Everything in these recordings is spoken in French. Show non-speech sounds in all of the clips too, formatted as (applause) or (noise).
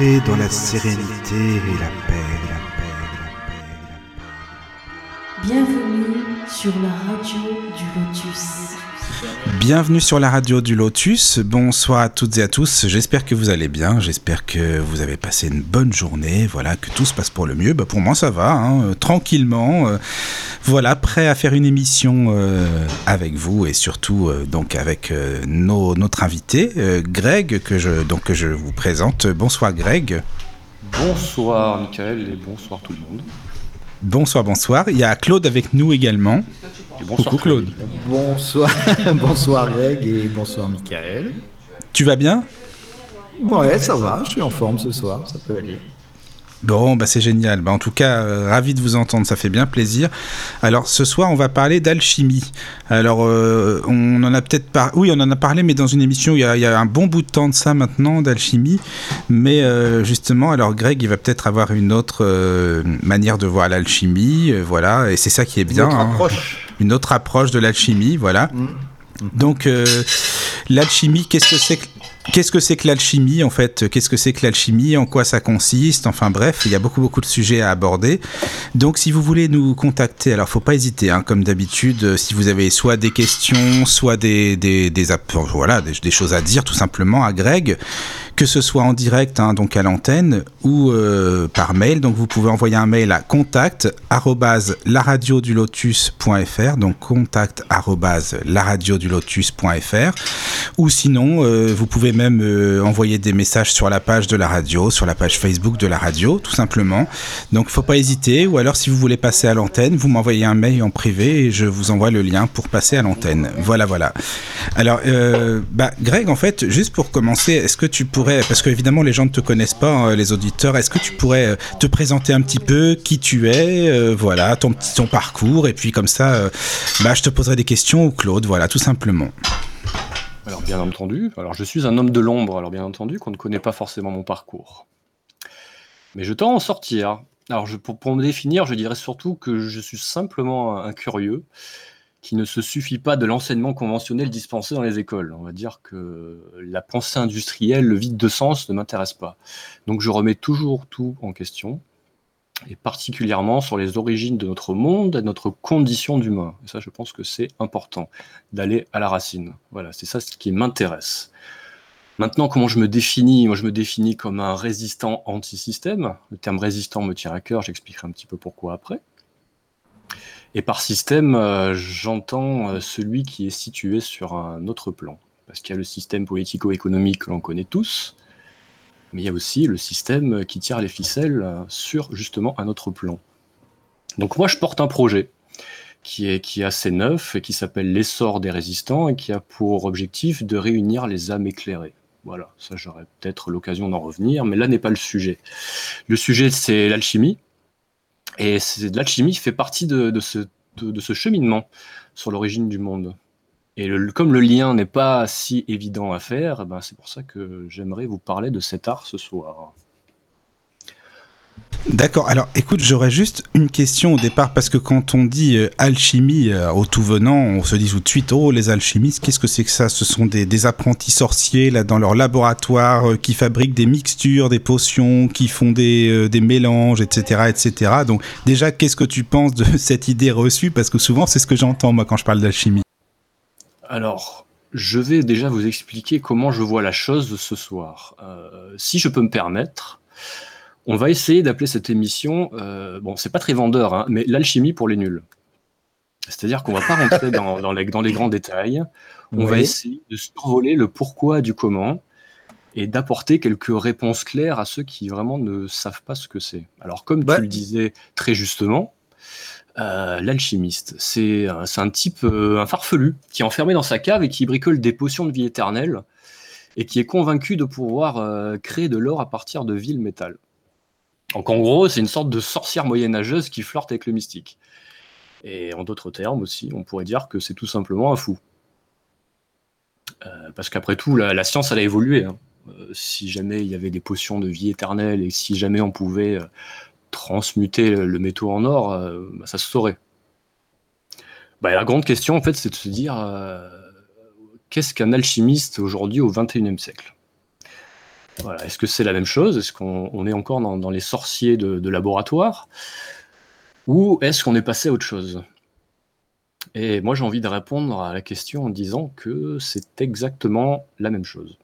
Dans la sérénité et la paix, la paix, la paix, la paix. Bienvenue sur la radio du Lotus. Bienvenue sur la radio du Lotus. Bonsoir à toutes et à tous. J'espère que vous allez bien. J'espère que vous avez passé une bonne journée. Voilà, que tout se passe pour le mieux. Bah, pour moi, ça va, hein, euh, tranquillement. euh, voilà, prêt à faire une émission euh, avec vous et surtout euh, donc avec euh, nos- notre invité, euh, Greg, que je donc que je vous présente. Bonsoir, Greg. Bonsoir Michael et bonsoir tout le monde. Bonsoir, bonsoir. Il y a Claude avec nous également. Bonsoir Coucou, Claude. Bonsoir, (laughs) bonsoir Greg et bonsoir Michael. Tu vas bien? Ouais, ça va, je suis en forme ce soir, ça peut aller. Bon, bah c'est génial. Bah, en tout cas, euh, ravi de vous entendre, ça fait bien plaisir. Alors, ce soir, on va parler d'alchimie. Alors, euh, on en a peut-être par... Oui, on en a parlé, mais dans une émission, il y a, il y a un bon bout de temps de ça maintenant, d'alchimie. Mais euh, justement, alors Greg, il va peut-être avoir une autre euh, manière de voir l'alchimie, euh, voilà, et c'est ça qui est bien. Notre hein. approche. Une autre approche de l'alchimie, voilà. Donc, euh, l'alchimie, qu'est-ce que c'est que... Qu'est-ce que c'est que l'alchimie en fait? Qu'est-ce que c'est que l'alchimie? En quoi ça consiste? Enfin bref, il y a beaucoup beaucoup de sujets à aborder. Donc si vous voulez nous contacter, alors faut pas hésiter, hein, comme d'habitude, euh, si vous avez soit des questions, soit des des, voilà des, des choses à dire tout simplement à Greg, que ce soit en direct, hein, donc à l'antenne ou euh, par mail. Donc vous pouvez envoyer un mail à contact donc contact laradiodulotus.fr, ou sinon euh, vous pouvez même euh, envoyer des messages sur la page de la radio, sur la page Facebook de la radio, tout simplement. Donc faut pas hésiter, ou alors si vous voulez passer à l'antenne, vous m'envoyez un mail en privé et je vous envoie le lien pour passer à l'antenne. Voilà, voilà. Alors, bah, Greg, en fait, juste pour commencer, est-ce que tu pourrais, parce que évidemment les gens ne te connaissent pas, hein, les auditeurs, est-ce que tu pourrais euh, te présenter un petit peu qui tu es, euh, voilà, ton, ton parcours, et puis comme ça, euh, bah, je te poserai des questions ou Claude, voilà, tout simplement. Alors bien entendu, alors je suis un homme de l'ombre, alors bien entendu qu'on ne connaît pas forcément mon parcours. Mais je tends à en sortir. Alors je, pour, me définir, je dirais surtout que je suis simplement un curieux qui ne se suffit pas de l'enseignement conventionnel dispensé dans les écoles. On va dire que la pensée industrielle, le vide de sens ne m'intéresse pas. Donc je remets toujours tout en question, et particulièrement sur les origines de notre monde et de notre condition d'humain. Et ça, je pense que c'est important d'aller à la racine. Voilà, c'est ça ce qui m'intéresse. Maintenant, comment je me définis? Moi, je me définis comme un résistant anti-système. Le terme résistant me tient à cœur, j'expliquerai un petit peu pourquoi après. Et par système, euh, j'entends euh, celui qui est situé sur un autre plan. Parce qu'il y a le système politico-économique que l'on connaît tous, mais il y a aussi le système qui tire les ficelles euh, sur justement un autre plan. Donc moi, je porte un projet qui est, qui est assez neuf et qui s'appelle L'essor des résistants et qui a pour objectif de réunir les âmes éclairées. Voilà, ça j'aurai peut-être l'occasion d'en revenir, mais là n'est pas le sujet. Le sujet c'est l'alchimie, et l'alchimie fait partie de, ce, cheminement sur l'origine du monde. Et comme le lien n'est pas si évident à faire, eh ben c'est pour ça que j'aimerais vous parler de cet art ce soir. D'accord. Alors, écoute, j'aurais juste une question au départ parce que quand on dit euh, alchimie euh, au tout venant, on se dit tout de suite oh les alchimistes, qu'est-ce que c'est que ça? Ce sont des, apprentis sorciers là dans leur laboratoire euh, qui fabriquent des mixtures, des potions, qui font des, mélanges, etc., etc. Donc déjà, qu'est-ce que tu penses de (laughs) cette idée reçue? Parce que souvent, c'est ce que j'entends moi quand je parle d'alchimie. Alors, je vais déjà vous expliquer comment je vois la chose ce soir. Si je peux me permettre, on va essayer d'appeler cette émission, euh, bon, c'est pas très vendeur, hein, mais l'alchimie pour les nuls. C'est-à-dire qu'on va pas rentrer (laughs) dans, dans les, dans les grands détails, on va essayer de survoler le pourquoi du comment et d'apporter quelques réponses claires à ceux qui vraiment ne savent pas ce que c'est. Alors, comme Ouais. tu le disais très justement, euh, l'alchimiste, c'est un, type, euh, un farfelu, qui est enfermé dans sa cave et qui bricole des potions de vie éternelle et qui est convaincu de pouvoir euh, créer de l'or à partir de villes métal. Donc en gros, c'est une sorte de sorcière moyenâgeuse qui flirte avec le mystique. Et en d'autres termes aussi, on pourrait dire que c'est tout simplement un fou. Euh, parce qu'après tout, la, science, elle a évolué. hein. Euh, si jamais il y avait des potions de vie éternelle et si jamais on pouvait euh, transmuter le, métaux en or, bah, ça se saurait. Bah, la grande question, en fait, c'est de se dire qu'est-ce qu'un alchimiste aujourd'hui au XXIe siècle? Est-ce que c'est la même chose? Est-ce qu'on on est encore dans, les sorciers de, laboratoire? Ou est-ce qu'on est passé à autre chose? Et moi, j'ai envie de répondre à la question en disant que c'est exactement la même chose.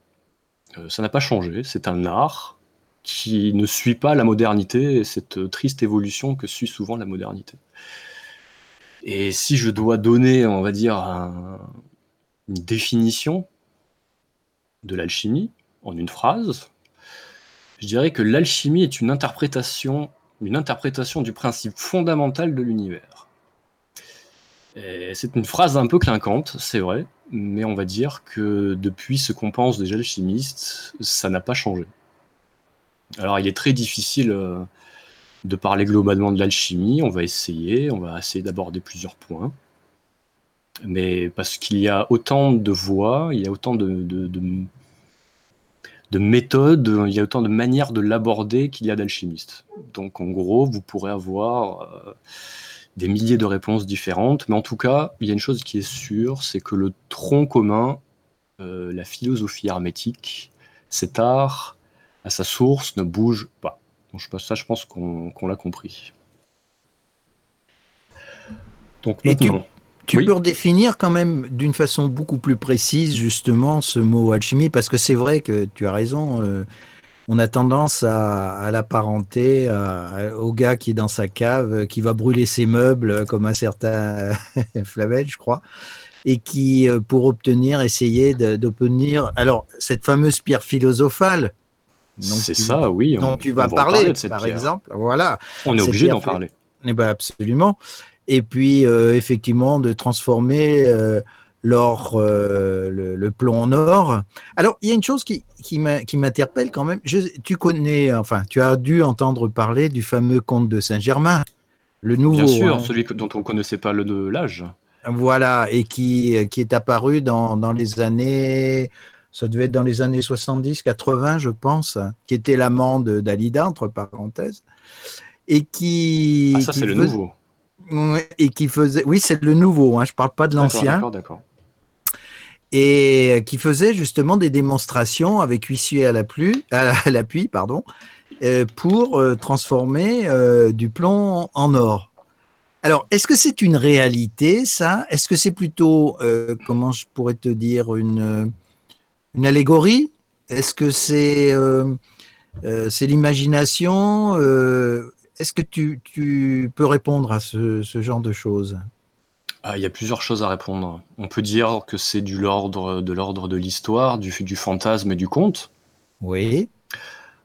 Euh, ça n'a pas changé. C'est un art qui ne suit pas la modernité et cette triste évolution que suit souvent la modernité. Et si je dois donner, on va dire, un- une définition de l'alchimie en une phrase, je dirais que l'alchimie est une interprétation, une interprétation du principe fondamental de l'univers. C'est une phrase un peu clinquante, c'est vrai, mais on va dire que depuis ce qu'on pense des alchimistes, ça n'a pas changé. Alors il est très difficile euh, de parler globalement de l'alchimie, on va essayer, on va essayer d'aborder plusieurs points. Mais parce qu'il y a autant de voies, il y a autant de- de- de méthodes, il y a autant de manières de l'aborder qu'il y a d'alchimistes. Donc en gros, vous pourrez avoir euh, des milliers de réponses différentes, mais en tout cas, il y a une chose qui est sûre, c'est que le tronc commun, euh, la philosophie hermétique, cet art, à sa source, ne bouge pas. Donc je pense- ça, je pense qu'on l'a compris. Donc maintenant, Tu Oui. peux redéfinir quand même d'une façon beaucoup plus précise justement ce mot alchimie parce que c'est vrai que tu as raison. euh, on a tendance à, à l'apparenter au gars qui est dans sa cave, euh, qui va brûler ses meubles euh, comme un certain (laughs) Flavel, je crois, et qui, pour obtenir, essayer d'obtenir, alors cette fameuse pierre philosophale. dont c'est tu- ça, oui. Dont on- tu on vas parler, de cette par pierre. exemple. Voilà. On est obligé d'en parler. Eh ben absolument. Et puis euh, effectivement de transformer euh, l'or, euh, le, le plomb en or. Alors il y a une chose qui, qui m'interpelle quand même. Je- tu connais, enfin tu as dû entendre parler du fameux comte de Saint-Germain, le nouveau. Bien sûr, hein. celui dont on ne connaissait pas le l'âge. Voilà, et qui, qui est apparu dans, dans les années, ça devait être dans les années 70, 80, je pense, qui était l'amant de Dalida, entre parenthèses, et qui. Ah, ça, c'est le nouveau. Et qui faisait, oui, c'est le nouveau, hein, je parle pas de l'ancien, D'accord, d'accord. et qui faisait justement des démonstrations avec huissier à la pluie, à (laughs) l'appui, pardon, euh, pour euh, transformer euh, du plomb en or. Alors, est-ce que c'est une réalité, ça? Est-ce que c'est plutôt, euh, comment je pourrais te dire, une, euh, une allégorie? Est-ce que c'est euh, euh, c'est l'imagination Euh, Est-ce que tu, tu peux répondre à ce, ce genre de choses? Ah, il y a plusieurs choses à répondre. On peut dire que c'est du l'ordre de l'ordre de l'histoire, du, du fantasme et du conte. Oui.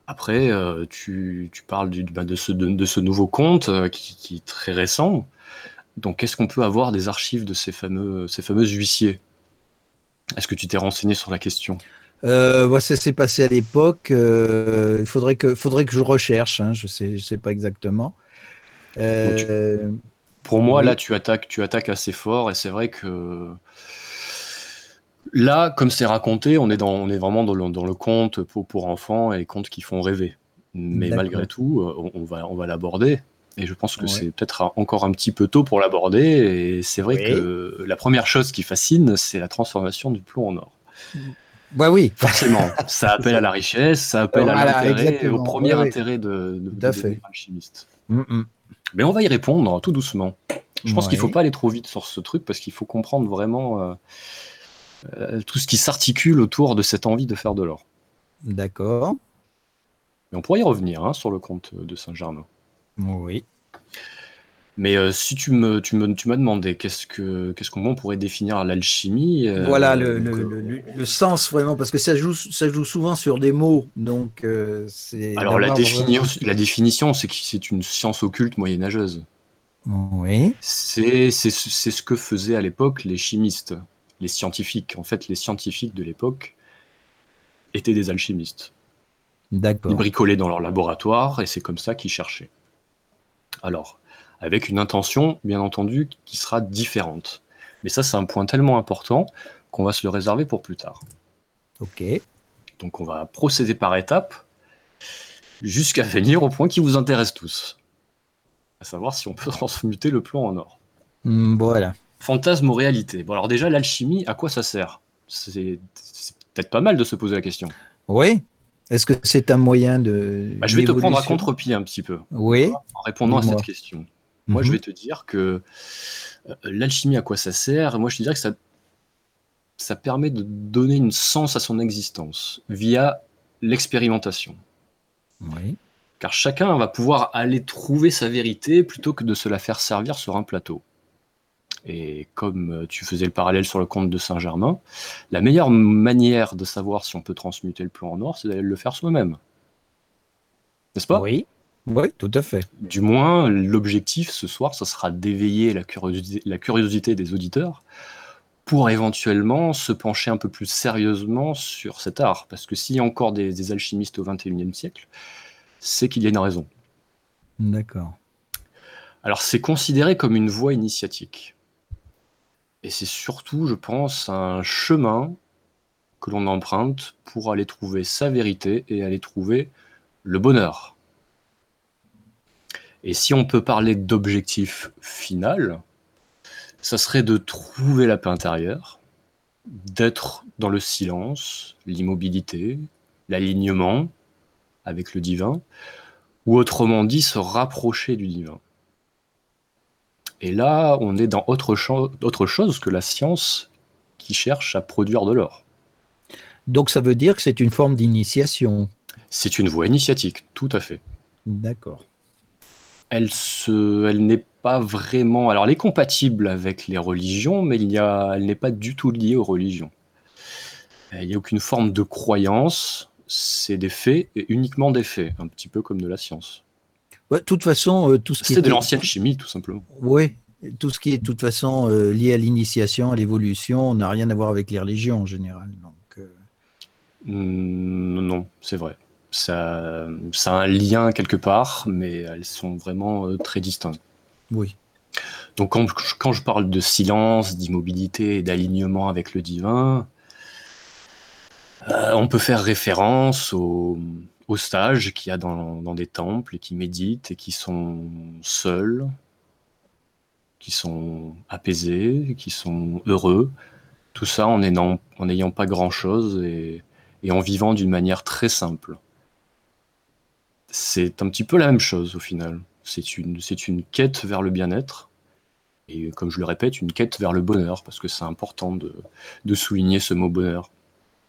Après, euh, tu, tu parles du- bah, de, ce, de, de ce nouveau conte euh, qui, qui est très récent. Donc, est-ce qu'on peut avoir des archives de ces fameux, ces fameux huissiers? Est-ce que tu t'es renseigné sur la question? Euh, ouais, ça s'est passé à l'époque. euh, Il faudrait que, faudrait que je recherche. hein, je sais, je sais pas exactement. Euh, Pour moi, Oui. là, tu attaques, tu attaques assez fort, et c'est vrai que là, comme c'est raconté, on est, dans, on est vraiment dans le, dans le conte pour, pour enfants et les contes qui font rêver. Mais malgré tout, euh, on, on va, on va l'aborder. Et je pense que Ouais. c'est peut-être encore un petit peu tôt pour l'aborder. Et c'est vrai Oui. que la première chose qui fascine, c'est la transformation du plomb en or. Bah oui. Forcément, (laughs) ça appelle à la richesse, ça appelle à l'intérêt, au premier Oui, intérêt de, de, alchimiste. Mm, mm. Mais on va y répondre tout doucement. Je pense qu'il faut Ouais. pas aller trop vite sur ce truc parce qu'il faut comprendre vraiment euh, euh, tout ce qui s'articule autour de cette envie de faire de l'or. D'accord. Mais on pourrait y revenir hein, sur le compte de Saint-Germain. Oui. Mais euh, si tu me, tu me, tu m'as demandé qu'est-ce que, qu'est-ce qu'on pourrait définir l'alchimie. euh, voilà le, donc, le, euh, le- le sens vraiment, parce que ça joue, ça joue souvent sur des mots. Donc, c'est. Alors la, d'avoir définition, la définition, c'est que c'est une science occulte moyenâgeuse. vraiment- Oui. C'est, c'est, c'est ce que faisaient à l'époque les chimistes, les scientifiques. En fait, les scientifiques de l'époque étaient des alchimistes. Ils D'accord. bricolaient dans leur laboratoire et c'est comme ça qu'ils cherchaient. Alors, avec une intention, bien entendu, qui sera différente. Mais ça, c'est un point tellement important qu'on va se le réserver pour plus tard. Ok. Donc, on va procéder par étapes jusqu'à venir au point qui vous intéresse tous. À savoir si on peut (laughs) transmuter le plomb en or. Mm, Voilà. Fantasme ou réalité Bon, alors déjà, l'alchimie, à quoi ça sert? C'est c'est peut-être pas mal de se poser la question. Oui. Est-ce que c'est un moyen de. Bah, je vais te prendre à contre-pied un petit peu. Oui. En répondant à cette question. Moi, je Mhm. vais te dire que euh, l'alchimie, à quoi ça sert? Moi, je te dirais que ça, ça permet de donner une sens à son existence via l'expérimentation. Oui. Car chacun va pouvoir aller trouver sa vérité plutôt que de se la faire servir sur un plateau. Et comme euh, tu faisais le parallèle sur le compte de Saint-Germain, la meilleure manière de savoir si on peut transmuter le plan en or, c'est d'aller le faire soi-même. N'est-ce pas? Oui. Oui, tout à fait. Du moins, l'objectif ce soir, ce sera d'éveiller la curiosité, la curiosité des auditeurs pour éventuellement se pencher un peu plus sérieusement sur cet art. Parce que s'il y a encore des, des alchimistes au XXIe siècle, c'est qu'il y a une raison. D'accord. Alors c'est considéré comme une voie initiatique. Et c'est surtout, je pense, un chemin que l'on emprunte pour aller trouver sa vérité et aller trouver le bonheur. Et si on peut parler d'objectif final, ça serait de trouver la paix intérieure, d'être dans le silence, l'immobilité, l'alignement avec le divin, ou autrement dit, se rapprocher du divin. Et là, on est dans autre, cho- autre chose que la science qui cherche à produire de l'or. Donc ça veut dire que c'est une forme d'initiation. C'est une voie initiatique, tout à fait. D'accord. Elle, se, elle n'est pas vraiment. Alors, elle est compatible avec les religions, mais il y a, elle n'est pas du tout liée aux religions. Il n'y a aucune forme de croyance, c'est des faits et uniquement des faits, un petit peu comme de la science. Ouais, de toute façon, euh, tout ce qui C'est est de l'ancienne chimie, tout simplement. Oui, tout ce qui est de toute façon euh, lié à l'initiation, à l'évolution, n'a rien à voir avec les religions en général. Donc, euh, Non, c'est vrai. Ça, ça a un lien quelque part, mais elles sont vraiment euh, très distinctes. oui. Donc quand, quand je parle de silence, d'immobilité et d'alignement avec le divin, euh, on peut faire référence aux, aux sages qu'il y a dans, dans des temples et qui méditent et qui sont seuls, qui sont apaisés, qui sont heureux. Tout ça en n'ayant pas grand-chose et, et en vivant d'une manière très simple. C'est un petit peu la même chose au final. C'est une, c'est une quête vers le bien-être et comme je le répète, une quête vers le bonheur, parce que c'est important de, de souligner ce mot bonheur.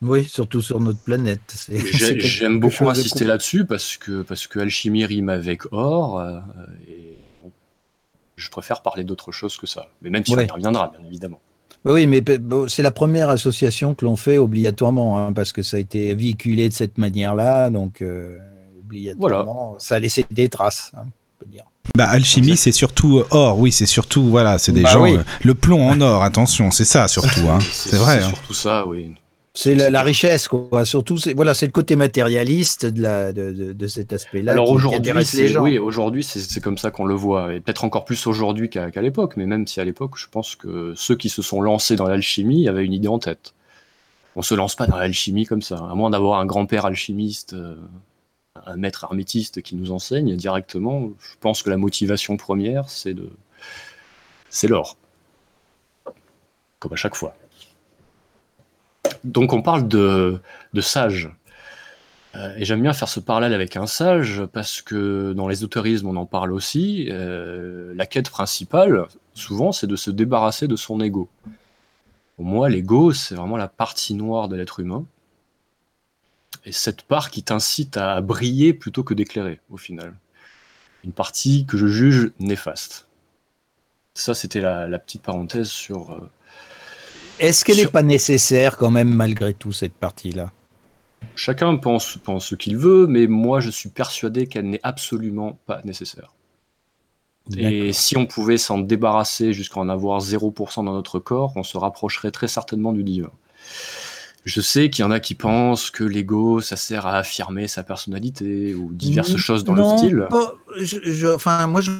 Oui, surtout sur notre planète. C'est- J'ai- (laughs) J'aime beaucoup insister là-dessus parce que, parce que alchimie rime avec or, euh, et bon, je préfère parler d'autre chose que ça. Mais même si Ouais. on y reviendra, bien évidemment. Oui, mais c'est la première association que l'on fait obligatoirement, hein, parce que ça a été véhiculé de cette manière-là, donc euh, obligatoirement, ça a laissé des traces, hein, on peut dire. Bah, alchimie, c'est surtout euh, or, oui, c'est surtout, voilà, c'est des Bah gens. oui. euh, le plomb en or, attention, c'est ça surtout, hein. (laughs) C'est vrai. C'est hein. surtout ça, oui. C'est la, la richesse, quoi. Surtout, c'est voilà, c'est le côté matérialiste de, la, de, de, de cet aspect-là. Alors aujourd'hui, oui, aujourd'hui, c'est comme ça qu'on le voit, et peut-être encore plus aujourd'hui qu'à l'époque. Mais même si à l'époque, je pense que ceux qui se sont lancés dans l'alchimie avaient une idée en tête. On se lance pas dans l'alchimie comme ça, à moins d'avoir un grand-père alchimiste, euh, un maître hermétiste qui nous enseigne directement. Je pense que la motivation première, c'est de, c'est l'or, comme à chaque fois. Donc on parle de, de sage. Euh, et j'aime bien faire ce parallèle avec un sage parce que dans l'ésotérisme, on en parle aussi. Euh, la quête principale, souvent, c'est de se débarrasser de son ego. Pour moi, l'ego, c'est vraiment la partie noire de l'être humain. Et cette part qui t'incite à briller plutôt que d'éclairer, au final. Une partie que je juge néfaste. Ça, c'était la, la petite parenthèse sur. euh, Est-ce qu'elle n'est sur- pas nécessaire quand même, malgré tout, cette partie-là? Chacun pense, pense ce qu'il veut, mais moi, je suis persuadé qu'elle n'est absolument pas nécessaire. Et si on pouvait s'en débarrasser jusqu'à en avoir 0% dans notre corps, on se rapprocherait très certainement du divin. Je sais qu'il y en a qui pensent que l'ego, ça sert à affirmer sa personnalité ou diverses choses dans non, le style. pas- je- je- enfin, moi, je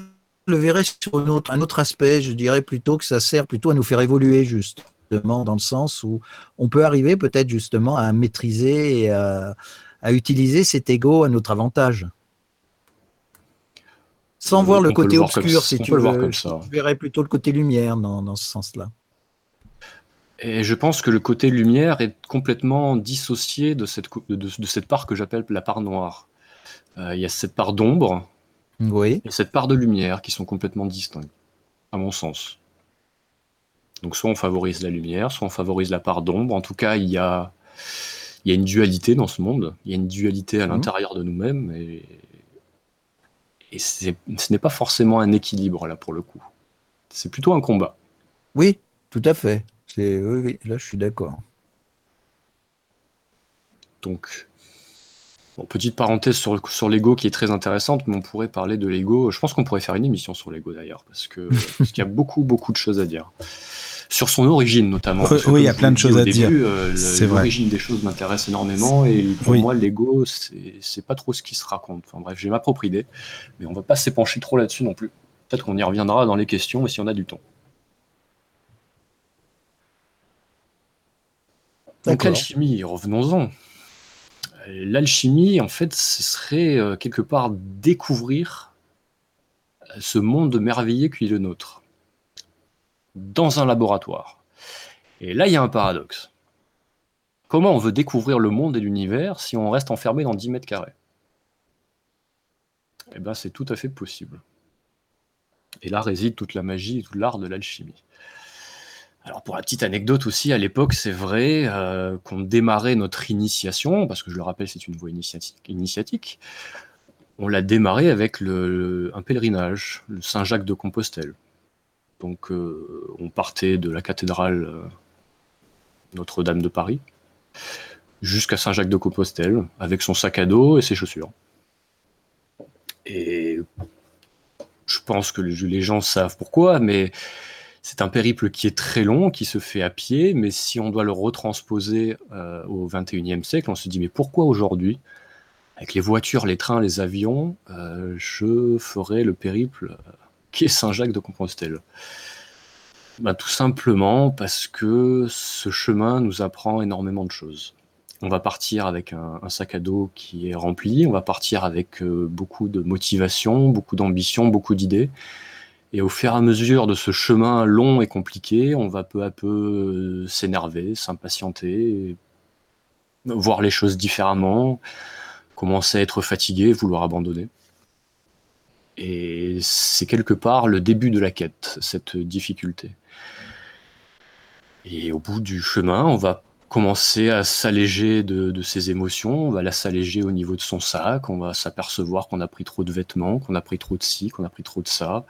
le verrais sur une autre- un autre aspect. Je dirais plutôt que ça sert plutôt à nous faire évoluer, justement, dans le sens où on peut arriver peut-être justement à maîtriser et à, à utiliser cet ego à notre avantage. Sans On- voir le côté le voir comme obscur, si tu veux. Je ça. verrais plutôt le côté lumière dans, dans ce sens-là. Et je pense que le côté lumière est complètement dissocié de cette, de, cette part que j'appelle la part noire. Euh, il y a cette part d'ombre oui. et cette part de lumière qui sont complètement distinctes, à mon sens. Donc soit on favorise la lumière, soit on favorise la part d'ombre. En tout cas, il y a, y a une dualité dans ce monde. Il y a une dualité à mmh. l'intérieur de nous-mêmes. Et, et ce n'est pas forcément un équilibre, là, pour le coup. C'est plutôt un combat. Oui, tout à fait. Oui, oui, là, je suis d'accord. Donc, petite parenthèse sur, sur l'ego qui est très intéressante, mais on pourrait parler de l'ego. Je pense qu'on pourrait faire une émission sur l'ego d'ailleurs, parce que (laughs) parce qu'il y a beaucoup, beaucoup de choses à dire sur son origine notamment. Oui, il y a plein de choses à dire. Euh, l'origine des choses m'intéresse énormément et pour moi, l'ego, c'est pas trop ce qui se raconte. Enfin bref, j'ai ma propre idée, mais on va pas s'épancher trop là-dessus non plus. Peut-être qu'on y reviendra dans les questions et si on a du temps. Donc l'alchimie, revenons-en. L'alchimie, en fait, ce serait euh, quelque part découvrir ce monde merveilleux qui est le nôtre dans un laboratoire. Et là, il y a un paradoxe. Comment on veut découvrir le monde et l'univers si on reste enfermé dans 10 mètres carrés? Eh bien, c'est tout à fait possible. Et là réside toute la magie et tout l'art de l'alchimie. Alors pour la petite anecdote aussi, à l'époque, c'est vrai euh, qu'on démarrait notre initiation, parce que je le rappelle, c'est une voie initiatique, on l'a démarré avec un pèlerinage, le Saint-Jacques de Compostelle. Donc euh, on partait de la cathédrale euh, Notre-Dame de Paris jusqu'à Saint-Jacques-de-Compostelle avec son sac à dos et ses chaussures. Et je pense que les gens savent pourquoi, mais c'est un périple qui est très long, qui se fait à pied, mais si on doit le retransposer euh, au 21e siècle, on se dit mais pourquoi aujourd'hui, avec les voitures, les trains, les avions, je ferais le périple qui est Saint-Jacques de Compostelle? Bah, Tout simplement parce que ce chemin nous apprend énormément de choses. On va partir avec un, sac à dos qui est rempli, on va partir avec euh, beaucoup de motivation, beaucoup d'ambition, beaucoup d'idées. Et au fur et à mesure de ce chemin long et compliqué, on va peu à peu euh, s'énerver, s'impatienter, voir les choses différemment, commencer à être fatigué, vouloir abandonner. Et c'est quelque part le début de la quête, cette difficulté. Et au bout du chemin, on va commencer à s'alléger de, ses émotions, on va la s'alléger au niveau de son sac, on va s'apercevoir qu'on a pris trop de vêtements, qu'on a pris trop de ci, qu'on a pris trop de ça,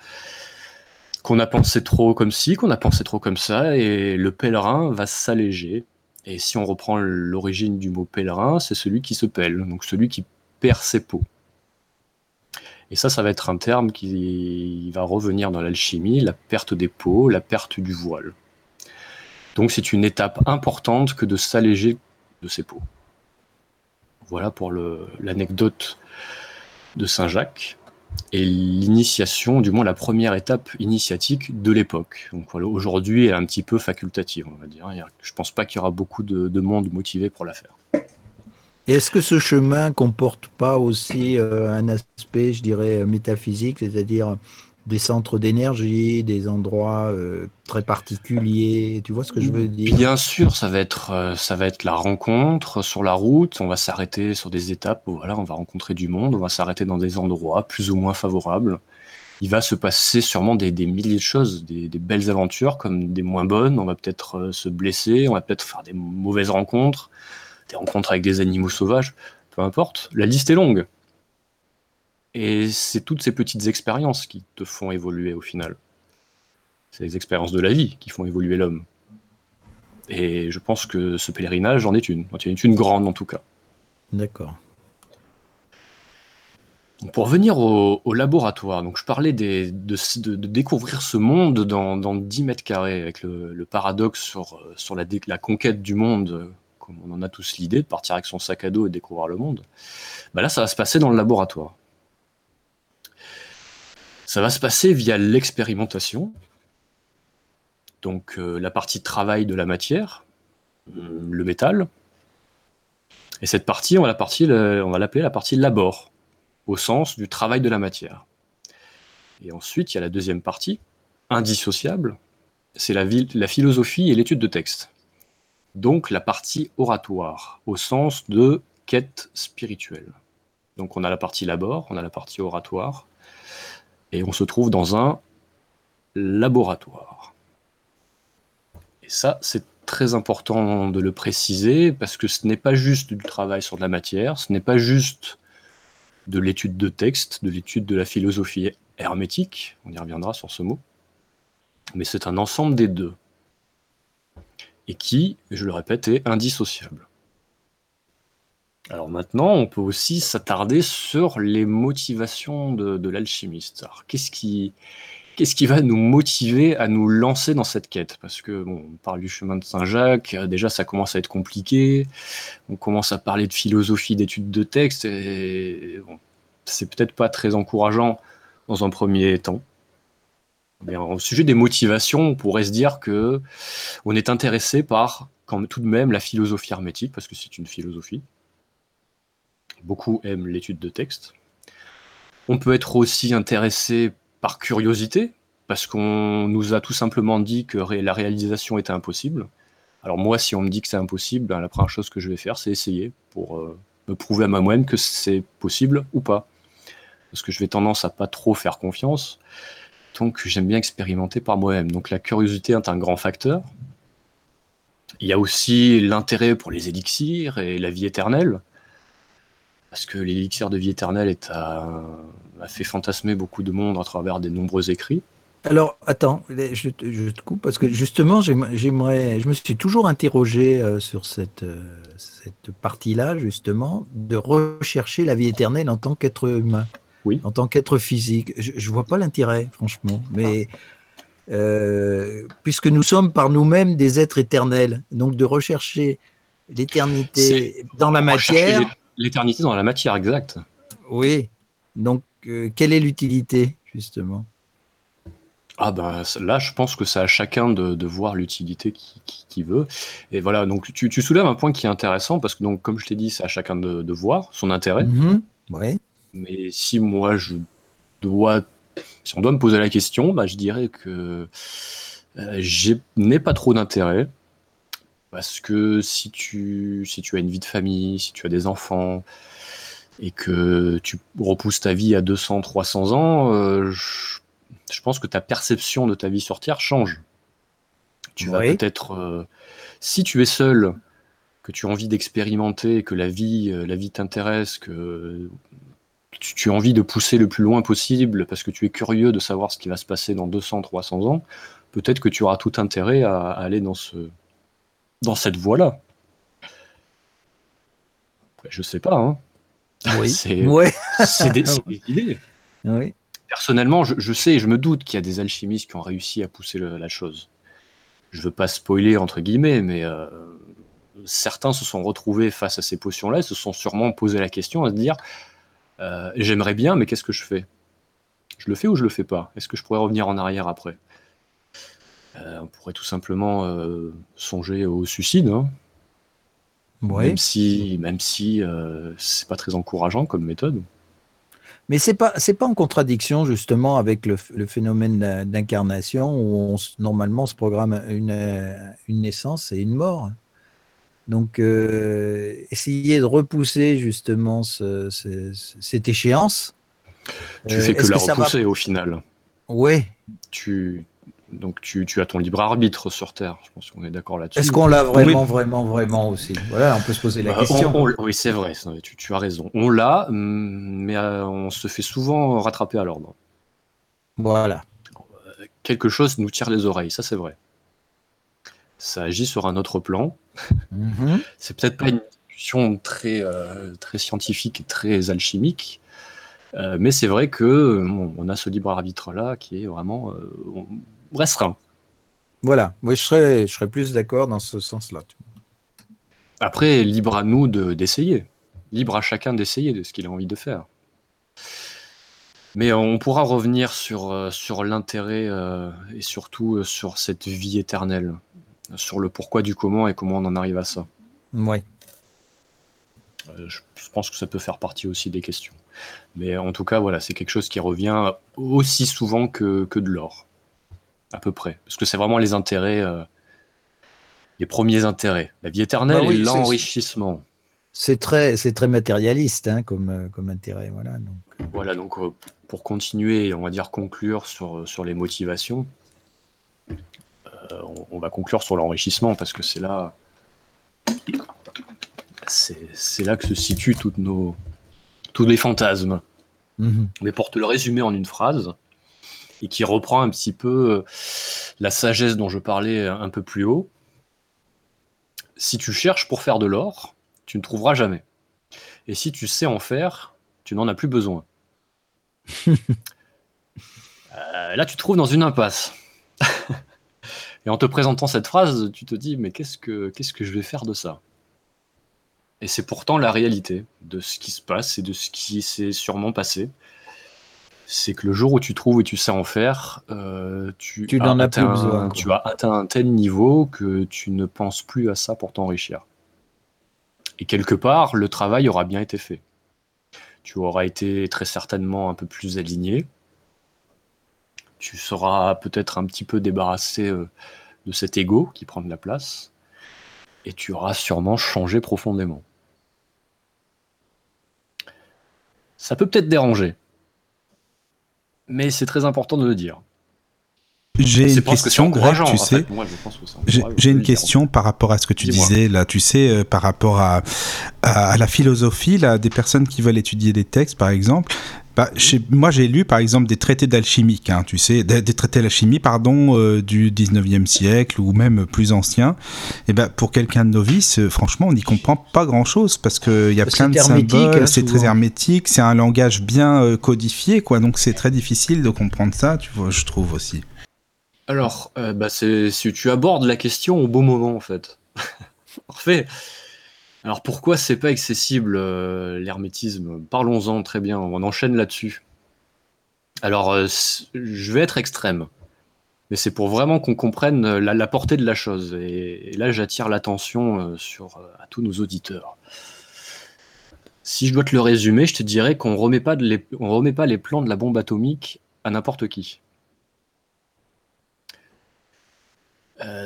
qu'on a pensé trop comme ci, qu'on a pensé trop comme ça, et le pèlerin va s'alléger. Et si on reprend l'origine du mot pèlerin, c'est celui qui se pèle, donc celui qui perd ses peaux. Et ça, ça va être un terme qui va revenir dans l'alchimie, la perte des peaux, la perte du voile. Donc c'est une étape importante que de s'alléger de ses peaux. Voilà pour l'anecdote de Saint-Jacques et l'initiation, du moins la première étape initiatique de l'époque. Donc voilà, aujourd'hui, est un petit peu facultative, on va dire. Je ne pense pas qu'il y aura beaucoup de monde motivé pour la faire. Est-ce que ce chemin comporte pas aussi euh, un aspect, je dirais, métaphysique, c'est-à-dire des centres d'énergie, des endroits euh, très particuliers Tu vois ce que je veux dire? Bien sûr, ça va être euh, ça va être la rencontre sur la route. On va s'arrêter sur des étapes voilà, on va rencontrer du monde. On va s'arrêter dans des endroits plus ou moins favorables. Il va se passer sûrement des, milliers de choses, des, des, belles aventures comme des moins bonnes. On va peut-être se blesser, on va peut-être faire des mauvaises rencontres des rencontres avec des animaux sauvages, peu importe. La liste est longue. Et c'est toutes ces petites expériences qui te font évoluer au final. C'est les expériences de la vie qui font évoluer l'homme. Et je pense que ce pèlerinage en est une. En est une grande en tout cas. D'accord. Pour venir au, laboratoire, donc je parlais de, découvrir ce monde dans, 10 mètres carrés, avec le, paradoxe sur, sur la, la, conquête du monde comme on en a tous l'idée, de partir avec son sac à dos et découvrir le monde, bah là, ça va se passer dans le laboratoire. Ça va se passer via l'expérimentation, donc euh, la partie travail de la matière, hum, le métal, et cette partie, on va l'appeler la partie labor, au sens du travail de la matière. Et ensuite, il y a la deuxième partie, indissociable, c'est la, la philosophie et l'étude de texte. donc la partie oratoire, au sens de quête spirituelle. Donc on a la partie labor, on a la partie oratoire, et on se trouve dans un laboratoire. Et ça, c'est très important de le préciser, parce que ce n'est pas juste du travail sur de la matière, ce n'est pas juste de l'étude de texte, de l'étude de la philosophie hermétique, on y reviendra sur ce mot, mais c'est un ensemble des deux, et qui, je le répète, est indissociable. Alors maintenant, on peut aussi s'attarder sur les motivations de, l'alchimiste. Alors qu'est-ce qui, va nous motiver à nous lancer dans cette quête? Parce que bon, on parle du chemin de Saint-Jacques, déjà ça commence à être compliqué. On commence à parler de philosophie, d'études de texte, et c'est peut-être pas très encourageant dans un premier temps. Au sujet des motivations, on pourrait se dire que on est intéressé par tout de même la philosophie hermétique, parce que c'est une philosophie. Beaucoup aiment l'étude de texte. On peut être aussi intéressé par curiosité, parce qu'on nous a tout simplement dit que la réalisation était impossible. Alors moi, si on me dit que c'est impossible, ben, la première chose que je vais faire, c'est essayer pour euh, me prouver à moi-même que c'est possible ou pas. Parce que je vais tendance à pas trop faire confiance. Donc j'aime bien expérimenter par moi-même. Donc la curiosité est un grand facteur. Il y a aussi l'intérêt pour les élixirs et la vie éternelle. Parce que l'élixir de vie éternelle a, fait fantasmer beaucoup de monde à travers des nombreux écrits. Alors, attends, je, te coupe parce que justement, j'aimerais, je me suis toujours interrogé euh, sur cette, euh, cette partie-là, justement, de rechercher la vie éternelle en tant qu'être humain oui. en tant qu'être physique. Je ne vois pas l'intérêt, franchement. Mais euh, puisque nous sommes par nous-mêmes des êtres éternels, donc de rechercher l'éternité dans la matière. L'éternité dans la matière, exact. Oui. Donc, euh, quelle est l'utilité, justement? Ah ben là, je pense que c'est à chacun de, voir l'utilité qu'il veut. Et voilà, donc tu, soulèves un point qui est intéressant parce que donc comme je t'ai dit, c'est à chacun de, voir son intérêt. Mm-hmm. Oui. Mais si moi je dois, si on doit me poser la question, bah, je dirais que euh, je n'ai pas trop d'intérêt. Parce que si tu, si tu as une vie de famille, si tu as des enfants, et que tu repousses ta vie à 200, 300 ans, euh, je, pense que ta perception de ta vie sur Terre change. Tu vas peut-être, euh, si tu es seul, que tu as envie d'expérimenter, que la vie, la vie t'intéresse, que tu, as envie de pousser le plus loin possible parce que tu es curieux de savoir ce qui va se passer dans 200, 300 ans, peut-être que tu auras tout intérêt à, aller dans, ce, dans cette voie-là. Je sais pas. Hein. Oui. (laughs) c'est ouais. des, (laughs) idées. Oui. Personnellement, je, sais et je me doute qu'il y a des alchimistes qui ont réussi à pousser la chose. Je veux pas spoiler entre guillemets, mais euh, certains se sont retrouvés face à ces potions-là et se sont sûrement posé la question à se dire euh, j'aimerais bien, mais qu'est-ce que je fais? Je le fais ou je le fais pas? Est-ce que je pourrais revenir en arrière après? Euh, On pourrait tout simplement euh, songer au suicide. Hein. Même si, même si c'est pas très encourageant comme méthode. Mais c'est pas c'est pas en contradiction justement avec le, phénomène d'incarnation où normalement on se programme une, une naissance et une mort. Donc, euh, essayer de repousser justement cette échéance. Tu fais que la repousser au final. Oui. Tu, donc tu, as ton libre arbitre sur Terre. Je pense qu'on est d'accord là-dessus. Est-ce qu'on l'a vraiment, vraiment, vraiment aussi? Voilà, on peut se poser la bah, question. oui, c'est vrai. Tu, as raison. On l'a, mais euh, on se fait souvent rattraper à l'ordre. Voilà. Quelque chose nous tire les oreilles, ça c'est vrai ça agit sur un autre plan. Mhm. (laughs) c'est peut-être pas une discussion très, euh, très scientifique et très alchimique, euh, mais c'est vrai que on a ce libre arbitre-là qui est vraiment euh, restreint. Voilà, oui, je serais, je serais plus d'accord dans ce sens-là. Après, libre à nous d'essayer. libre à chacun d'essayer de ce qu'il a envie de faire. Mais on pourra revenir sur, sur l'intérêt et surtout sur cette vie éternelle sur le pourquoi du comment et comment on en arrive à ça. Oui. Euh, je pense que ça peut faire partie aussi des questions. Mais en tout cas, voilà, c'est quelque chose qui revient aussi souvent que, que de l'or, à peu près. Parce que c'est vraiment les intérêts, euh, les premiers intérêts, la vie éternelle Bah oui, et l'enrichissement. C'est très, c'est très matérialiste hein, comme, euh, comme intérêt. Voilà, donc. Voilà, donc euh, pour continuer, on va dire conclure sur, sur les motivations, euh, on, on va conclure sur l'enrichissement parce que c'est là, c'est là que se situent toutes nos, tous les fantasmes. Mhm. Mais pour te le résumer en une phrase, et qui reprend un petit peu euh, la sagesse dont je parlais un peu plus haut, si tu cherches pour faire de l'or, tu ne trouveras jamais. Et si tu sais en faire, tu n'en as plus besoin. (laughs) Euh, là, tu te trouves dans une impasse. et en te présentant cette phrase, tu te dis, mais qu'est-ce que, qu'est-ce que je vais faire de ça? Et c'est pourtant la réalité de ce qui se passe et de ce qui s'est sûrement passé. C'est que le jour où tu trouves et tu sais en faire, euh, tu, Tu as n'en as plus atteint- besoin, quoi. Tu as atteint un tel niveau que tu ne penses plus à ça pour t'enrichir. Et quelque part, le travail aura bien été fait. Tu auras été très certainement un peu plus aligné. Tu seras peut-être un petit peu débarrassé euh, de cet ego qui prend de la place. Et tu auras sûrement changé profondément. Ça peut peut-être déranger. Mais c'est très important de le dire. J'ai une que question, Greg, tu sais. J'ai une question par rapport à ce que tu disais là, tu sais, euh, par rapport à, à, à la philosophie, là, des personnes qui veulent étudier des textes, par exemple. Bah, chez- moi, j'ai lu, par exemple, des traités d'alchimique, hein, tu sais, des, des traités d'alchimie, pardon, euh, du 19e siècle ou même plus anciens. Et ben, pour quelqu'un de novice, euh, franchement, on n'y comprend pas grand-chose parce qu'il y a plein de symboles, hein, c'est très hermétique, c'est un langage bien euh, codifié, quoi. Donc, c'est très difficile de comprendre ça, tu vois, je trouve aussi. Alors, euh, bah, c'est si tu abordes la question au bon moment en fait. (laughs) Parfait. Alors pourquoi c'est pas accessible euh, l'hermétisme? Parlons-en très bien. On enchaîne là-dessus. Alors, euh, je vais être extrême, mais c'est pour vraiment qu'on comprenne euh, la, portée de la chose. Et, là, j'attire l'attention sur à tous nos auditeurs. Si je dois te le résumer, je te dirais qu'on remet pas les, remet pas les plans de la bombe atomique à n'importe qui.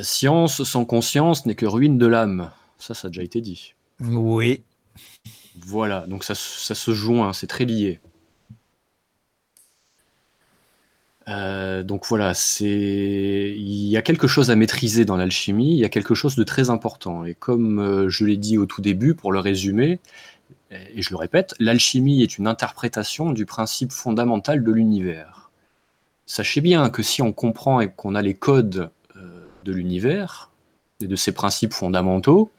Science sans conscience n'est que ruine de l'âme. Ça, ça a déjà été dit. Oui. Voilà, donc ça, se joint, c'est très lié. Euh, donc voilà, c'est il y a quelque chose à maîtriser dans l'alchimie, il y a quelque chose de très important. Et comme euh, je l'ai dit au tout début, pour le résumer, et je le répète, l'alchimie est une interprétation du principe fondamental de l'univers. Sachez bien que si on comprend et qu'on a les codes euh, de l'univers et de ses principes fondamentaux,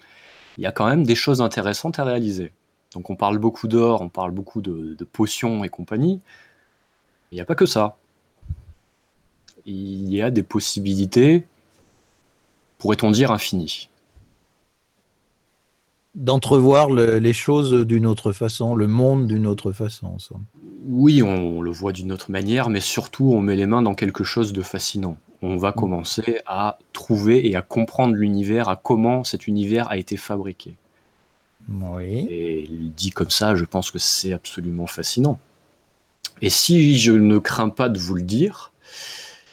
il y a quand même des choses intéressantes à réaliser. Donc on parle beaucoup d'or, on parle beaucoup de, de potions et compagnie. Il n'y a pas que ça. Il y a des possibilités, pourrait-on dire, infinies. D'entrevoir le- les choses d'une autre façon, le monde d'une autre façon. Oui, on, le voit d'une autre manière, mais surtout on met les mains dans quelque chose de fascinant. On va commencer à trouver et à comprendre l'univers, à comment cet univers a été fabriqué. Oui. Et dit comme ça, je pense que c'est absolument fascinant. Et si je ne crains pas de vous le dire,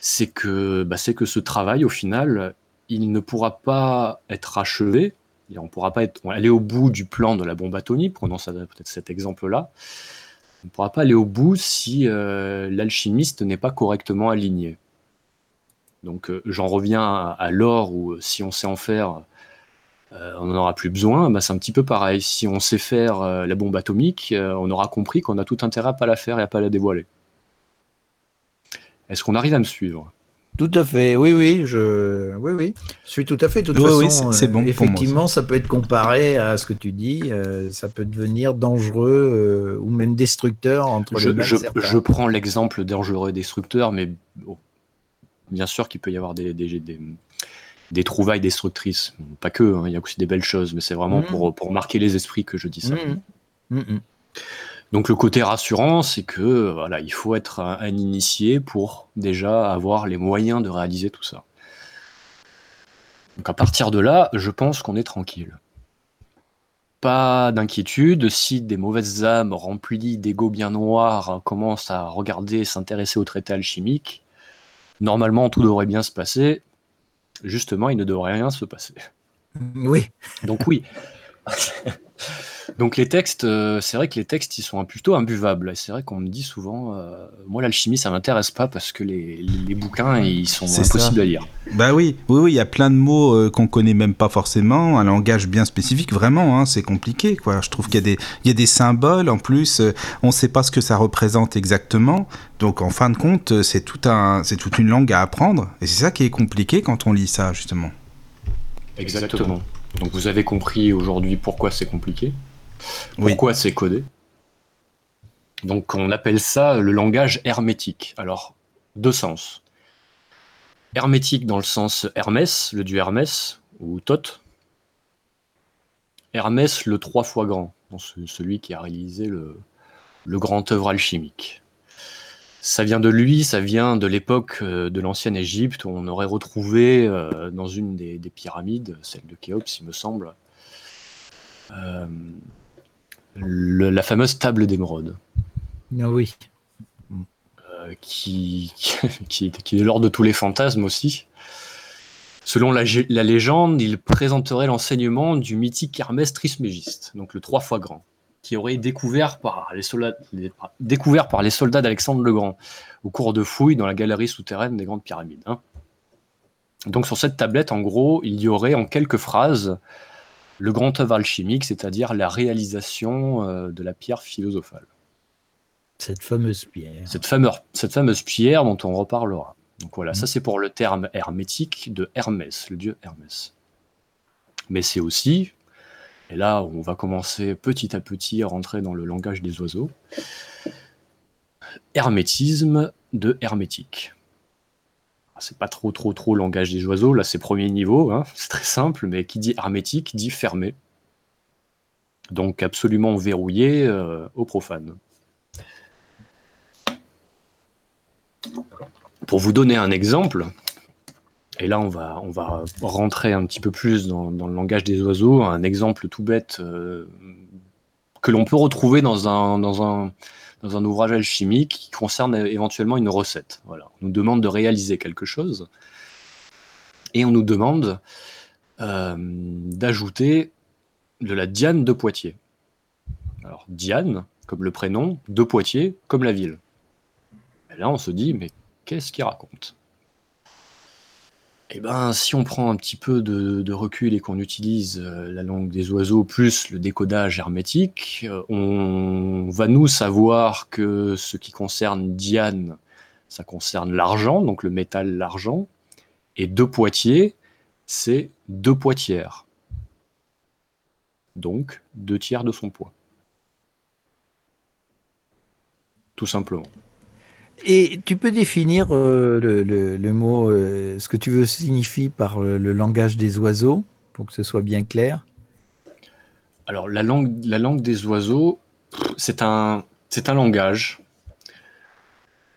c'est que, bah, c'est que ce travail, au final, il ne pourra pas être achevé. Et on ne pourra pas être, aller au bout du plan de la bombe atomique, prenons peut-être cet exemple-là. On ne pourra pas aller au bout si euh, l'alchimiste n'est pas correctement aligné. Donc euh, j'en reviens à, à l'or où euh, si on sait en faire, euh, on n'en aura plus besoin. Bah, c'est un petit peu pareil. Si on sait faire euh, la bombe atomique, euh, on aura compris qu'on a tout intérêt à pas la faire et à pas la dévoiler. Est-ce qu'on arrive à me suivre? Tout à fait, oui, oui, je, oui, oui, je suis tout à fait. De toute Oui, oui, façon, euh, bon pour moi effectivement, ça peut être comparé à ce que tu dis. euh, ça peut devenir dangereux euh, ou même destructeur entre je, les je- prends l'exemple dangereux et destructeur, mais bon, bien sûr qu'il peut y avoir des, des, des- des trouvailles destructrices. Pas que, hein, il y a aussi des belles choses, mais c'est vraiment Mhm. pour, pour marquer les esprits que je dis ça. Mhm. Mhm. Donc le côté rassurant, c'est que voilà, il faut être un, un initié pour déjà avoir les moyens de réaliser tout ça. Donc à partir de là, je pense qu'on est tranquille. Pas d'inquiétude, si des mauvaises âmes remplies d'ego bien noirs commencent à regarder s'intéresser au traité alchimique, normalement tout devrait bien se passer. Justement, il ne devrait rien se passer. Oui. Donc oui. (laughs) Donc les textes, euh, c'est vrai que les textes, ils sont plutôt imbuvables. C'est vrai qu'on me dit souvent, euh, moi l'alchimie, ça m'intéresse pas parce que les, les bouquins, ils sont impossibles à lire. Bah oui, oui, oui, il y a plein de mots euh, qu'on connaît même pas forcément, un langage bien spécifique, vraiment, hein, c'est compliqué, quoi. Je trouve qu'il y a des, il y a des symboles en plus, on ne sait pas ce que ça représente exactement. Donc en fin de compte, c'est tout un, c'est toute une langue à apprendre, et c'est ça qui est compliqué quand on lit ça, justement. Exactement. Donc vous avez compris aujourd'hui pourquoi c'est compliqué. Pourquoi c'est codé? Donc on appelle ça le langage hermétique. Alors, deux sens. Hermétique dans le sens Hermès, le dieu Hermès, ou Thoth. Hermès le trois fois grand, celui qui a réalisé le, grand œuvre alchimique. Ça vient de lui, ça vient de l'époque euh, de l'ancienne Égypte où on aurait retrouvé euh, dans une des, pyramides, celle de Khéops, il me semble, euh, la fameuse table d'émeraude. Ah oui. Euh, qui, (laughs) qui, est l'ordre de tous les fantasmes aussi. Selon la, légende, il présenterait l'enseignement du mythique Hermès Trismégiste, donc le trois fois grand, qui aurait découvert par les soldats, découvert par les soldats d'Alexandre le Grand au cours de fouilles dans la galerie souterraine des grandes pyramides. Hein. Donc sur cette tablette, en gros, il y aurait en quelques phrases le grand œuvre alchimique, c'est-à-dire la réalisation euh, de la pierre philosophale. Cette fameuse pierre. Cette fameuse, cette fameuse pierre dont on reparlera. Donc voilà, ça mm. c'est pour le terme hermétique de Hermès, le dieu Hermès. Mais c'est aussi, et là on va commencer petit à petit à rentrer dans le langage des oiseaux, hermétisme de hermétique. Ah, c'est pas trop, trop, trop langage des oiseaux. Là, c'est premier niveau, hein. (laughs) c'est très simple, mais qui dit hermétique dit fermé. Donc absolument verrouillé euh, au profane. Pour vous donner un exemple, et là on va, on va rentrer un petit peu plus dans, le langage des oiseaux, un exemple tout bête euh, que l'on peut retrouver dans un, dans un, dans un ouvrage alchimique qui concerne éventuellement une recette. On nous demande de réaliser quelque chose et on nous demande euh, d'ajouter de la Diane de Poitiers. Alors Diane, comme le prénom, de Poitiers, comme la ville. Et là, on se dit, mais qu'est-ce qu'il raconte? Eh ben, si on prend un petit peu de, recul et qu'on utilise euh, la langue des oiseaux plus le décodage hermétique, euh, on va nous savoir que ce qui concerne Diane, ça concerne l'argent, donc le métal, l'argent, et deux Poitiers, c'est deux poitières. Donc deux tiers de son poids. Tout simplement. Et tu peux définir euh, le, mot, euh, ce que tu veux signifie par le, langage des oiseaux, pour que ce soit bien clair? Alors, la langue, la langue des oiseaux, c'est un, un langage.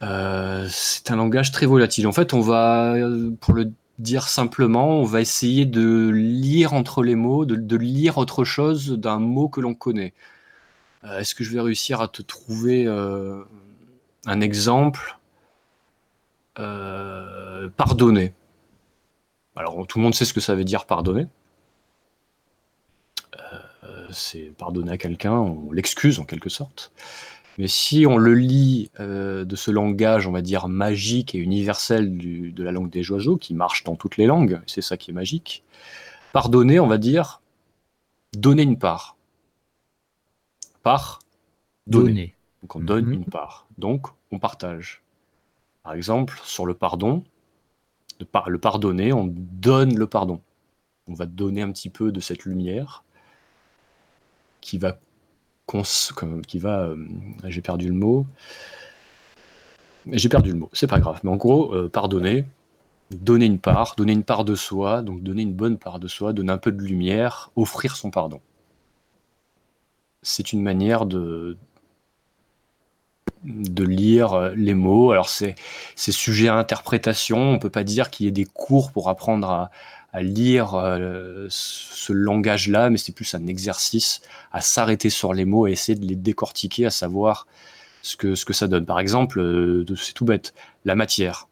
Euh, c'est un langage très volatile. En fait, on va, pour le dire simplement, on va essayer de lire entre les mots, de lire autre chose d'un mot que l'on connaît. Est-ce que je vais réussir à te trouver un exemple, euh, pardonner. Alors tout le monde sait ce que ça veut dire pardonner. Euh, c'est pardonner à quelqu'un, on l'excuse en quelque sorte. Mais si on le lit euh, de ce langage, on va dire magique et universel de la langue des oiseaux, qui marche dans toutes les langues, c'est ça qui est magique, pardonner, on va dire donner une part. Part, donner. Donc on donne mhm. une part. Donc on partage. Par exemple, sur le pardon, le pardonner, on donne le pardon. On va donner un petit peu de cette lumière qui va. qui euh, j'ai perdu le mot. J'ai perdu le mot, c'est pas grave. Mais en gros, euh, pardonner, donner une part, donner une part de soi, donc donner une bonne part de soi, donner un peu de lumière, offrir son pardon. C'est une manière de, de lire euh, les mots. Alors c'est sujet à interprétation. On peut pas dire qu'il y ait des cours pour apprendre à, lire euh, ce langage-là, mais c'est plus un exercice à s'arrêter sur les mots et essayer de les décortiquer, à savoir ce que, ce ça donne. Par exemple, euh, c'est tout bête, la matière.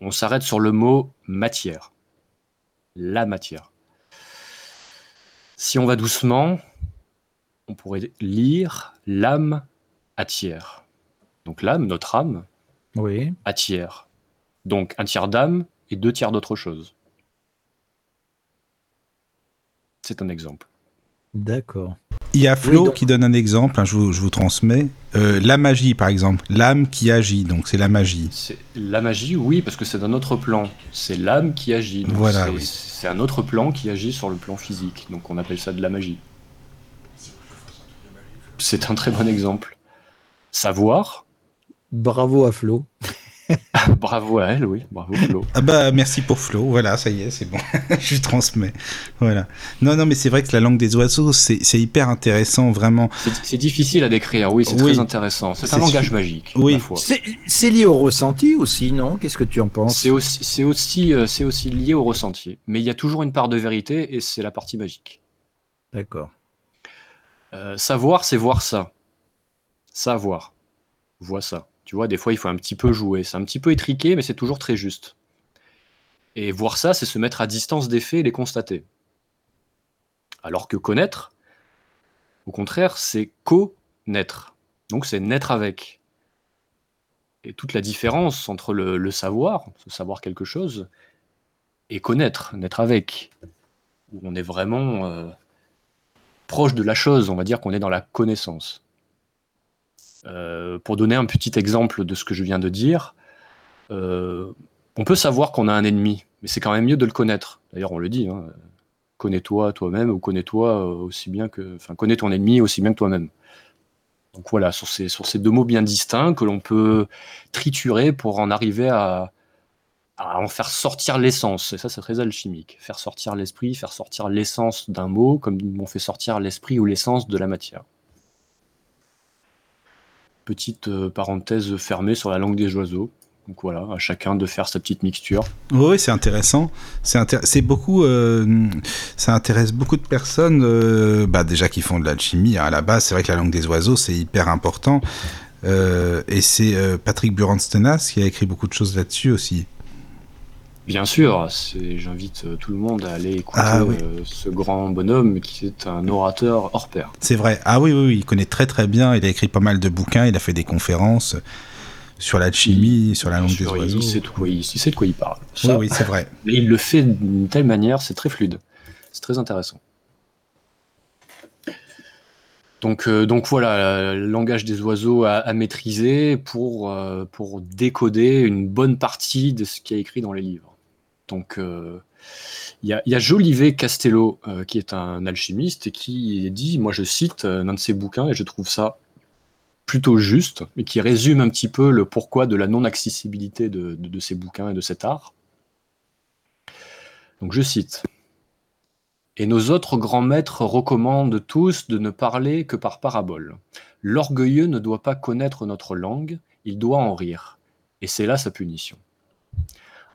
On s'arrête sur le mot matière. la matière. Si on va doucement, on pourrait lire l'âme attire. Donc l'âme, notre âme, Oui. attire. Donc un tiers d'âme et deux tiers d'autre chose. C'est un exemple. D'accord. Il y a Flo Oui, donc- qui donne un exemple, hein, je, vous, je vous transmets. Euh, la magie, par exemple. L'âme qui agit, donc c'est la magie. C'est la magie, oui, parce que c'est d'un autre plan. C'est l'âme qui agit. Donc Voilà, c'est, oui. c'est un autre plan qui agit sur le plan physique. Donc on appelle ça de la magie. C'est un très bon exemple. Savoir, Bravo à Flo. (laughs) bravo à elle, oui, bravo Flo. Ah bah merci pour Flo, voilà, ça y est, c'est bon, (laughs) je lui transmets. Voilà. Non, non, mais c'est vrai que la langue des oiseaux, c'est c'est hyper intéressant, vraiment. C'est, c'est difficile à décrire, oui, c'est Oui. très intéressant. C'est, C'est un langage su- magique, Oui. C'est c'est lié au ressenti aussi, non? Qu'est-ce que tu en penses? C'est aussi, c'est, aussi, euh, c'est aussi lié au ressenti. Mais il y a toujours une part de vérité et c'est la partie magique. D'accord. Euh, savoir, c'est voir ça. Savoir. Vois ça. Tu vois, des fois, il faut un petit peu jouer. C'est un petit peu étriqué, mais c'est toujours très juste. Et voir ça, c'est se mettre à distance des faits et les constater. Alors que connaître, au contraire, c'est connaître. Donc c'est naître avec. Et toute la différence entre le, savoir, savoir quelque chose, et connaître, naître avec. Où on est vraiment euh, proche de la chose, on va dire qu'on est dans la connaissance. Euh, pour donner un petit exemple de ce que je viens de dire, euh, on peut savoir qu'on a un ennemi, mais c'est quand même mieux de le connaître. D'ailleurs, on le dit, hein, connais-toi toi-même ou connais-toi euh, aussi bien que, enfin, connais ton ennemi aussi bien que toi-même. Donc voilà, sur ces, sur ces deux mots bien distincts que l'on peut triturer pour en arriver à, à en faire sortir l'essence. Et ça, c'est très alchimique. Faire sortir l'esprit, faire sortir l'essence d'un mot, comme on fait sortir l'esprit ou l'essence de la matière. Petite euh, parenthèse fermée sur la langue des oiseaux. Donc voilà, à chacun de faire sa petite mixture. Oui, c'est intéressant. C'est intér- beaucoup. euh, ça intéresse beaucoup de personnes, euh, bah, déjà qui font de l'alchimie. hein. À la base, c'est vrai que la langue des oiseaux, c'est hyper important. Et c'est Patrick Buranstenas qui a écrit beaucoup de choses là-dessus aussi. Bien sûr, j'invite euh, tout le monde à aller écouter Ah oui. euh, ce grand bonhomme qui est un orateur hors pair. C'est vrai. Ah oui, oui, oui, il connaît très très bien. Il a écrit pas mal de bouquins. Il a fait des conférences sur l'alchimie, sur la langue des oiseaux. il, sait de quoi il, il sait de quoi il parle. Oui, Ça, oui, c'est vrai. Et (laughs) il le fait d'une telle manière, c'est très fluide. C'est très intéressant. Donc, euh, donc voilà, le langage des oiseaux à, à maîtriser pour, euh, pour décoder une bonne partie de ce qui est écrit dans les livres. Donc euh, il y, a, Jolivet Castello, euh, qui est un alchimiste, et qui dit, moi je cite euh, l'un de ses bouquins, et je trouve ça plutôt juste, et qui résume un petit peu le pourquoi de la non-accessibilité de ces bouquins et de cet art. Donc je cite. Et nos autres grands maîtres recommandent tous de ne parler que par parabole. L'orgueilleux ne doit pas connaître notre langue, il doit en rire. Et c'est là sa punition.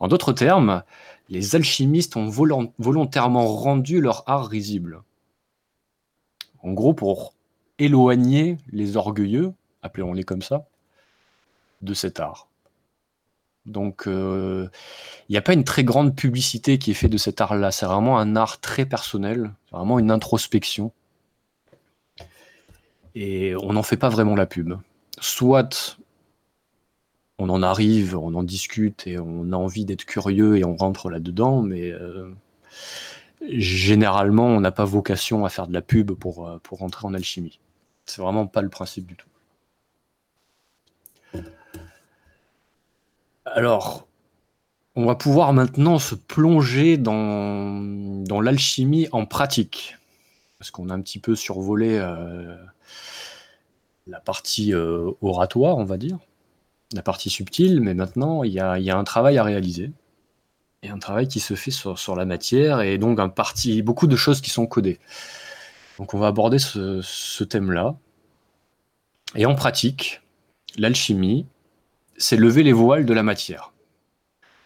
En d'autres termes, les alchimistes ont volon- volontairement rendu leur art risible. En gros, pour éloigner les orgueilleux, appelons-les comme ça, de cet art. Donc, euh, il n'y a pas une très grande publicité qui est faite de cet art-là. C'est vraiment un art très personnel, vraiment une introspection. Et on n'en fait pas vraiment la pub. Soit on en arrive, on en discute et on a envie d'être curieux et on rentre là-dedans, mais euh, généralement, on n'a pas vocation à faire de la pub pour, euh, pour rentrer en alchimie. C'est vraiment pas le principe du tout. Alors, on va pouvoir maintenant se plonger dans, l'alchimie en pratique. Parce qu'on a un petit peu survolé euh, la partie oratoire, on va dire, la partie subtile, mais maintenant, il y a, un travail à réaliser. Et un travail qui se fait sur, la matière, et donc un parti, beaucoup de choses qui sont codées. Donc on va aborder ce, thème-là. Et en pratique, l'alchimie, c'est lever les voiles de la matière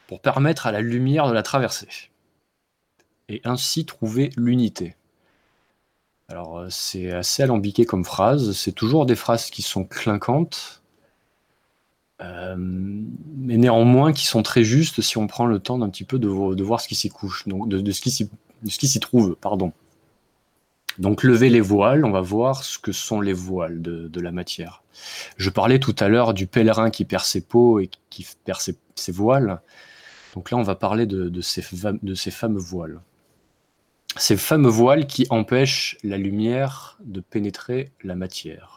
pour permettre à la lumière de la traverser et ainsi trouver l'unité. Alors c'est assez alambiqué comme phrase, c'est toujours des phrases qui sont clinquantes, euh, mais néanmoins qui sont très justes si on prend le temps d'un petit peu de, voir ce qui s'y couche, donc de, ce qui s'y trouve, pardon. Donc lever les voiles, on va voir ce que sont les voiles de, la matière. Je parlais tout à l'heure du pèlerin qui perd ses peaux et qui perd ses, voiles. Donc là, on va parler de, de, ces, de ces fameux voiles. Ces fameux voiles qui empêchent la lumière de pénétrer la matière.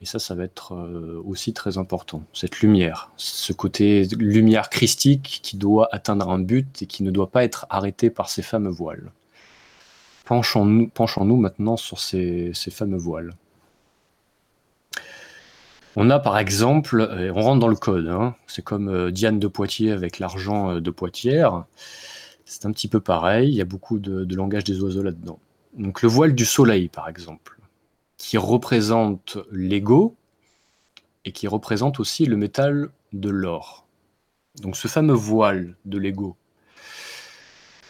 Et ça, ça va être euh, aussi très important, cette lumière, ce côté lumière christique qui doit atteindre un but et qui ne doit pas être arrêté par ces fameux voiles. Penchons-nous penchons -nous maintenant sur ces, ces fameux voiles. On a par exemple, euh, on rentre dans le code, hein, c'est comme euh, Diane de Poitiers avec l'argent de Poitiers, c'est un petit peu pareil, il y a beaucoup de langage des oiseaux là-dedans. Donc le voile du soleil par exemple qui représente l'ego et qui représente aussi le métal de l'or. Donc ce fameux voile de l'ego,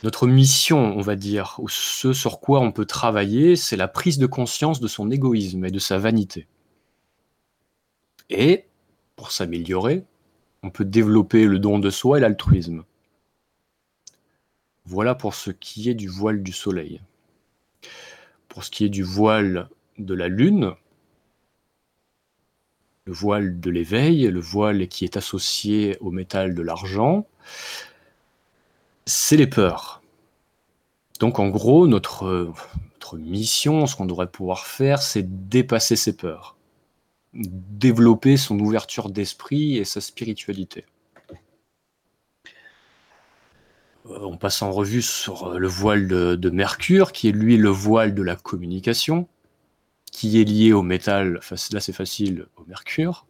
notre mission, on va dire, ou ce sur quoi on peut travailler, c'est la prise de conscience de son égoïsme et de sa vanité. Et, pour s'améliorer, on peut développer le don de soi et l'altruisme. Voilà pour ce qui est du voile du soleil. Pour ce qui est du voile de la lune, le voile de l'éveil, le voile qui est associé au métal de l'argent, c'est les peurs. Donc en gros, notre, mission, ce qu'on devrait pouvoir faire, c'est dépasser ces peurs, développer son ouverture d'esprit et sa spiritualité. On passe en revue sur le voile de Mercure, qui est lui le voile de la communication qui est lié au métal, là c'est facile, au mercure.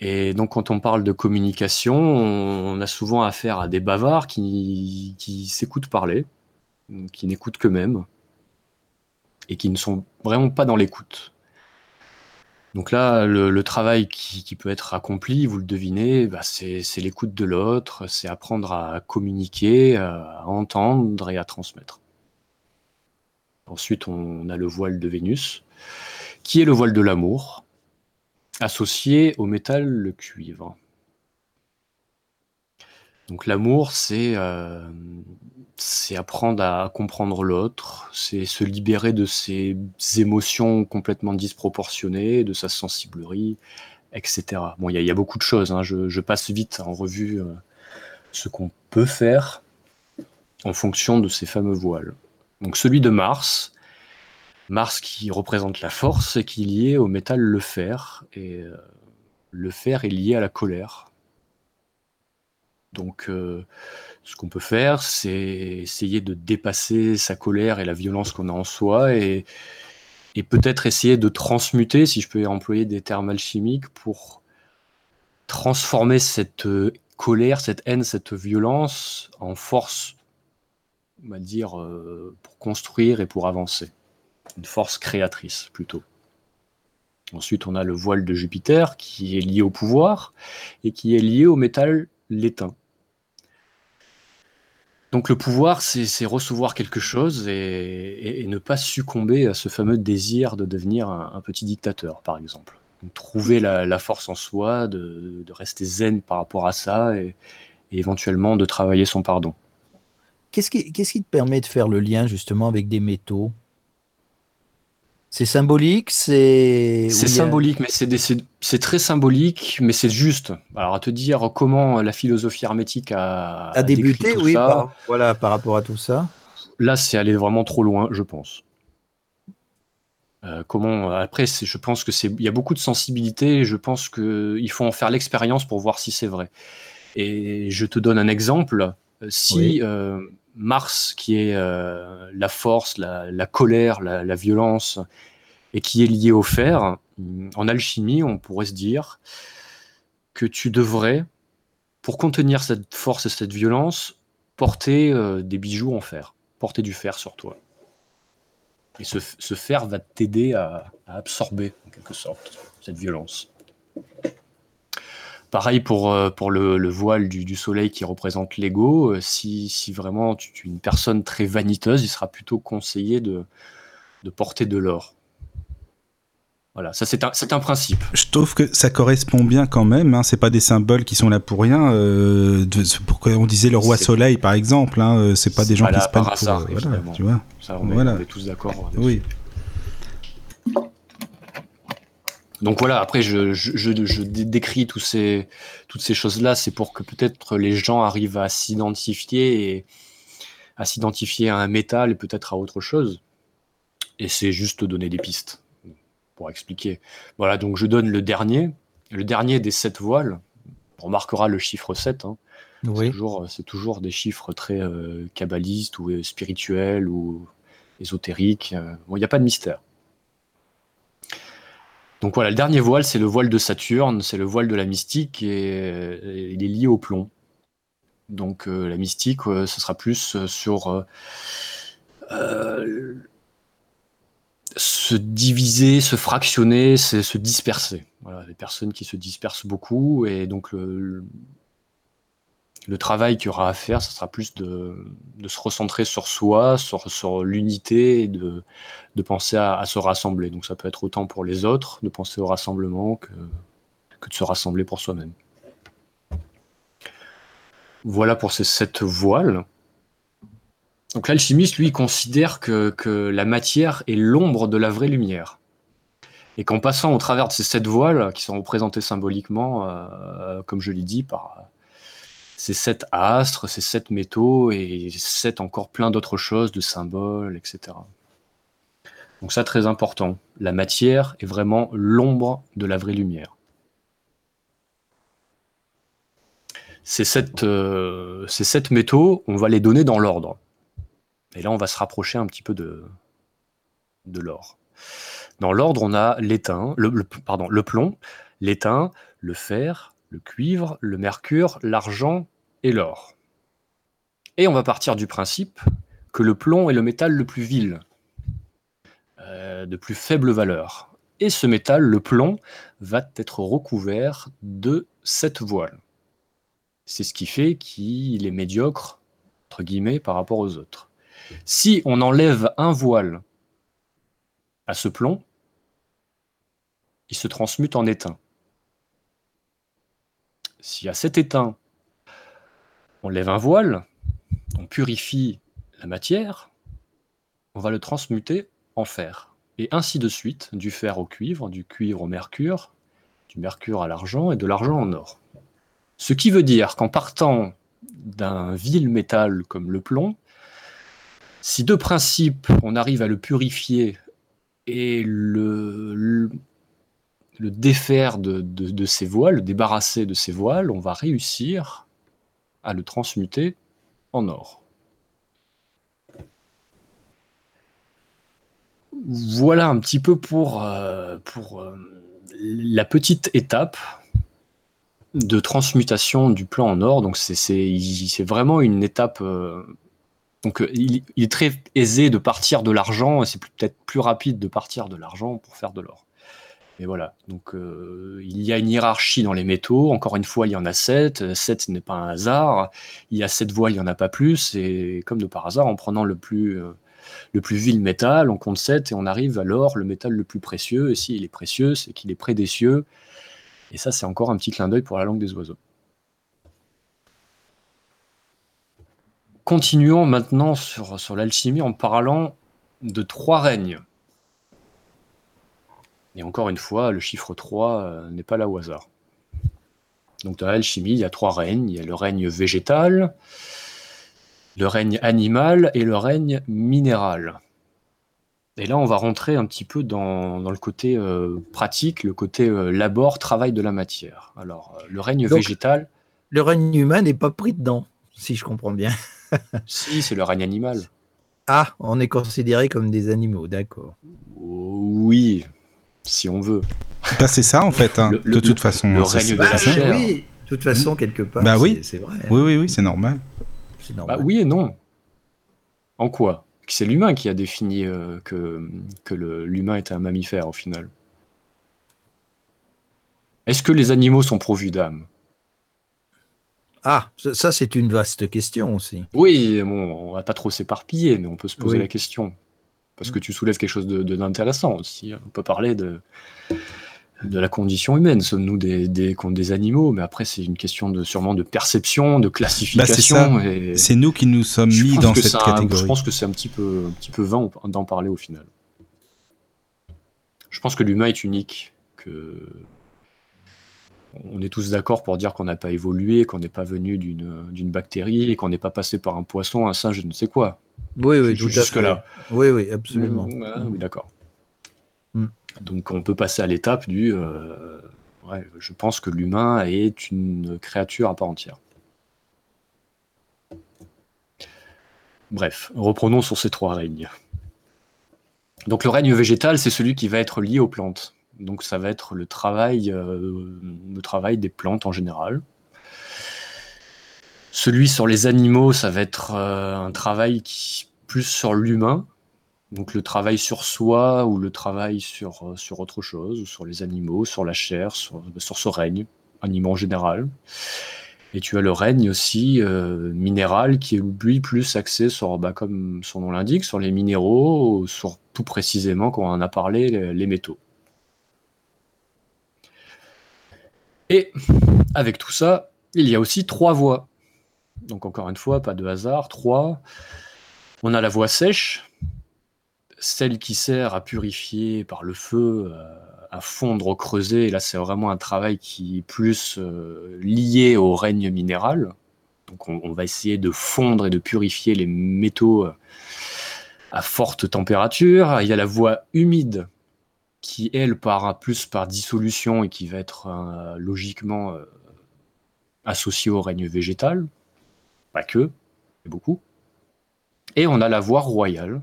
Et donc quand on parle de communication, on a souvent affaire à des bavards qui, s'écoutent parler, qui n'écoutent qu'eux-mêmes, et qui ne sont vraiment pas dans l'écoute. Donc là, le, travail qui, qui, peut être accompli, vous le devinez, bah c'est l'écoute de l'autre, c'est apprendre à communiquer, à entendre et à transmettre. Ensuite, on a le voile de Vénus, qui est le voile de l'amour, associé au métal le cuivre. Donc l'amour, c'est euh, apprendre à comprendre l'autre, c'est se libérer de ses émotions complètement disproportionnées, de sa sensiblerie, etc. Bon, il y, a beaucoup de choses, hein. je, passe vite en revue euh, ce qu'on peut faire en fonction de ces fameux voiles. Donc celui de Mars, Mars qui représente la force et qui est lié au métal le fer. Et euh, le fer est lié à la colère. Donc euh, ce qu'on peut faire, c'est essayer de dépasser sa colère et la violence qu'on a en soi et, et peut-être essayer de transmuter, si je peux employer des termes alchimiques, pour transformer cette euh, colère, cette haine, cette violence en force on va dire, euh, pour construire et pour avancer. Une force créatrice plutôt. Ensuite, on a le voile de Jupiter qui est lié au pouvoir et qui est lié au métal l'étain. Donc le pouvoir, c'est recevoir quelque chose et, ne pas succomber à ce fameux désir de devenir un, petit dictateur, par exemple. trouver la, force en soi, de, rester zen par rapport à ça et éventuellement de travailler son pardon. Qu'est-ce qui, qui, te permet de faire le lien justement avec des métaux? C'est symbolique, c'est. C'est symbolique, mais c'est très symbolique, mais c'est juste. Alors à te dire comment la philosophie hermétique a, a débuté, oui, par, voilà, par rapport à tout ça. Là, c'est aller vraiment trop loin, je pense. Euh, comment après, je pense que c'est, il y a beaucoup de sensibilité. Je pense qu'il faut en faire l'expérience pour voir si c'est vrai. Et je te donne un exemple. Si euh, Mars, qui est euh, la force, la, colère, la, violence, et qui est lié au fer, en alchimie, on pourrait se dire que tu devrais, pour contenir cette force et cette violence, porter euh, des bijoux en fer, porter du fer sur toi. Et ce, fer va t'aider à absorber, en quelque sorte, cette violence. Pareil pour, euh, pour le, voile du, soleil qui représente l'ego. Euh, si, si, vraiment tu, es une personne très vaniteuse, il sera plutôt conseillé de, de porter de l'or. Voilà, ça c'est un, c'est un principe. Je trouve que ça correspond bien quand même. Hein. C'est pas des symboles qui sont là pour rien. Euh, on disait le roi soleil par exemple. Hein. euh, C'est pas des gens pas qui se prennent pour. hasard, voilà, évidemment. tu vois. Ça, on est, Voilà. on est tous d'accord. Oui. Donc voilà, après, je, je, je- je dé- décris tous ces, toutes ces choses-là, c'est pour que peut-être les gens arrivent à s'identifier et à s'identifier à un métal et peut-être à autre chose. Et c'est juste donner des pistes pour expliquer. Voilà, donc je donne le dernier, le dernier des sept voiles. On remarquera le chiffre 7. hein. C'est Oui. toujours, c'est toujours des chiffres très euh, kabbalistes ou euh, spirituels ou ésotériques. euh. Bon, il n'y a pas de mystère. Donc voilà, le dernier voile, c'est le voile de Saturne, c'est le voile de la mystique et, euh, il est lié au plomb. Donc euh, la mystique, euh, ce sera plus sur se diviser, se fractionner, se disperser. Voilà, les personnes qui se dispersent beaucoup et donc le- le travail qu'il y aura à faire, ce sera plus de, se recentrer sur soi, sur, l'unité de, penser à, se rassembler. Donc ça peut être autant pour les autres, de penser au rassemblement, que, de se rassembler pour soi-même. Voilà pour ces sept voiles. Donc l'alchimiste, lui, considère que, que la matière est l'ombre de la vraie lumière. Et qu'en passant au travers de ces sept voiles, qui sont représentées symboliquement, euh, comme je l'ai dit, par ces sept astres, ces sept métaux et sept encore plein d'autres choses, de symboles, etc. Donc ça, très important. La matière est vraiment l'ombre de la vraie lumière. Ces sept, euh, sept métaux, on va les donner dans l'ordre. Et là, on va se rapprocher un petit peu de, de l'or. Dans l'ordre, on a l'étain, le plomb, l'étain, le fer, le cuivre, le mercure, l'argent et l'or. Et on va partir du principe que le plomb est le métal le plus vil, euh, de plus faible valeur. Et ce métal, le plomb, va être recouvert de sept voiles. C'est ce qui fait qu'il est médiocre, entre guillemets, par rapport aux autres. Si on enlève un voile à ce plomb, il se transmute en étain. Si à cet étain, on lève un voile, on purifie la matière, on va le transmuter en fer. Et ainsi de suite, du fer au cuivre, du cuivre au mercure, du mercure à l'argent et de l'argent en or. Ce qui veut dire qu'en partant d'un vil métal comme le plomb, si de principe on arrive à le purifier et le, le, le défaire de, ses voiles, le débarrasser de ses voiles, on va réussir à le transmuter en or. Voilà un petit peu pour, euh, euh, la petite étape de transmutation du plan en or. Donc c'est vraiment une étape. euh, il est très aisé de partir de l'argent et c'est peut-être plus rapide de partir de l'argent pour faire de l'or. Et voilà. Donc euh, il y a une hiérarchie dans les métaux. Encore une fois, il y en a sept. Sept, ce n'est pas un hasard. Il y a sept voiles, il n'y en a pas plus. Et comme de par hasard, en prenant le plus euh, le plus vil métal, on compte 7 et on arrive à l'or, le métal le plus précieux. Et s'il est précieux, c'est qu'il est près des cieux. Et ça, c'est encore un petit clin d'œil pour la langue des oiseaux. Continuons maintenant sur l'alchimie en parlant de trois règnes. Et encore une fois, le chiffre 3 euh, n'est pas là au hasard. Donc dans l'alchimie, il y a trois règnes. Il y a le règne végétal, le règne animal et le règne minéral. Et là, on va rentrer un petit peu dans, dans le côté euh, pratique, le côté euh, labor, travail de la matière. Alors, euh, le règne Donc- végétal, Le règne humain n'est pas pris dedans, si je comprends bien. (laughs) si, c'est le règne animal. Ah, on est considérés comme des animaux, d'accord. Oui, si on veut. Bah, c'est ça en fait, hein. Le- le- de toute façon. le règne de la chair. oui, de toute façon, quelque part, Bah c'est- oui. c'est vrai. Oui, oui, oui, c'est normal. c'est Bah, oui et non. En quoi? C'est l'humain qui a défini euh, que, l'humain était un mammifère au final. Est-ce que les animaux sont pourvus d'âme? Ah, ça, ça, c'est une vaste question aussi. Oui, bon, on va pas trop s'éparpiller, mais on peut se poser Oui. la question. Parce que tu soulèves quelque chose d'intéressant de, aussi. On peut parler de, de la condition humaine. Sommes-nous des, des, des animaux? Mais après, c'est une question de, sûrement de perception, de classification. Bah, c'est nous qui nous sommes mis dans cette catégorie. je pense que c'est un petit peu, un petit peu vain d'en parler au final. Je pense que l'humain est unique, que on est tous d'accord pour dire qu'on n'a pas évolué, qu'on n'est pas venu d'une bactérie, qu'on n'est pas passé par un poisson, un singe, je ne sais quoi. Oui, oui, jusque là. Oui, oui, absolument. Mmh, oui, d'accord. Mmh. Donc on peut passer à l'étape du. Euh, je pense que l'humain est une créature à part entière. Bref, reprenons sur ces trois règnes. Donc le règne végétal, c'est celui qui va être lié aux plantes. Donc ça va être le travail, euh, le travail des plantes en général. Celui sur les animaux, ça va être euh, un travail plus sur l'humain, donc le travail sur soi ou le travail sur, euh, sur autre chose, sur les animaux, sur la chair, sur, ce règne, animaux en général. Et tu as le règne aussi minéral qui est lui plus axé sur, bah, comme son nom l'indique, sur les minéraux, sur tout précisément, quand on en a parlé, les métaux. Et avec tout ça, il y a aussi trois voies. Donc encore une fois, pas de hasard, trois. On a la voie sèche, celle qui sert à purifier par le feu, euh, à fondre au creuset. Et là, c'est vraiment un travail qui est plus euh, lié au règne minéral. Donc on, va essayer de fondre et de purifier les métaux euh, à forte température. Il y a la voie humide, qui elle part plus par dissolution et qui va être logiquement associée au règne végétal, pas que, mais beaucoup. Et on a la voie royale,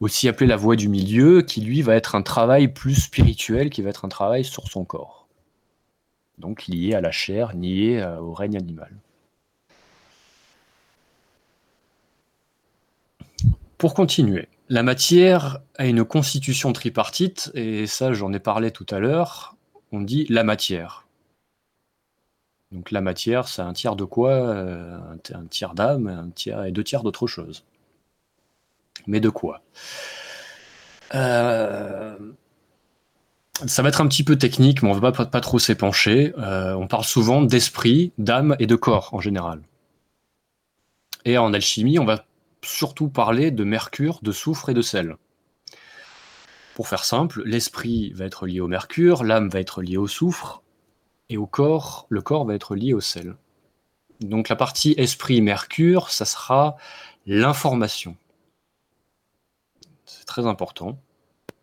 aussi appelée la voie du milieu, qui lui va être un travail plus spirituel, qui va être un travail sur son corps. Donc lié à la chair, lié euh, au règne animal. Pour continuer, la matière a une constitution tripartite, et ça j'en ai parlé tout à l'heure, on dit la matière. Donc la matière, c'est un tiers de quoi euh, Un tiers d'âme un tiers, et deux tiers d'autre chose. Mais de quoi? Euh, Ça va être un petit peu technique, mais on ne va pas, trop s'épancher. Euh, on parle souvent d'esprit, d'âme et de corps en général. Et en alchimie, on va surtout parler de mercure, de soufre et de sel. Pour faire simple, l'esprit va être lié au mercure, l'âme va être liée au soufre, et au corps, le corps va être lié au sel. Donc la partie esprit-mercure, ça sera l'information. C'est très important.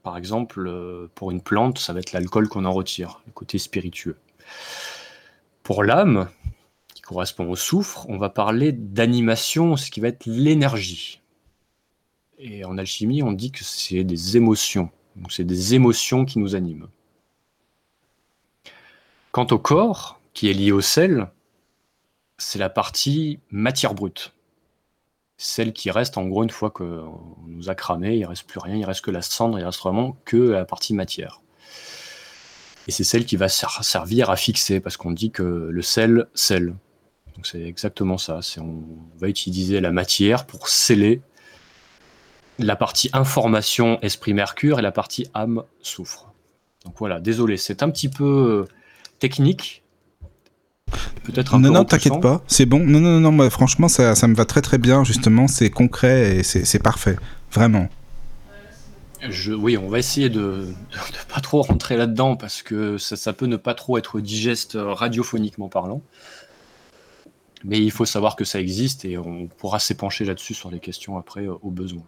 Par exemple, euh, pour une plante, ça va être l'alcool qu'on en retire, le côté spiritueux. Pour l'âme, correspond au soufre, on va parler d'animation, ce qui va être l'énergie. Et en alchimie, on dit que c'est des émotions. Donc c'est des émotions qui nous animent. Quant au corps, qui est lié au sel, c'est la partie matière brute. Celle qui reste en gros une fois qu'on nous a cramé, il reste plus rien, il reste que la cendre, il reste vraiment que la partie matière. Et c'est celle qui va servir à fixer, parce qu'on dit que le sel sel. Donc c'est exactement ça. On va utiliser la matière pour sceller la partie information esprit mercure et la partie âme soufre. Donc voilà, désolé, c'est un petit peu technique. Peut-être un non, peu non, t'inquiète pas, c'est bon. Non, non, non, moi, franchement, ça, ça me va très très bien, justement, c'est concret et c'est parfait, vraiment. Je, oui, on va essayer de ne pas trop rentrer là-dedans parce que ça, ça, peut ne pas trop être digeste euh, radiophoniquement parlant. Mais il faut savoir que ça existe et on pourra s'épancher là-dessus sur les questions après euh, au besoin.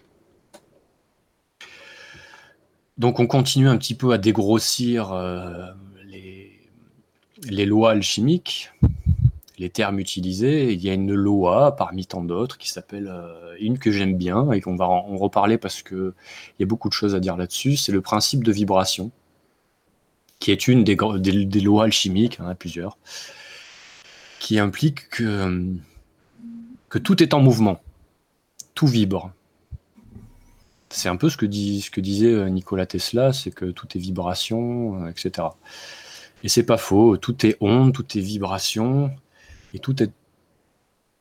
Donc on continue un petit peu à dégrossir euh, les, lois alchimiques, les termes utilisés. Il y a une loi parmi tant d'autres qui s'appelle euh, une que j'aime bien et qu'on va en reparler parce qu'il y a beaucoup de choses à dire là-dessus. C'est le principe de vibration, qui est une des, des, lois alchimiques, a plusieurs qui implique que, que tout est en mouvement, tout vibre. C'est un peu ce que, ce que disait euh, Nikola Tesla, c'est que tout est vibration, euh, etc. Et c'est pas faux, tout est onde, tout est vibration, et tout est,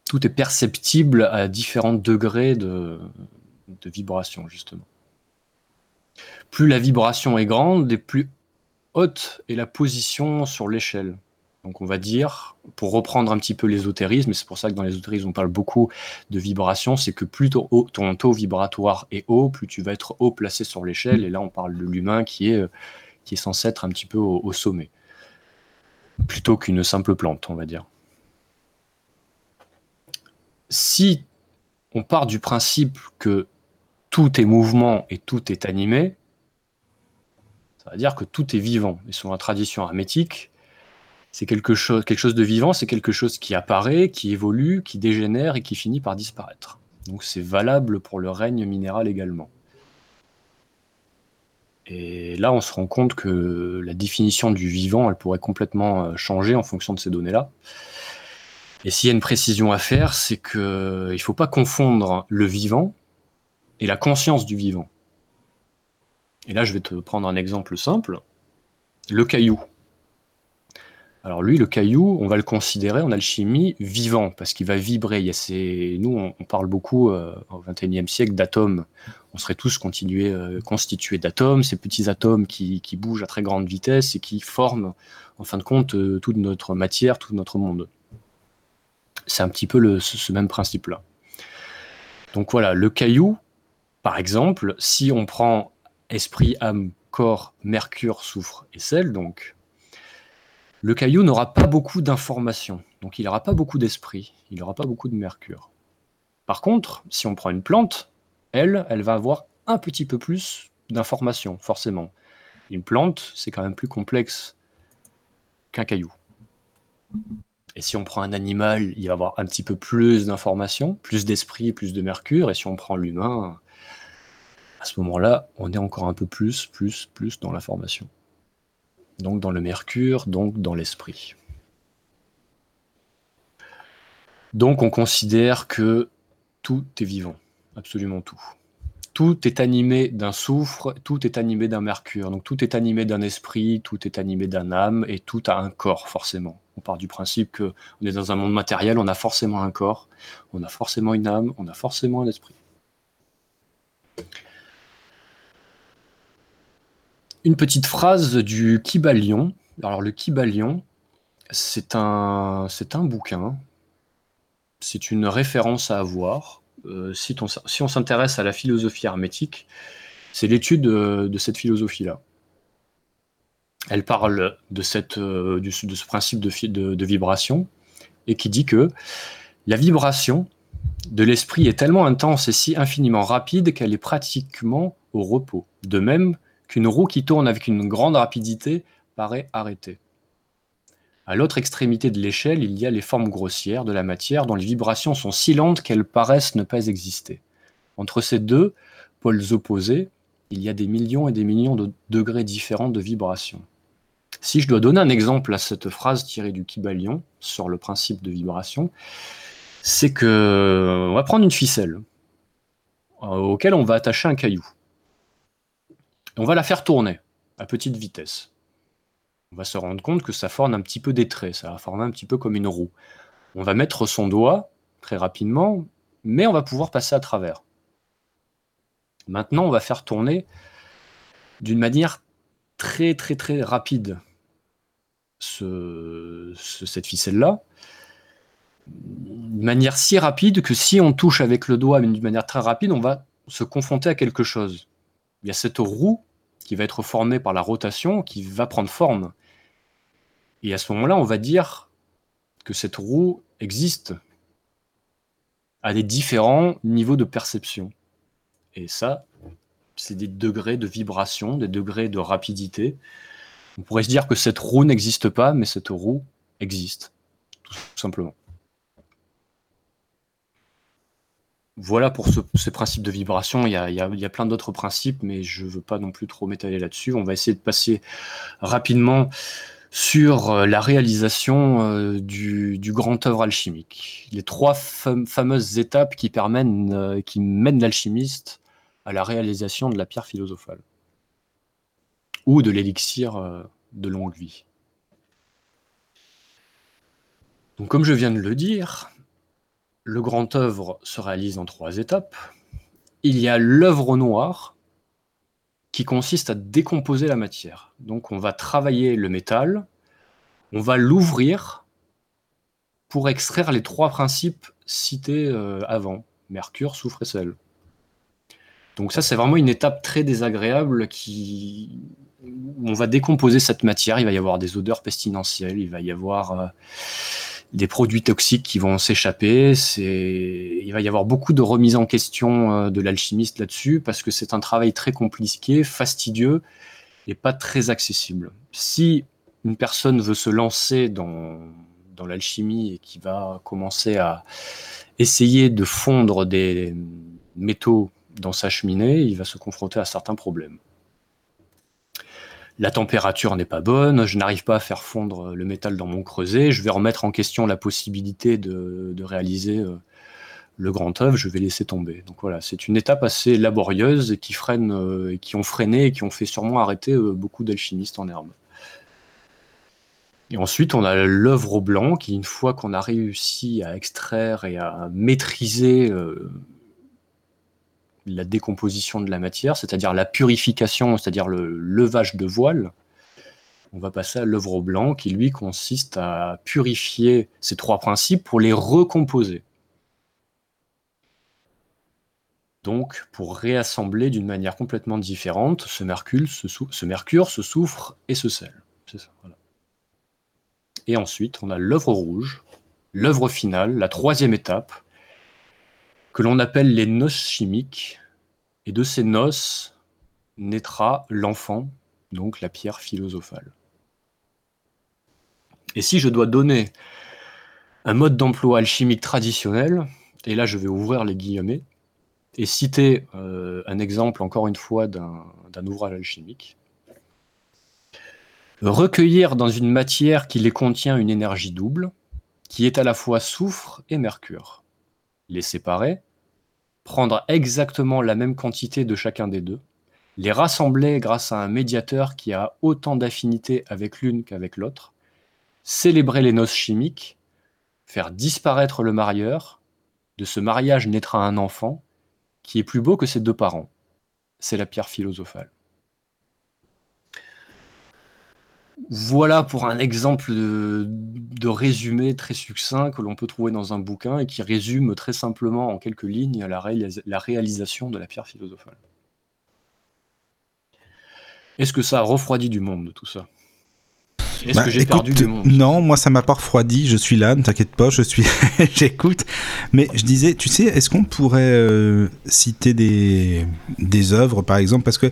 tout est perceptible à différents degrés de, de vibration, justement. Plus la vibration est grande, et plus haute est la position sur l'échelle. Donc on va dire, pour reprendre un petit peu l'ésotérisme, et c'est pour ça que dans l'ésotérisme on parle beaucoup de vibration, c'est que plus ton, taux vibratoire est haut, plus tu vas être haut placé sur l'échelle, et là on parle de l'humain qui est, qui est censé être un petit peu au sommet, plutôt qu'une simple plante, on va dire. Si on part du principe que tout est mouvement et tout est animé, ça veut dire que tout est vivant. Et sur la tradition hermétique, c'est quelque chose, quelque chose de vivant, c'est quelque chose qui apparaît, qui évolue, qui dégénère et qui finit par disparaître. Donc c'est valable pour le règne minéral également. Et là, on se rend compte que la définition du vivant, elle pourrait complètement euh, changer en fonction de ces données-là. Et s'il y a une précision à faire, c'est qu'il ne faut pas confondre le vivant et la conscience du vivant. Et là, je vais te prendre un exemple simple. Le caillou. Alors lui, le caillou, on va le considérer en alchimie vivant, parce qu'il va vibrer. Il y. Nous, on, parle beaucoup euh, au XXIe siècle d'atomes. On serait tous euh, constitués d'atomes, ces petits atomes qui, bougent à très grande vitesse et qui forment, en fin de compte, euh, toute notre matière, tout notre monde. C'est un petit peu ce même principe-là. Donc voilà, le caillou, par exemple, si on prend esprit, âme, corps, mercure, soufre et sel, donc, le caillou n'aura pas beaucoup d'informations. Donc il n'aura pas beaucoup d'esprit, il n'aura pas beaucoup de mercure. Par contre, si on prend une plante, elle, elle va avoir un petit peu plus d'informations, forcément. Une plante, c'est quand même plus complexe qu'un caillou. Et si on prend un animal, il va avoir un petit peu plus d'informations, plus d'esprit, plus de mercure. Et si on prend l'humain, à ce moment-là, on est encore un peu plus, plus, plus dans l'information. Donc dans le mercure, donc dans l'esprit. Donc on considère que tout est vivant, absolument tout. Tout est animé d'un soufre, tout est animé d'un mercure, donc tout est animé d'un esprit, tout est animé d'un âme, et tout a un corps forcément. On part du principe qu'on est dans un monde matériel, on a forcément un corps, on a forcément une âme, on a forcément un esprit. Une petite phrase du Kybalion. Alors le Kybalion, c'est un, bouquin, c'est une référence à avoir. Euh, si, on s'intéresse à la philosophie hermétique, c'est l'étude de cette philosophie-là elle parle de, euh, ce principe de, vibration et qui dit que la vibration de l'esprit est tellement intense et si infiniment rapide qu'elle est pratiquement au repos. De même qu'une roue qui tourne avec une grande rapidité paraît arrêtée. À l'autre extrémité de l'échelle, il y a les formes grossières de la matière dont les vibrations sont si lentes qu'elles paraissent ne pas exister. Entre ces deux pôles opposés, il y a des millions et des millions de degrés différents de vibration. Si je dois donner un exemple à cette phrase tirée du Kybalion sur le principe de vibration, c'est que on va prendre une ficelle euh, auquel on va attacher un caillou. On va la faire tourner à petite vitesse. On va se rendre compte que ça forme un petit peu des traits, ça va former un petit peu comme une roue. On va mettre son doigt très rapidement, mais on va pouvoir passer à travers. Maintenant, on va faire tourner d'une manière très très très rapide cette ficelle-là, de manière si rapide que si on touche avec le doigt, mais d'une manière très rapide, on va se confronter à quelque chose. Il y a cette roue qui va être formée par la rotation, qui va prendre forme. Et à ce moment-là, on va dire que cette roue existe à des différents niveaux de perception. Et ça, c'est des degrés de vibration, des degrés de rapidité. On pourrait se dire que cette roue n'existe pas, mais cette roue existe, tout simplement. Voilà pour ce, ces principes de vibration. Il y a, plein d'autres principes, mais je ne veux pas non plus trop m'étaler là-dessus. On va essayer de passer rapidement sur euh, la réalisation euh, du, grand œuvre alchimique. Les trois fameuses étapes qui, permettent, euh, qui mènent l'alchimiste à la réalisation de la pierre philosophale ou de l'élixir de longue vie. Donc comme je viens de le dire, le grand œuvre se réalise en trois étapes. Il y a l'œuvre noire, qui consiste à décomposer la matière. Donc on va travailler le métal, on va l'ouvrir pour extraire les trois principes cités euh, avant, mercure, soufre et sel. Donc ça, c'est vraiment une étape très désagréable qui... on va décomposer cette matière, il va y avoir des odeurs pestilentielles, il va y avoir euh, des produits toxiques qui vont s'échapper, il va y avoir beaucoup de remises en question euh, de l'alchimiste là-dessus, parce que c'est un travail très compliqué, fastidieux, et pas très accessible. Si une personne veut se lancer dans, dans l'alchimie et qui va commencer à essayer de fondre des métaux dans sa cheminée, il va se confronter à certains problèmes. La température n'est pas bonne, je n'arrive pas à faire fondre le métal dans mon creuset, je vais remettre en question la possibilité de, réaliser euh, le grand œuvre, je vais laisser tomber. Donc voilà, c'est une étape assez laborieuse qui freine, euh, qui ont freiné et qui ont fait sûrement arrêter euh, beaucoup d'alchimistes en herbe. Et ensuite, on a l'œuvre au blanc, qui, une fois qu'on a réussi à extraire et à maîtriser euh, la décomposition de la matière, c'est-à-dire la purification, c'est-à-dire le levage de voile, on va passer à l'œuvre au blanc, qui lui consiste à purifier ces trois principes pour les recomposer. Donc, pour réassembler d'une manière complètement différente ce mercure, ce, soufre et ce sel. Et ensuite, on a l'œuvre rouge, l'œuvre finale, la troisième étape, que l'on appelle les noces chimiques. Et de ces noces naîtra l'enfant, donc la pierre philosophale. Et si je dois donner un mode d'emploi alchimique traditionnel, et là je vais ouvrir les guillemets, et citer euh, un exemple encore une fois d'un ouvrage alchimique, recueillir dans une matière qui les contient une énergie double, qui est à la fois soufre et mercure. Les séparer, prendre exactement la même quantité de chacun des deux, les rassembler grâce à un médiateur qui a autant d'affinité avec l'une qu'avec l'autre, célébrer les noces chimiques, faire disparaître le marieur, de ce mariage naîtra un enfant qui est plus beau que ses deux parents. C'est la pierre philosophale. Voilà pour un exemple de, résumé très succinct que l'on peut trouver dans un bouquin et qui résume très simplement en quelques lignes la, réalisation de la pierre philosophale. Est-ce que ça a refroidi du monde tout ça? Est-ce bah, que j'ai perdu du monde? Non, moi ça m'a pas refroidi. Je suis là, ne t'inquiète pas, je suis, (laughs) j'écoute. Mais je disais, tu sais, est-ce qu'on pourrait euh, citer des des œuvres, par exemple, parce que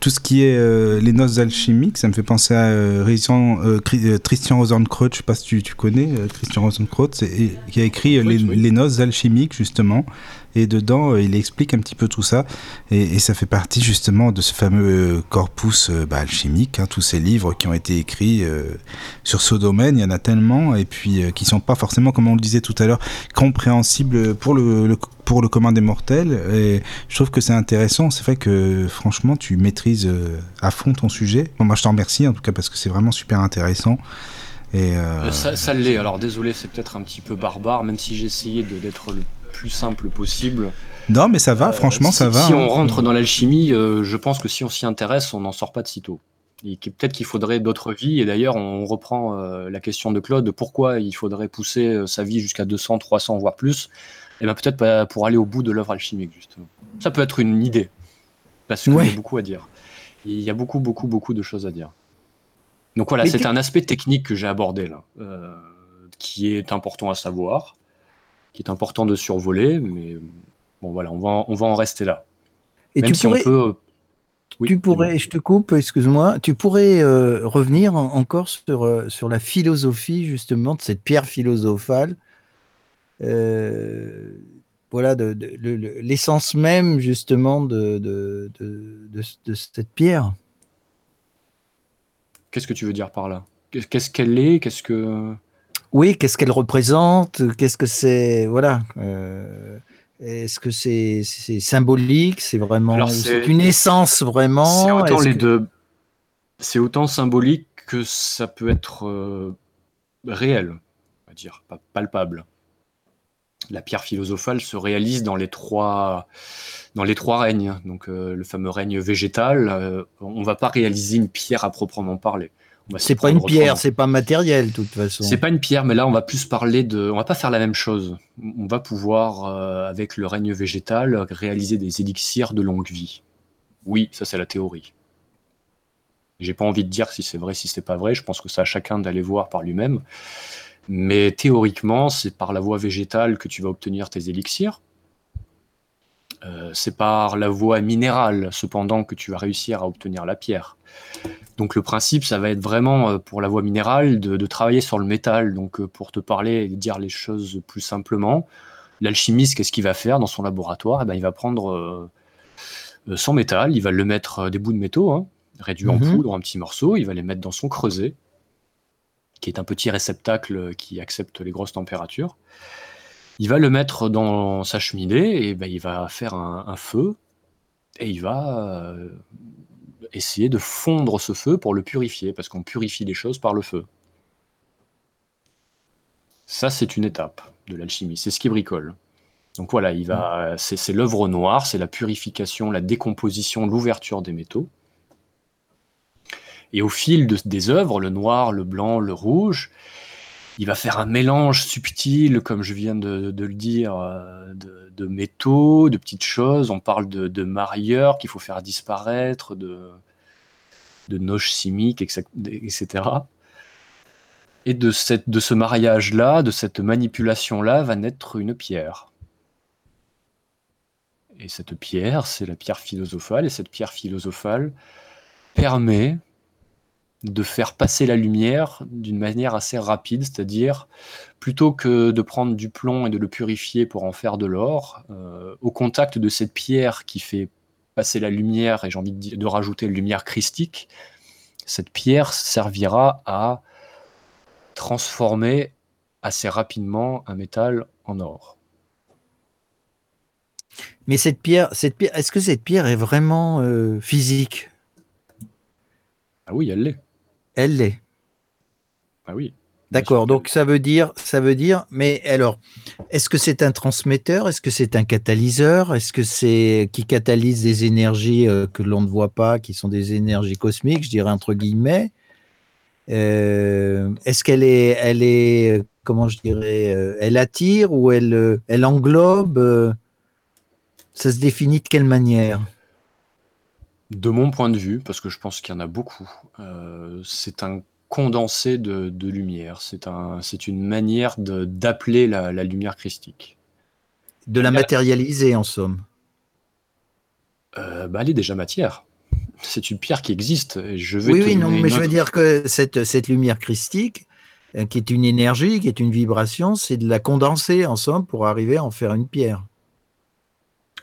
tout ce qui est euh, les noces alchimiques, ça me fait penser à euh, Christian Rosenkreuz, je sais pas si tu, tu connais Christian Rosenkreuz, qui a écrit les, les, noces alchimiques justement. Et dedans, euh, il explique un petit peu tout ça. Et, ça fait partie justement de ce fameux corpus euh, bah, alchimique, hein, tous ces livres qui ont été écrits euh, sur ce domaine. Il y en a tellement, et puis qui sont pas forcément, comme on le disait tout à l'heure, compréhensibles pour le, pour le commun des mortels. Et je trouve que c'est intéressant. C'est vrai que franchement, tu maîtrises à fond ton sujet. Moi, je t'en remercie en tout cas parce que c'est vraiment super intéressant. Et ça, ça l'est. Alors désolé, c'est peut-être un petit peu barbare, même si j'ai essayé d'être le plus simple possible. Non, mais ça va, franchement, ça va. Si on hein. rentre dans l'alchimie, euh, je pense que si on s'y intéresse, on n'en sort pas de sitôt. Peut-être qu'il faudrait d'autres vies, et d'ailleurs, on reprend euh, la question de Claude pourquoi il faudrait pousser euh, sa vie jusqu'à 200, 300, voire plus? Et eh bien peut-être pour aller au bout de l'œuvre alchimique, justement. Ça peut être une idée, parce qu'il y a beaucoup à dire. Il y a beaucoup, beaucoup, beaucoup de choses à dire. Donc voilà, c'est un aspect technique que j'ai abordé là, qui est important à savoir qui est important de survoler, mais bon voilà, on va, on va en rester là. Et tu pourrais, euh, tu pourrais, je te coupe, excuse-moi, tu pourrais euh, revenir encore sur, euh, sur la philosophie justement de cette pierre philosophale, voilà, de, l'essence même justement de, de, de, cette pierre. Qu'est-ce que tu veux dire par là? Qu'est-ce qu'elle est? Qu'est-ce que oui, qu'est-ce qu'elle représente Qu'est-ce que c'est Voilà. Euh, est-ce que c'est symbolique C'est vraiment c'est une essence vraiment C'est autant les deux. C'est autant symbolique que ça peut être euh, réel, on va dire, palpable. la pierre philosophale se réalise dans les trois, dans les trois règnes. Donc euh, le fameux règne végétal, on va pas réaliser une pierre à proprement parler. S'y C'est pas une pierre, autrement. c'est pas matériel, de toute façon. C'est pas une pierre, mais là on va plus parler de. On va pas faire la même chose. On va pouvoir, euh, avec le règne végétal, réaliser des élixirs de longue vie. Oui, ça c'est la théorie. J'ai pas envie de dire si c'est vrai, si c'est pas vrai. Je pense que c'est à chacun d'aller voir par lui-même. Mais théoriquement, c'est par la voie végétale que tu vas obtenir tes élixirs. Euh, c'est par la voie minérale, cependant, que tu vas réussir à obtenir la pierre. Donc le principe, ça va être vraiment euh, pour la voie minérale de, de travailler sur le métal. Donc euh, pour te parler et dire les choses plus simplement, l'alchimiste, qu'est-ce qu'il va faire dans son laboratoire? Eh ben, Il va prendre euh, son métal, il va le mettre des bouts de métaux, hein, réduits en Mhm. poudre, en petits morceaux, il va les mettre dans son creuset, qui est un petit réceptacle qui accepte les grosses températures. Il va le mettre dans sa cheminée et ben, il va faire un, feu et il va euh, essayer de fondre ce feu pour le purifier, parce qu'on purifie les choses par le feu. Ça, c'est une étape de l'alchimie, c'est ce qui bricole. Donc voilà, il va, c'est l'œuvre noire, c'est la purification, la décomposition, l'ouverture des métaux. Et au fil de- des œuvres, le noir, le blanc, le rouge, il va faire un mélange subtil, comme je viens de, le dire, euh, de, métaux, de petites choses. On parle de, de marieurs qu'il faut faire disparaître, de, noches chimiques, etc. Et de ce mariage-là, de cette manipulation-là, va naître une pierre. Et cette pierre, c'est la pierre philosophale. Et cette pierre philosophale permet de faire passer la lumière d'une manière assez rapide, c'est-à-dire plutôt que de prendre du plomb et de le purifier pour en faire de l'or, euh, au contact de cette pierre qui fait passer la lumière, et j'ai envie de, rajouter lumière christique, cette pierre servira à transformer assez rapidement un métal en or. Mais cette pierre, cette pierre, est-ce que cette pierre est vraiment euh, physique? Ah oui, elle l'est. Elle l'est. Ah oui. D'accord. Donc ça veut dire, ça veut dire. Mais alors, est-ce que c'est un transmetteur? Est-ce que c'est un catalyseur? Est-ce que c'est qui catalyse des énergies euh, que l'on ne voit pas, qui sont des énergies cosmiques, je dirais entre guillemets? Euh, Est-ce qu'elle est, elle est, comment je dirais, euh, elle attire ou elle, elle englobe Ça se définit de quelle manière? De mon point de vue, parce que je pense qu'il y en a beaucoup, euh, c'est un condensé de, de lumière. C'est un, c'est une manière de- d'appeler la, la lumière christique. De la Il y a- matérialiser en somme. Euh, bah, elle est déjà matière. C'est une pierre qui existe. et Je vais Oui, te oui, non, donner mais une je veux autre- dire que cette, cette lumière christique, euh, qui est une énergie, qui est une vibration, c'est de la condenser en somme pour arriver à en faire une pierre.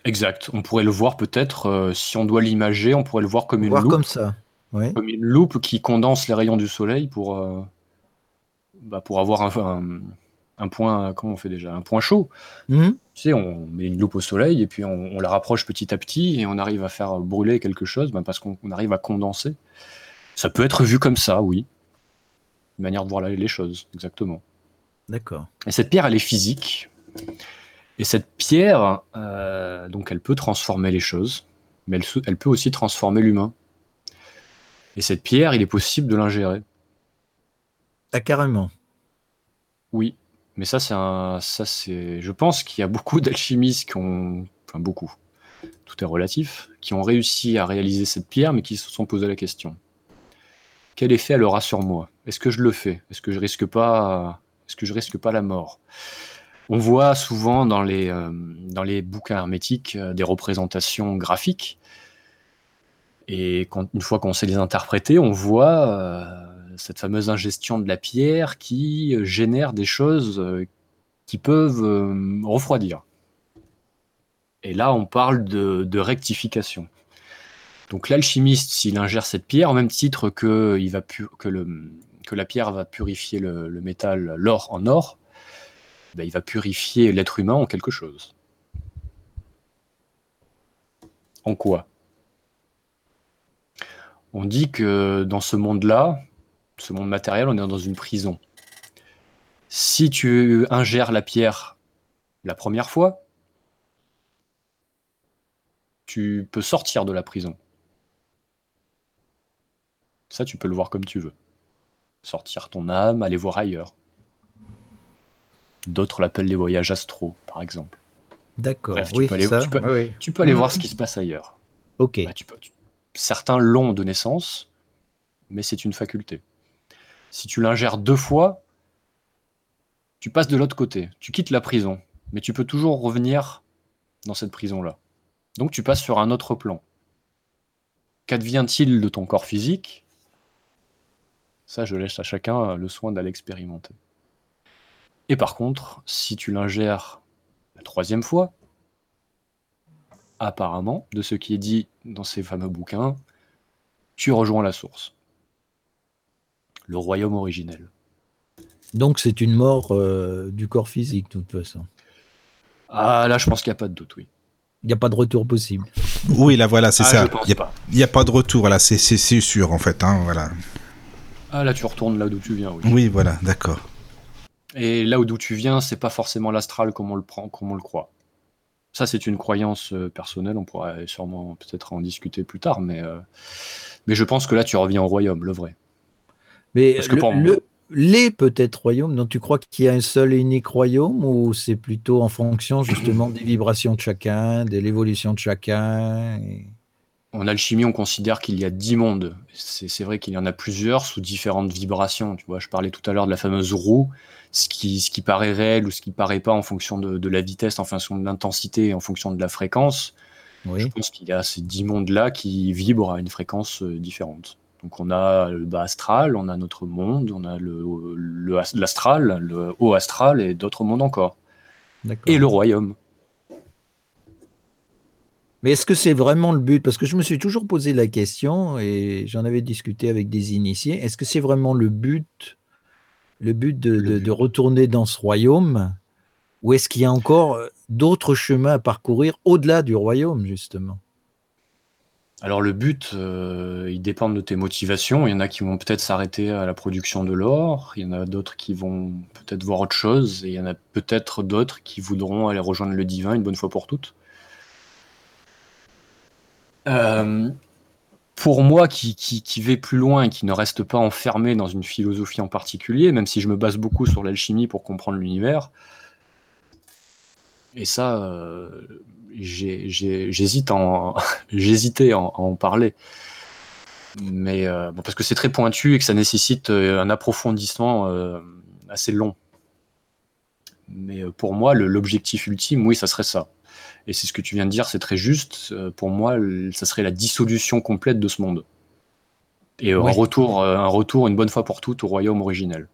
Exact. On pourrait le voir peut-être, euh, si on doit l'imager, on pourrait le voir comme une Voir loupe. comme ça. Oui. comme une loupe qui condense les rayons du soleil pour, euh, bah, pour avoir un, un- un point, comment on fait déjà, un point chaud. Mhm. Tu sais, on met une loupe au soleil et puis on, on la rapproche petit à petit et on arrive à faire brûler quelque chose bah, parce qu'on on arrive à condenser. Ça peut être vu comme ça, oui. Une manière de voir les choses, exactement. D'accord. Et cette pierre, elle est physique. Et cette pierre, euh, donc, elle peut transformer les choses, mais elle, peut aussi transformer l'humain. Et cette pierre, il est possible de l'ingérer. Ah, carrément. Oui, mais ça, c'est un, ça, c'est, je pense qu'il y a beaucoup d'alchimistes qui ont, enfin beaucoup, tout est relatif, qui ont réussi à réaliser cette pierre, mais qui se sont posé la question quel effet elle aura sur moi? Est-ce que je le fais? Est-ce que je risque pas, est-ce que je risque pas la mort? On voit souvent dans les, euh, bouquins hermétiques euh, des représentations graphiques, et une fois qu'on sait les interpréter, on voit euh, cette fameuse ingestion de la pierre qui génère des choses qui peuvent refroidir. Et là, on parle de, rectification. Donc l'alchimiste, s'il ingère cette pierre, au même titre que, la pierre va purifier le métal, l'or en or, ben, il va purifier l'être humain en quelque chose. En quoi? On dit que dans ce monde-là, ce monde matériel, on est dans une prison. Si tu ingères la pierre La première fois, tu peux sortir de la prison. Ça, tu peux le voir comme tu veux. Sortir ton âme, aller voir ailleurs. D'autres l'appellent les voyages astraux, par exemple. D'accord. Tu Oui, peux aller- ça, tu peux- oui, oui. Tu peux aller Mhm. voir ce qui se passe ailleurs. Ok. Bah, tu peux- tu- Certains l'ont de naissance, mais c'est une faculté. Si tu l'ingères deux fois, tu passes de l'autre côté. Tu quittes la prison, mais tu peux toujours revenir dans cette prison-là. Donc tu passes sur un autre plan. Qu'advient-il de ton corps physique? Ça, je laisse à chacun le soin d'aller expérimenter. Et par contre, si tu l'ingères la troisième fois, apparemment, de ce qui est dit dans ces fameux bouquins, tu rejoins la source. Le royaume originel. Donc c'est une mort euh, du corps physique, de toute façon. Ah là, je pense qu'il n'y a pas de doute, oui. Il n'y a pas de retour possible. Oui, là, voilà, c'est ah, ça. Il pas. n'y a, pas de retour, là, c'est c'est- c'est sûr, en fait. Hein, voilà. Ah là, tu retournes là d'où tu viens, oui. Oui, voilà, d'accord. Et là où d'où tu viens, c'est pas forcément l'astral comme on le prend, comme on le croit. Ça, c'est une croyance euh, personnelle. On pourrait sûrement peut-être en discuter plus tard, mais euh, mais je pense que là, tu reviens au royaume, le vrai. Mais Parce que le- pour moi- le- les peut-être royaumes, donc tu crois qu'il y a un seul et unique royaume ou c'est plutôt en fonction justement des vibrations de chacun, de l'évolution de chacun et- En alchimie, on considère qu'il y a dix mondes. C'est c'est vrai qu'il y en a plusieurs sous différentes vibrations. Tu vois, je parlais tout à l'heure de la fameuse roue, ce qui, ce qui paraît réel ou ce qui paraît pas en fonction de, de la vitesse, en fonction de l'intensité, en fonction de la fréquence. Je pense qu'il y a ces dix mondes-là qui vibrent à une fréquence euh, différente. Donc on a le bas astral, on a notre monde, on a le, le- l'astral, le haut astral et d'autres mondes encore. Et le royaume. Mais est-ce que c'est vraiment le but? Parce que je me suis toujours posé la question et j'en avais discuté avec des initiés. Est-ce que c'est vraiment le but, le but de, retourner dans ce royaume Ou est-ce qu'il y a encore euh, d'autres chemins à parcourir au-delà du royaume, justement? Alors le but, euh, il dépend de tes motivations. Il y en a qui vont peut-être s'arrêter à la production de l'or, il y en a d'autres qui vont peut-être voir autre chose, et il y en a peut-être d'autres qui voudront aller rejoindre le divin une bonne fois pour toutes. Euh, pour moi, qui, qui, qui vais plus loin et qui ne reste pas enfermé dans une philosophie en particulier, même si je me base beaucoup sur l'alchimie pour comprendre l'univers, et ça, euh, j'hésite en, (laughs) j'hésitais en, à en parler. Mais euh, bon, parce que c'est très pointu et que ça nécessite euh, un approfondissement euh, assez long. Mais pour moi, l'objectif ultime, oui, ça serait ça. Et c'est ce que tu viens de dire, c'est très juste. Euh, pour moi, ça serait la dissolution complète de ce monde. Et euh, Oui. un, retour, euh, un retour une bonne fois pour toutes au royaume originel.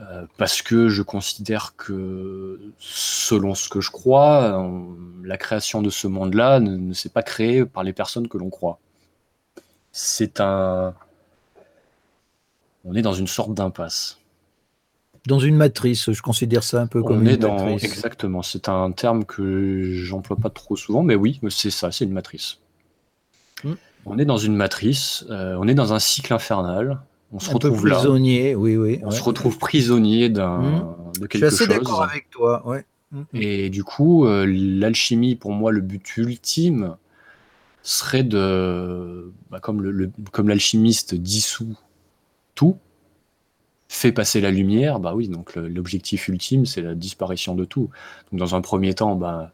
Euh, parce que je considère que, selon ce que je crois, on- la création de ce monde-là ne, ne s'est pas créée par les personnes que l'on croit. C'est un. On est dans une sorte d'impasse. Dans une matrice, je considère ça un peu comme On une est dans. matrice. Exactement. C'est un terme que j'emploie pas trop souvent, mais oui, c'est ça, c'est une matrice. Hmm. On est dans une matrice, euh, on est dans un cycle infernal. On se Un peu retrouve là. prisonnier, oui, oui. On ouais. se retrouve prisonnier d'un, Hmm. de Je suis quelque assez chose. d'accord avec toi. Ouais. Mm. Et du coup, euh, l'alchimie, pour moi, le but ultime serait de, bah, comme le- le- comme l'alchimiste dissout tout, fait passer la lumière, bah oui, donc l'objectif ultime, c'est la disparition de tout. Donc dans un premier temps, bah,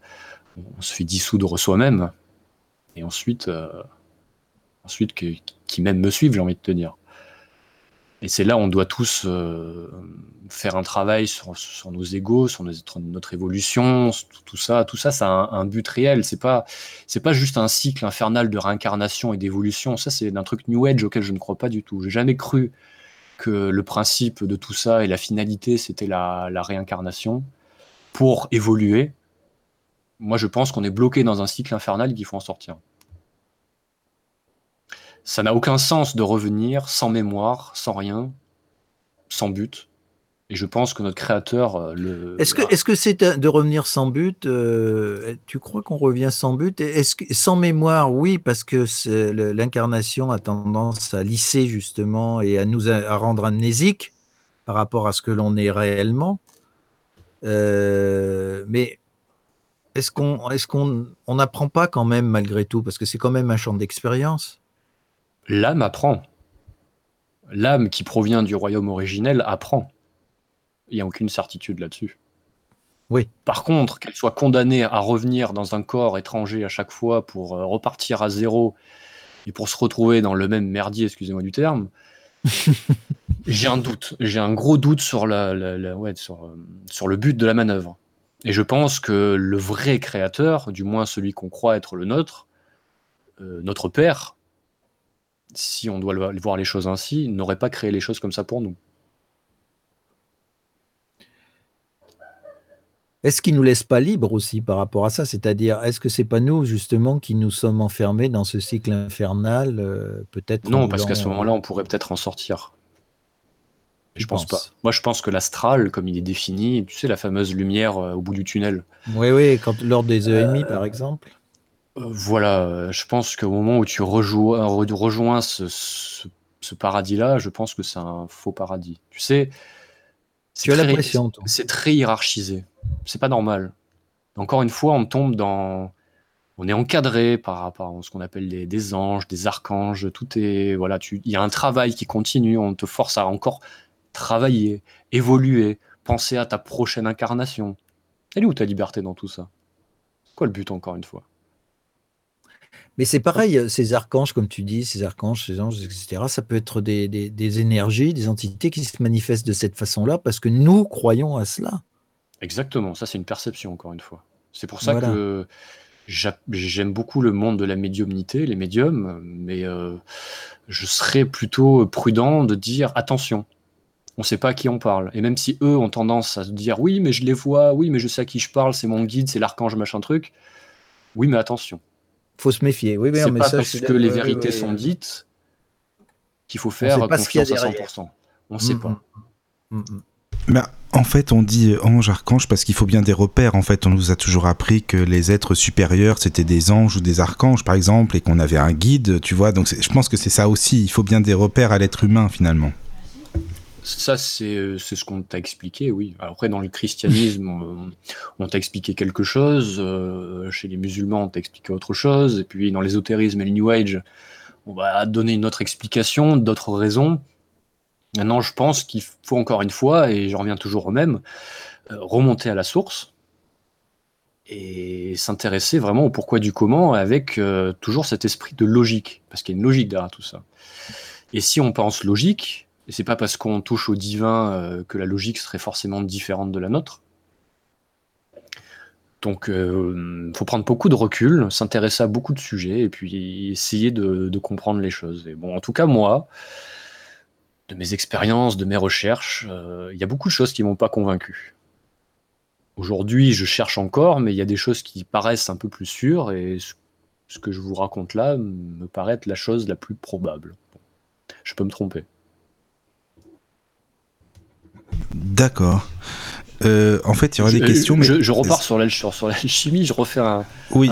on se fait dissoudre soi-même, et ensuite, euh, ensuite qui même me suivent, j'ai envie de te dire. Et c'est là on doit tous euh, faire un travail sur, nos égaux, sur notre, évolution, tout, tout ça. Tout ça, ça a un, un but réel. C'est pas, c'est pas juste un cycle infernal de réincarnation et d'évolution. Ça, c'est un truc New Age auquel je ne crois pas du tout. J'ai jamais cru que le principe de tout ça et la finalité, c'était la, la réincarnation pour évoluer. Moi, je pense qu'on est bloqué dans un cycle infernal et qu'il faut en sortir. Ça n'a aucun sens de revenir sans mémoire, sans rien, sans but. Et je pense que notre créateur euh, le. Est-ce que est-ce que c'est de revenir sans but euh, Tu crois qu'on revient sans but? Est-ce que sans mémoire Oui, parce que l'incarnation a tendance à lisser justement et à nous à rendre amnésiques par rapport à ce que l'on est réellement. Euh, mais est-ce qu'on est qu'on on n'apprend pas quand même malgré tout? Parce que c'est quand même un champ d'expérience. L'âme apprend. L'âme qui provient du royaume originel apprend. Il n'y a aucune certitude là-dessus. Oui. Par contre, qu'elle soit condamnée à revenir dans un corps étranger à chaque fois pour euh, repartir à zéro et pour se retrouver dans le même merdier, excusez-moi du terme, (laughs) j'ai un doute. J'ai un gros doute sur, la, ouais, sur, euh, sur, le but de la manœuvre. Et je pense que le vrai créateur, du moins celui qu'on croit être le nôtre, euh, notre père, si on doit voir les choses ainsi, n'aurait pas créé les choses comme ça pour nous. Est-ce qu'il nous laisse pas libre aussi par rapport à ça? C'est-à-dire, est-ce que c'est pas nous justement qui nous sommes enfermés dans ce cycle infernal euh, Peut-être. Non, parce qu'à ce moment-là, on pourrait peut-être en sortir. Je pense, pas. Moi, je pense que l'astral, comme il est défini, tu sais, la fameuse lumière euh, au bout du tunnel. Oui, oui, quand lors des EMI, par exemple. Euh, voilà, je pense qu'au moment où tu rejoins, ce paradis-là, je pense que c'est un faux paradis. Tu sais, tu as l'impression, C'est très hiérarchisé. C'est pas normal. Encore une fois, on tombe dans. On est encadré par ce qu'on appelle des anges, des archanges. Tout est. Voilà, il y a un travail qui continue. On te force à encore travailler, évoluer, penser à ta prochaine incarnation. Elle est où ta liberté dans tout ça? Quoi le but, encore une fois? Mais c'est pareil, ces archanges, comme tu dis, ces archanges, ces anges, etc., ça peut être des, des, énergies, des entités qui se manifestent de cette façon-là parce que nous croyons à cela. Exactement, ça c'est une perception, encore une fois. C'est pour ça que j'aime beaucoup le monde de la médiumnité, les médiums, mais euh, je serais plutôt prudent de dire attention, on ne sait pas à qui on parle. Et même si eux ont tendance à se dire oui, mais je les vois, oui, mais je sais à qui je parle, c'est mon guide, c'est l'archange, machin truc. Oui, mais attention faut se méfier. Oui, c'est pas parce que les vérités sont dites qu'il faut faire confiance à 100%. On ne sait mm, pas. Mm, mm, en fait, on dit ange, archange parce qu'il faut bien des repères. En fait, on nous a toujours appris que les êtres supérieurs, c'était des anges ou des archanges, par exemple, et qu'on avait un guide, tu vois. Donc, je pense que c'est ça aussi. Il faut bien des repères à l'être humain, finalement. Ça, euh, c'est ce qu'on t'a expliqué, oui. Après, dans le christianisme, (laughs) on, t'a expliqué quelque chose. Euh, chez les musulmans, on t'a expliqué autre chose. Et puis, dans l'ésotérisme et le New Age, on va donner une autre explication, d'autres raisons. Maintenant, je pense qu'il faut encore une fois, et je reviens toujours au même, euh, remonter à la source et s'intéresser vraiment au pourquoi du comment avec toujours cet esprit de logique, parce qu'il y a une logique derrière tout ça. Et si on pense logique, et c'est pas parce qu'on touche au divin euh, que la logique serait forcément différente de la nôtre. Donc, il euh, faut prendre beaucoup de recul, s'intéresser à beaucoup de sujets et puis essayer de, comprendre les choses. Et bon, en tout cas, moi, de mes expériences, de mes recherches, euh, il y a beaucoup de choses qui m'ont pas convaincu. Aujourd'hui, je cherche encore, mais il y a des choses qui paraissent un peu plus sûres et ce que je vous raconte là me paraît être la chose la plus probable. Je peux me tromper. D'accord. Euh, en fait, il y aura des questions. Mais... Je, repars sur l'alchimie, je refais un,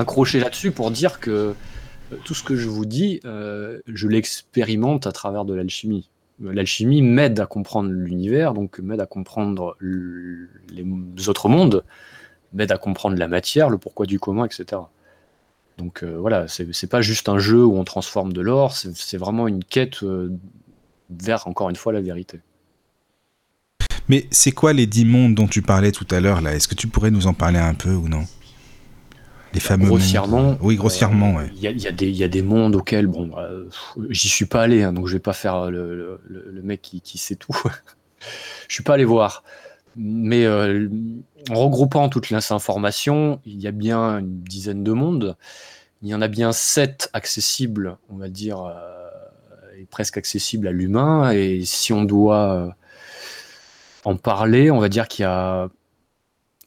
crochet là-dessus pour dire que euh, tout ce que je vous dis, euh, je l'expérimente à travers de l'alchimie. L'alchimie m'aide à comprendre l'univers, donc m'aide à comprendre les autres mondes, m'aide à comprendre la matière, le pourquoi du comment, etc. Donc voilà, c'est pas juste un jeu où on transforme de l'or, c'est vraiment une quête vers, encore une fois, la vérité. Mais c'est quoi les dix mondes dont tu parlais tout à l'heure là? Est-ce que tu pourrais nous en parler un peu ou non? Les fameux grossièrement. Oui, grossièrement. Il y, a, des mondes auxquels bon, euh, j'y suis pas allé, hein, donc je vais pas faire le, mec qui, sait tout. (laughs) je suis pas allé voir. Mais euh, en regroupant toutes les informations, il y a bien une dizaine de mondes. Il y en a bien sept accessibles, on va dire, euh, et presque accessibles à l'humain. Et si on doit en parler, on va dire qu'il y a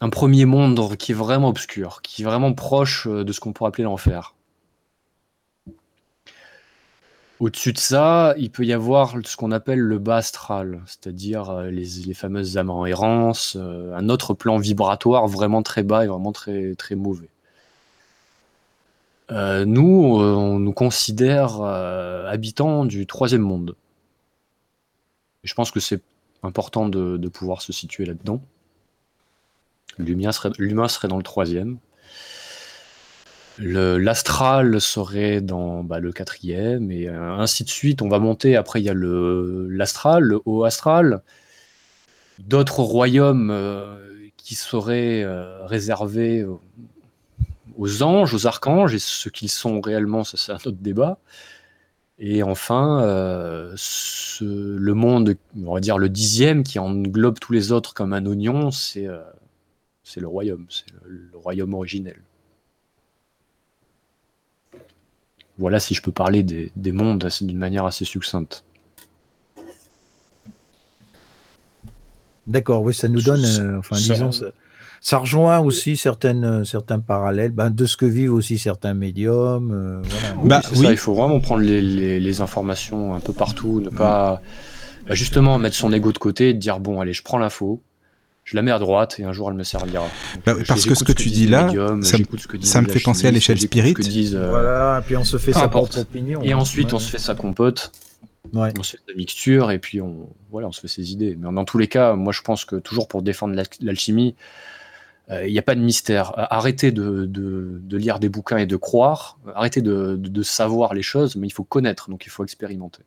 un premier monde qui est vraiment obscur, qui est vraiment proche euh, de ce qu'on pourrait appeler l'enfer. Au-dessus de ça, il peut y avoir ce qu'on appelle le bas astral, c'est-à-dire euh, les, fameuses âmes en euh, un autre plan vibratoire vraiment très bas et vraiment très, très mauvais. nous, on nous considère habitants du troisième monde. je pense que c'est important de, pouvoir se situer là-dedans. L'humain serait, dans le troisième. L'astral serait dans bah, le quatrième, et euh, ainsi de suite. On va monter. Après, il y a l'astral, le haut astral. D'autres royaumes euh, qui seraient euh, réservés aux, aux anges, aux archanges, et ce qu'ils sont réellement, ça c'est un autre débat. Et enfin, euh, ce- le monde, on va dire le dixième, qui englobe tous les autres comme un oignon, c'est euh, le royaume, c'est le, le royaume originel. Voilà si je peux parler des, des mondes d'une manière assez succincte. D'accord, oui, ça nous donne, euh, enfin, disons, ça, ça rejoint aussi certaines, euh, certains parallèles ben, de ce que vivent aussi certains médiums. euh, voilà. Bah, oui. ça, il faut vraiment prendre les, les- les informations un peu partout, ne pas bah, justement mettre son ego de côté et de dire bon allez je prends l'info, je la mets à droite et un jour elle me servira. Bah, parce que ce que tu dis là, médiums, ça me- j'écoute ce que disent ça me les fait penser à l'échelle j'écoute ce que spirit. disent, euh, Voilà, et puis on se fait sa propre opinion. Et hein. ensuite, on se fait sa compote, Ouais. on se fait sa mixture, et puis on, voilà, on se fait ses idées. Mais dans tous les cas, moi, je pense que toujours pour défendre l'al- l'alchimie, euh, il n'y a pas de mystère. Euh, Arrêtez de, de- de lire des bouquins et de croire. Arrêtez de, de- savoir les choses, mais il faut connaître, donc il faut expérimenter.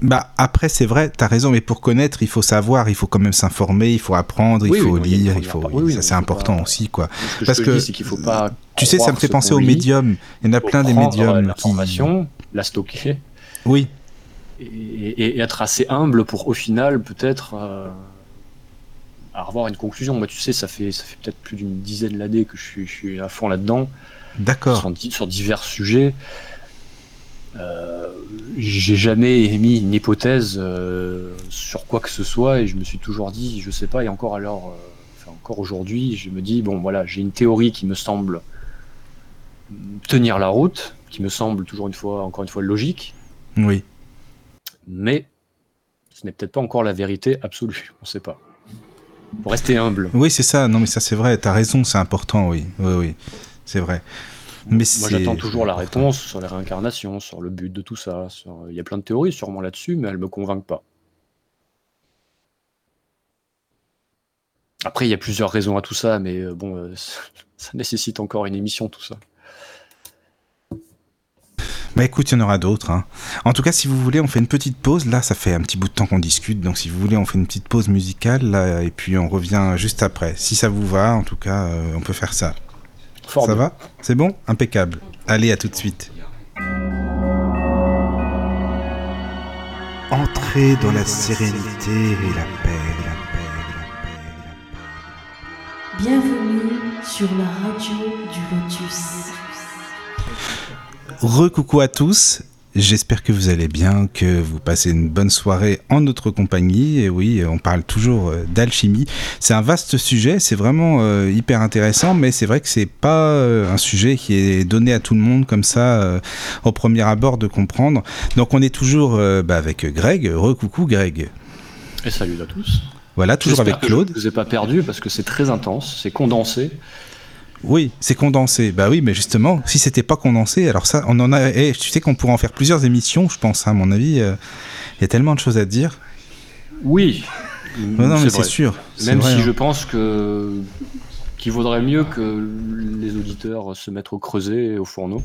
Bah après c'est vrai, t'as raison, mais pour connaître, il faut savoir, il faut quand même s'informer, il faut apprendre, il Oui, faut lire, il faut. oui, ça c'est important pas- aussi quoi. Ce que Parce je te que, dis, c'est qu'il faut pas. Tu sais, ça me fait penser aux médiums. Il y en a plein des euh, médiums qui. L'information, la stocker, Oui, et, être assez humble pour au final peut-être euh, avoir une conclusion. Moi, tu sais, ça fait, ça fait peut-être plus d'une dizaine d'années que je suis, je suis à fond là-dedans. d'accord. sur, di- sur divers sujets. Euh, j'ai jamais émis une hypothèse euh, sur quoi que ce soit et je me suis toujours dit, je sais pas, et encore alors, euh, enfin, encore aujourd'hui, je me dis, bon voilà, j'ai une théorie qui me semble tenir la route, qui me semble toujours une fois, encore une fois, logique, Oui. Mais ce n'est peut-être pas encore la vérité absolue, (laughs) on sait pas. Faut rester humble. Oui, c'est ça. Non, mais ça c'est vrai. T'as raison, c'est important. Oui, oui, oui, c'est vrai. Mais Moi, j'attends toujours la réponse sur les réincarnations, sur le but de tout ça. sur- Il y a plein de théories sûrement là-dessus, mais elles me convainquent pas. Après, il y a plusieurs raisons à tout ça, mais euh, bon, euh, (laughs) ça nécessite encore une émission, tout ça. Bah écoute, il y en aura d'autres. hein. En tout cas, si vous voulez, on fait une petite pause. Là, ça fait un petit bout de temps qu'on discute. Donc, si vous voulez, on fait une petite pause musicale. Là, et puis, on revient juste après. Si ça vous va, en tout cas, euh, on peut faire ça. Fort ça bien. va? C'est bon? Impeccable. Allez, à tout de suite. Entrez dans la sérénité et la paix, la paix, la paix, la paix. Bienvenue sur la radio du Lotus. Recoucou à tous. J'espère que vous allez bien, que vous passez une bonne soirée en notre compagnie. Et oui, on parle toujours euh, d'alchimie. C'est un vaste sujet, c'est vraiment euh, hyper intéressant, mais c'est vrai que c'est pas euh, un sujet qui est donné à tout le monde comme ça euh, au premier abord de comprendre. Donc on est toujours bah, avec Greg. Recoucou Greg. Et salut à tous. Voilà, toujours avec que Claude. Je ne vous ai pas perdu parce que c'est très intense, c'est condensé. Oui, c'est condensé. Bah oui, mais justement, si c'était pas condensé, alors ça, on en a. eh, tu sais qu'on pourrait en faire plusieurs émissions, je pense. hein, à mon avis, euh, il y a tellement de choses à dire. Oui, Non, non, mais c'est sûr. Même vrai, si hein. je pense que qu'il vaudrait mieux que les auditeurs se mettent au creuset et au fourneau.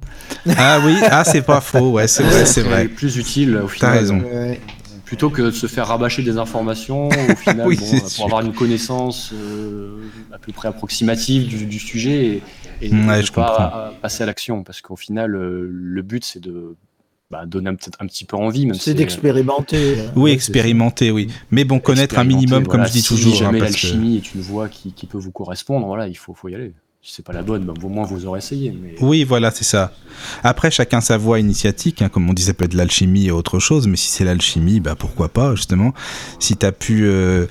Ah oui, ah c'est pas faux. Ouais, c'est vrai, c'est vrai. plus utile au T'as final. raison. Ouais. Plutôt que de se faire rabâcher des informations, au (laughs) final, Oui, bon, c'est pour sûr. avoir une connaissance euh, à peu près approximative du, du sujet et, et ne Ouais, de je pas passer à l'action. Parce qu'au final, euh, le but, c'est de bah, donner un- peut-être un petit peu envie. Même C'est si- d'expérimenter. hein. (laughs) Oui, expérimenter, oui. Mais bon, connaître un minimum, comme je dis Si toujours. hein, jamais que- l'alchimie est une voie qui, qui peut vous correspondre, voilà, il faut, faut y aller. C'est pas la bonne, bah, au moins vous aurez essayé. Mais... Oui, voilà, c'est ça. Après, chacun sa voie initiatique. hein, comme on disait, peut être l'alchimie et autre chose. Mais si c'est l'alchimie, bah, pourquoi pas, justement. Si tu as pu euh,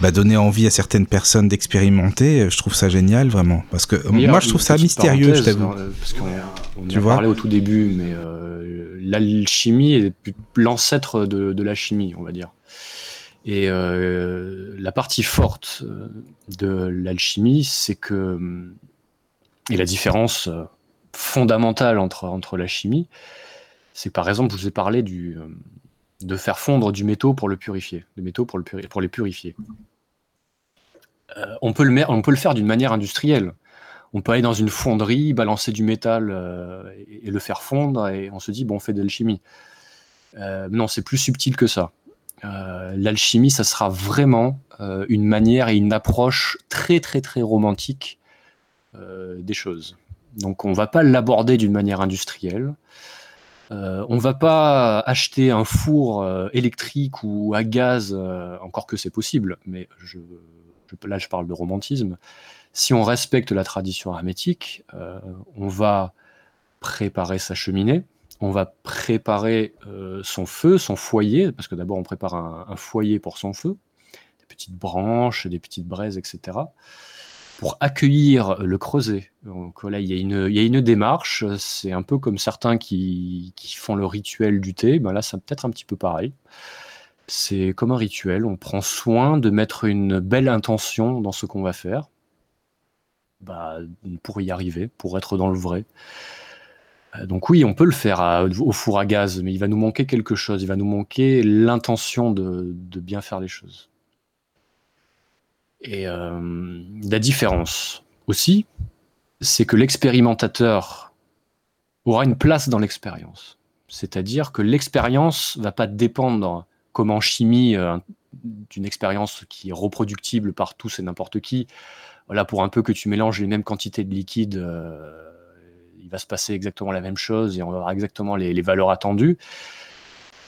bah, donner envie à certaines personnes d'expérimenter, euh, je trouve ça génial, vraiment. Parce que euh, moi, je trouve ça mystérieux, je t'avoue. hein, Parce qu'on on Tu en vois parlait au tout début, mais euh, l'alchimie est l'ancêtre de, de la chimie, on va dire. Et euh, la partie forte euh, de l'alchimie, c'est que, hum, et la différence euh, fondamentale entre, entre la chimie, c'est par exemple, je vous ai parlé euh, de faire fondre du métaux pour le purifier, métaux pour, le pour les purifier. Euh, on, peut le faire d'une manière industrielle. On peut aller dans une fonderie, balancer du métal et, le faire fondre, et on se dit, bon, on fait de l'alchimie. Non, c'est plus subtil que ça. L'alchimie, ça sera vraiment une manière et une approche très, très, très romantique des choses. Donc, on ne va pas l'aborder d'une manière industrielle. Euh, on ne va pas acheter un four euh, électrique ou à gaz, euh, encore que c'est possible, mais je, là je parle de romantisme. Si on respecte la tradition hermétique, on va préparer sa cheminée, on va préparer son feu, son foyer, parce que d'abord on prépare un, foyer pour son feu, des petites branches, des petites braises, etc pour accueillir le creuset. Donc là, il y a une, y a une démarche. C'est un peu comme certains qui, qui font le rituel du thé. Ben là, c'est peut-être un petit peu pareil. C'est comme un rituel. On prend soin de mettre une belle intention dans ce qu'on va faire bah, pour y arriver, pour être dans le vrai. Euh, donc oui, on peut le faire au four à gaz, mais il va nous manquer quelque chose. Il va nous manquer l'intention de, de bien faire les choses. Et euh, la différence aussi, c'est que l'expérimentateur aura une place dans l'expérience. C'est-à-dire que l'expérience va pas dépendre, comme en chimie, euh, d'une expérience qui est reproductible par tous et n'importe qui. Voilà, pour un peu que tu mélanges les mêmes quantités de liquide, euh, il va se passer exactement la même chose et on aura exactement les valeurs attendues.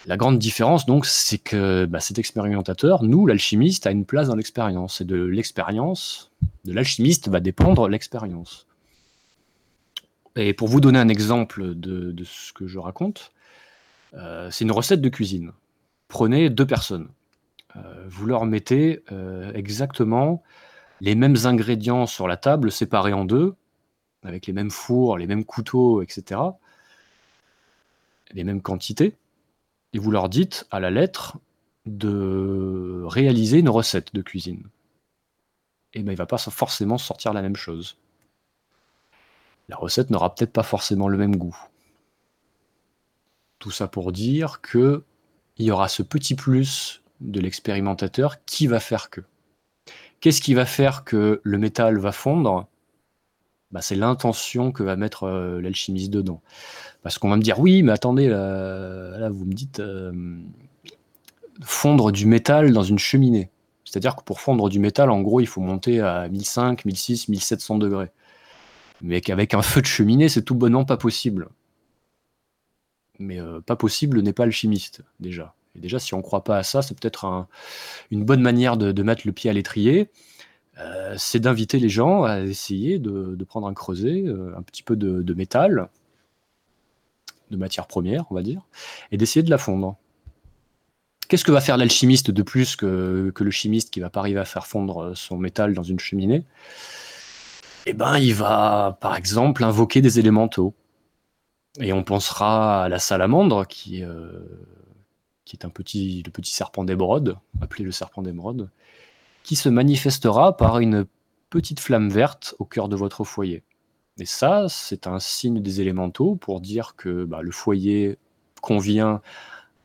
La grande différence, donc, c'est que bah, cet expérimentateur, nous, l'alchimiste, a une place dans l'expérience. Et de l'expérience, de l'alchimiste, va dépendre l'expérience. Et pour vous donner un exemple de, ce que je raconte, euh, c'est une recette de cuisine. Prenez deux personnes. Euh, vous leur mettez euh, exactement les mêmes ingrédients sur la table, séparés en deux, avec les mêmes fours, les mêmes couteaux, etc. Les mêmes quantités et vous leur dites à la lettre de réaliser une recette de cuisine. Et bien il va pas forcément sortir la même chose. La recette n'aura peut-être pas forcément le même goût. Tout ça pour dire que il y aura ce petit plus de l'expérimentateur qui va faire que. Qu'est-ce qui va faire que le métal va fondre? Bah, C'est l'intention que va mettre euh, l'alchimiste dedans. Parce qu'on va me dire, oui, mais attendez, là, vous me dites euh, fondre du métal dans une cheminée. C'est-à-dire que pour fondre du métal, en gros, il faut monter à 1500, 1600, 1700 degrés. Mais qu'avec un feu de cheminée, c'est tout bonnement pas possible. Mais euh, pas possible n'est pas alchimiste, déjà. Et déjà, si on ne croit pas à ça, c'est peut-être une bonne manière de, mettre le pied à l'étrier. Euh, c'est d'inviter les gens à essayer de, prendre un creuset, un petit peu de métal, de matière première, on va dire, et d'essayer de la fondre. Qu'est-ce que va faire l'alchimiste de plus que, le chimiste qui va pas arriver à faire fondre son métal dans une cheminée? Eh ben, il va, par exemple, invoquer des élémentaux. Et on pensera à la salamandre, qui, euh, qui est un petit, le petit serpent d'émeraude, appelé le serpent d'émeraude, qui se manifestera par une petite flamme verte au cœur de votre foyer. Et ça, c'est un signe des élémentaux pour dire que bah, le foyer convient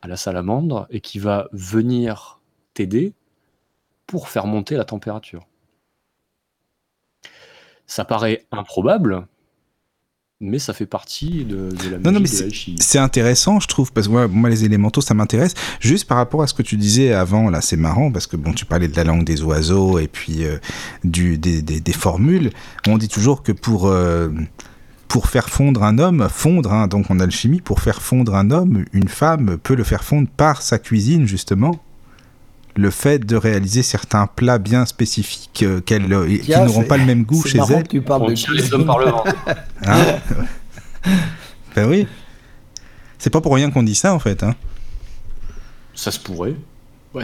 à la salamandre et qui va venir t'aider pour faire monter la température. Ça paraît improbable, mais ça fait partie de, la magie non, mais C'est intéressant, je trouve, parce que moi, les élémentaux, ça m'intéresse. Juste par rapport à ce que tu disais avant, là, c'est marrant, parce que bon, tu parlais de la langue des oiseaux et puis euh, du, des, des, formules. On dit toujours que pour, euh, pour faire fondre un homme, fondre, hein, donc en alchimie, pour faire fondre un homme, une femme peut le faire fondre par sa cuisine, justement le fait de réaliser certains plats bien spécifiques euh, qu'elles, euh, qui n'auront pas le même goût chez elles. Que tu parles de les hommes par le ventre. (laughs) Hein ben oui. C'est pas pour rien qu'on dit ça en fait. Hein. Ça se pourrait.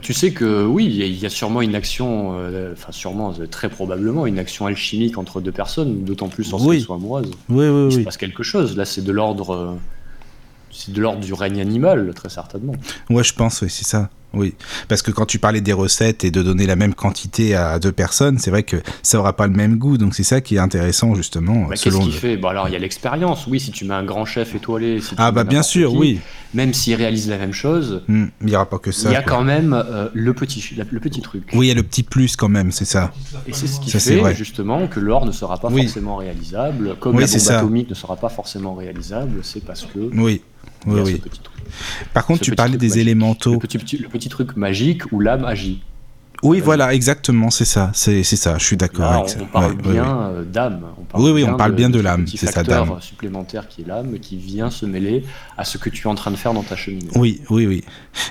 tu sais que oui, il y, a sûrement une action, euh, enfin sûrement, très probablement une action alchimique entre deux personnes, d'autant plus lorsqu'elles sont amoureuses. Oui, oui, il se passe quelque chose. Là, c'est de l'ordre, c'est de l'ordre du règne animal, très certainement. Ouais, je pense, oui, c'est ça. Oui, parce que quand tu parlais des recettes et de donner la même quantité à deux personnes, c'est vrai que ça aura pas le même goût. Donc c'est ça qui est intéressant justement. Bah, Qu'est-ce qui fait? Bon, Alors il y a l'expérience. Oui, si tu mets un grand chef étoilé. Si ah bah bien sûr, oui. Même s'il réalise la même chose, hmm, il n'y aura pas que ça. Il y a quand même euh, le petit, le petit truc. Oui, il y a le petit plus quand même, c'est ça. Et c'est ce qui fait justement que l'or ne sera pas forcément réalisable, comme la bombe atomique ne sera pas forcément réalisable. C'est parce que. Oui. Oui, oui. Par contre, tu parlais des élémentaux. Le petit, le petit truc magique où l'âme agit. Oui, voilà, exactement, c'est ça, c'est ça, je suis d'accord avec ça. On parle bien euh, d'âme. Oui, oui, on parle bien de l'âme, c'est ça, d'âme. supplémentaire qui est l'âme, qui vient se mêler à ce que tu es en train de faire dans ta cheminée. Oui, oui, oui.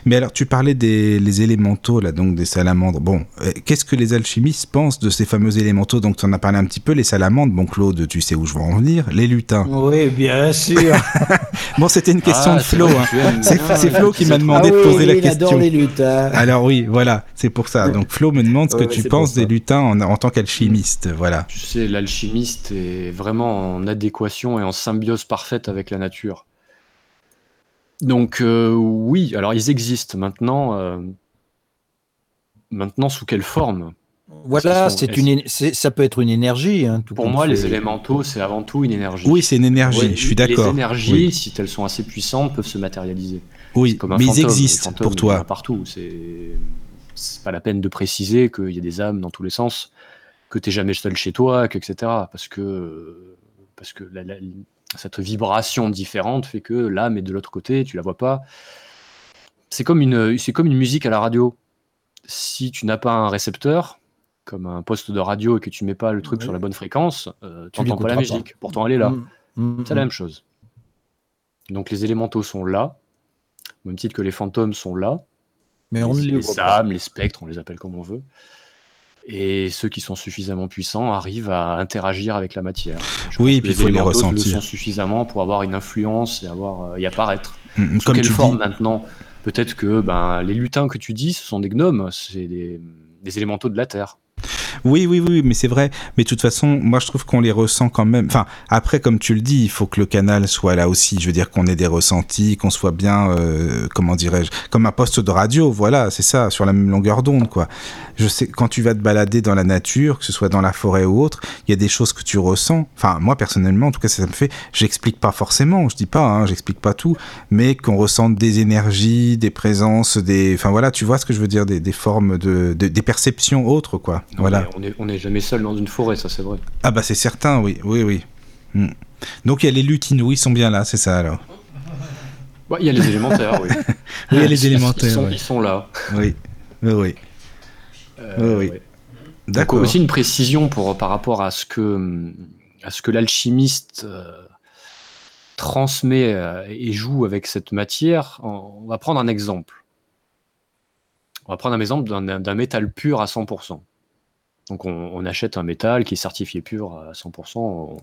Mais alors, tu parlais des les élémentaux, là, donc des salamandres. Bon, euh, qu'est-ce que les alchimistes pensent de ces fameux élémentaux Donc, tu en as parlé un petit peu, les salamandres? Bon, Claude, tu sais où je veux en venir. Les lutins. Oui, bien sûr. (laughs) bon, c'était une question ah, de Flo. Hein. C'est Flo qui m'a demandé de poser la question. les lutins. Alors oui, voilà, c'est pour ça. Donc, Flo me demande ce que tu penses des lutins en, tant qu'alchimiste. Voilà. Tu sais, l'alchimiste est vraiment en adéquation et en symbiose parfaite avec la nature. Donc euh, oui, alors ils existent maintenant. Euh, maintenant, sous quelle forme? Voilà, c'est une, ça peut être une énergie. Hein, pour moi, les élémentaux, c'est avant tout une énergie. Oui, c'est une énergie, je suis d'accord. Les énergies, si elles sont assez puissantes, peuvent se matérialiser. Oui, mais ils existent pour toi. Partout, c'est pas la peine de préciser qu'il y a des âmes dans tous les sens, que tu n'es jamais seul chez toi, etc. Parce que, parce que cette vibration différente fait que l'âme est de l'autre côté, tu la vois pas. C'est comme, une, comme une musique à la radio. Si tu n'as pas un récepteur, comme un poste de radio et que tu mets pas le truc sur la bonne fréquence, euh, tu n'entends pas la musique. Pourtant, elle est là. Mm. Mm, c'est la mm. même chose. Donc les élémentaux sont là, au même titre que les fantômes sont là. Mais on les, les âmes, les spectres, on les appelle comme on veut. Et ceux qui sont suffisamment puissants arrivent à interagir avec la matière. oui, puis il faut les ressentir. sont suffisamment pour avoir une influence et, avoir, euh, apparaître. Sous quelle forme maintenant? Peut-être que ben, les lutins que tu dis, ce sont des gnomes, c'est des, des élémentaux de la Terre. Oui, oui, oui, mais c'est vrai. Mais de toute façon, moi, je trouve qu'on les ressent quand même. Enfin, après, comme tu le dis, il faut que le canal soit là aussi. Je veux dire qu'on ait des ressentis, qu'on soit bien, euh, comment dirais-je, comme un poste de radio. Voilà, c'est ça, sur la même longueur d'onde, quoi. Je sais, quand tu vas te balader dans la nature, que ce soit dans la forêt ou autre, il y a des choses que tu ressens. Enfin, moi, personnellement, en tout cas, ça me fait. J'explique pas forcément, je dis pas, hein, j'explique pas tout, mais qu'on ressente des énergies, des présences, des. Enfin, voilà, tu vois ce que je veux dire, des, des formes de, des perceptions autres, quoi. voilà on n'est jamais seul dans une forêt, ça c'est vrai. Ah bah c'est certain, oui, oui, oui. Hmm. Donc il y a les lutinos, ils sont bien là, c'est ça alors Il y a les élémentaires, oui. (laughs) il y a les élémentaires. Ils sont, là. Oui, oui, oui. Euh, oui, D'accord. Aussi une précision pour, par rapport à ce que, à ce que l'alchimiste euh, transmet euh, et joue avec cette matière. On va prendre un exemple. On va prendre un exemple d'un métal pur à 100%. Donc on, achète un métal qui est certifié pur à 100%.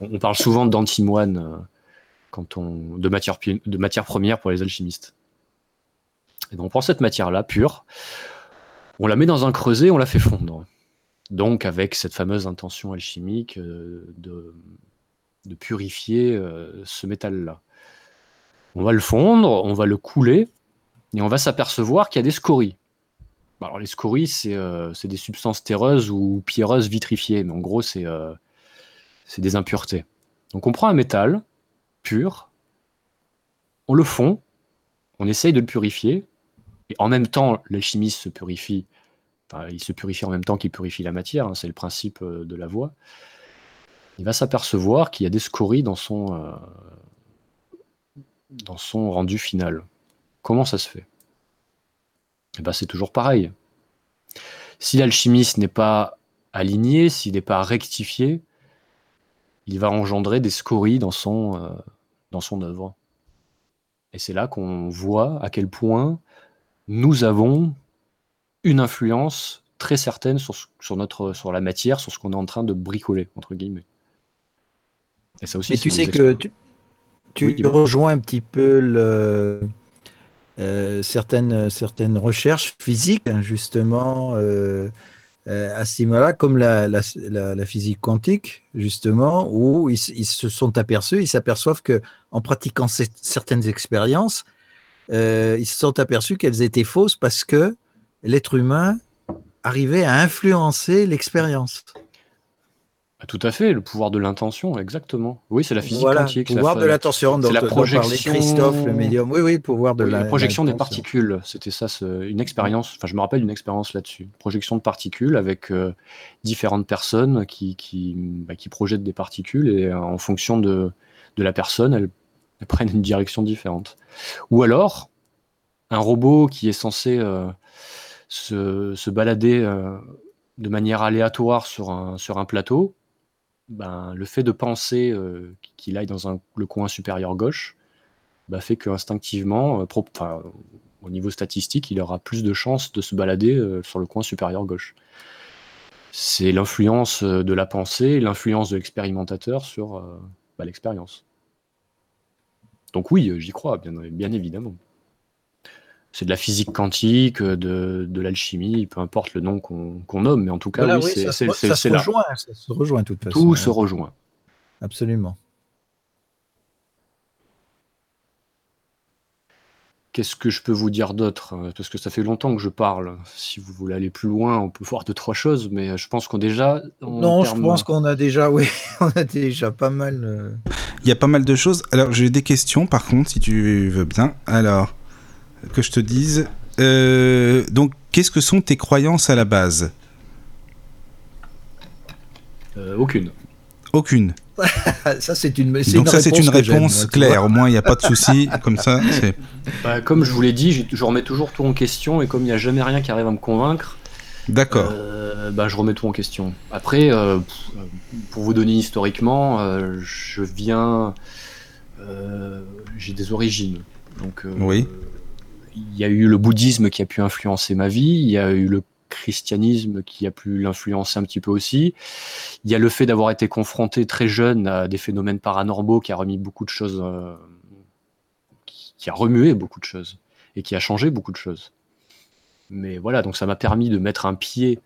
On, parle souvent d'antimoine euh, quand on de matière matière première pour les alchimistes. Donc on prend cette matière-là pure, on la met dans un creuset, on la fait fondre. Donc avec cette fameuse intention alchimique euh, de, de purifier euh, ce métal-là. On va le fondre, on va le couler, et on va s'apercevoir qu'il y a des scories. Bah, alors les scories, euh, c'est des substances terreuses ou pierreuses vitrifiées, mais en gros, euh, c'est des impuretés. Donc on prend un métal pur, on le fond, on essaye de le purifier, et en même temps, l'alchimiste se purifie, il se purifie en même temps qu'il purifie la matière, hein, c'est le principe euh, de la voie. Il va s'apercevoir qu'il y a des scories dans son rendu final. Comment ça se fait? Eh ben, c'est toujours pareil. Si l'alchimiste n'est pas aligné, s'il n'est pas rectifié, il va engendrer des scories dans son, euh, dans son œuvre. Et c'est là qu'on voit à quel point nous avons une influence très certaine sur, sur, notre, sur la matière, sur ce qu'on est en train de bricoler, entre guillemets. Et ça aussi, tu sais que tu, tu rejoins un petit peu le, euh, certaines, certaines recherches physiques, hein, justement, euh, euh, à ce niveau-là, comme la, la, physique quantique, justement, où ils, se sont aperçus, ils s'aperçoivent que en pratiquant certaines expériences, ils se sont aperçus qu'elles étaient fausses parce que l'être humain arrivait à influencer l'expérience. Ah, tout à fait, le pouvoir de l'intention, exactement. Oui, c'est la physique Voilà, quantique. le pouvoir ça de c'est la parlait projection- Christophe, le médium. Oui, oui, le pouvoir de Oui, la, la projection des l'intention. particules, c'était ça, une expérience. Enfin, je me rappelle d'une expérience là-dessus. Projection de particules avec euh, différentes personnes qui, qui, bah, qui projettent des particules et euh, en fonction de, de la personne, elles, elles (laughs) prennent une direction différente. Ou alors, un robot qui est censé euh, se, se balader euh, de manière aléatoire sur un, sur un plateau, ben, le fait de penser euh, qu'il aille dans le coin supérieur gauche, bah, fait qu'instinctivement, euh, pro- au niveau statistique, il aura plus de chances de se balader euh, sur le coin supérieur gauche. C'est l'influence de la pensée, l'influence de l'expérimentateur sur bah, l'expérience. Donc oui, j'y crois, bien évidemment. C'est de la physique quantique, euh, de, de l'alchimie, peu importe le nom qu'on qu'on nomme, mais en tout cas, Voilà, oui, oui, c'est- ça, c'est se, c'est- ça c'est se là. rejoint, ça se rejoint de toute façon. Tout hein. se rejoint. Absolument. Qu'est-ce que je peux vous dire d'autre euh, Parce que ça fait longtemps que je parle. Si vous voulez aller plus loin, on peut voir deux, trois choses, mais euh, je pense qu'on déjà. Non, je pense qu'on a déjà, oui, (laughs) on a déjà pas mal. euh, Il y a pas mal de choses. Alors, j'ai des questions, par contre, si tu veux bien. Alors, que je te dise. Euh, donc, qu'est-ce que sont tes croyances à la base? Euh, aucune. Aucune. Ah, (laughs) Ça, c'est une. Donc, ça, c'est une réponse claire. Au moins, il n'y a pas de souci. (laughs) Comme ça, c'est. Bah, comme je vous l'ai dit, je, remets toujours tout en question, et comme il n'y a jamais rien qui arrive à me convaincre, D'accord. euh, bah, je remets tout en question. Après, euh, pour vous donner historiquement, euh, je viens. euh, J'ai des origines. Donc, euh, Oui. Il y a eu le bouddhisme qui a pu influencer ma vie, il y a eu le christianisme qui a pu l'influencer un petit peu aussi. Il y a le fait d'avoir été confronté très jeune à des phénomènes paranormaux qui a remis beaucoup de choses, euh, qui, a remué beaucoup de choses et qui a changé beaucoup de choses. Mais voilà, donc ça m'a permis de mettre un pied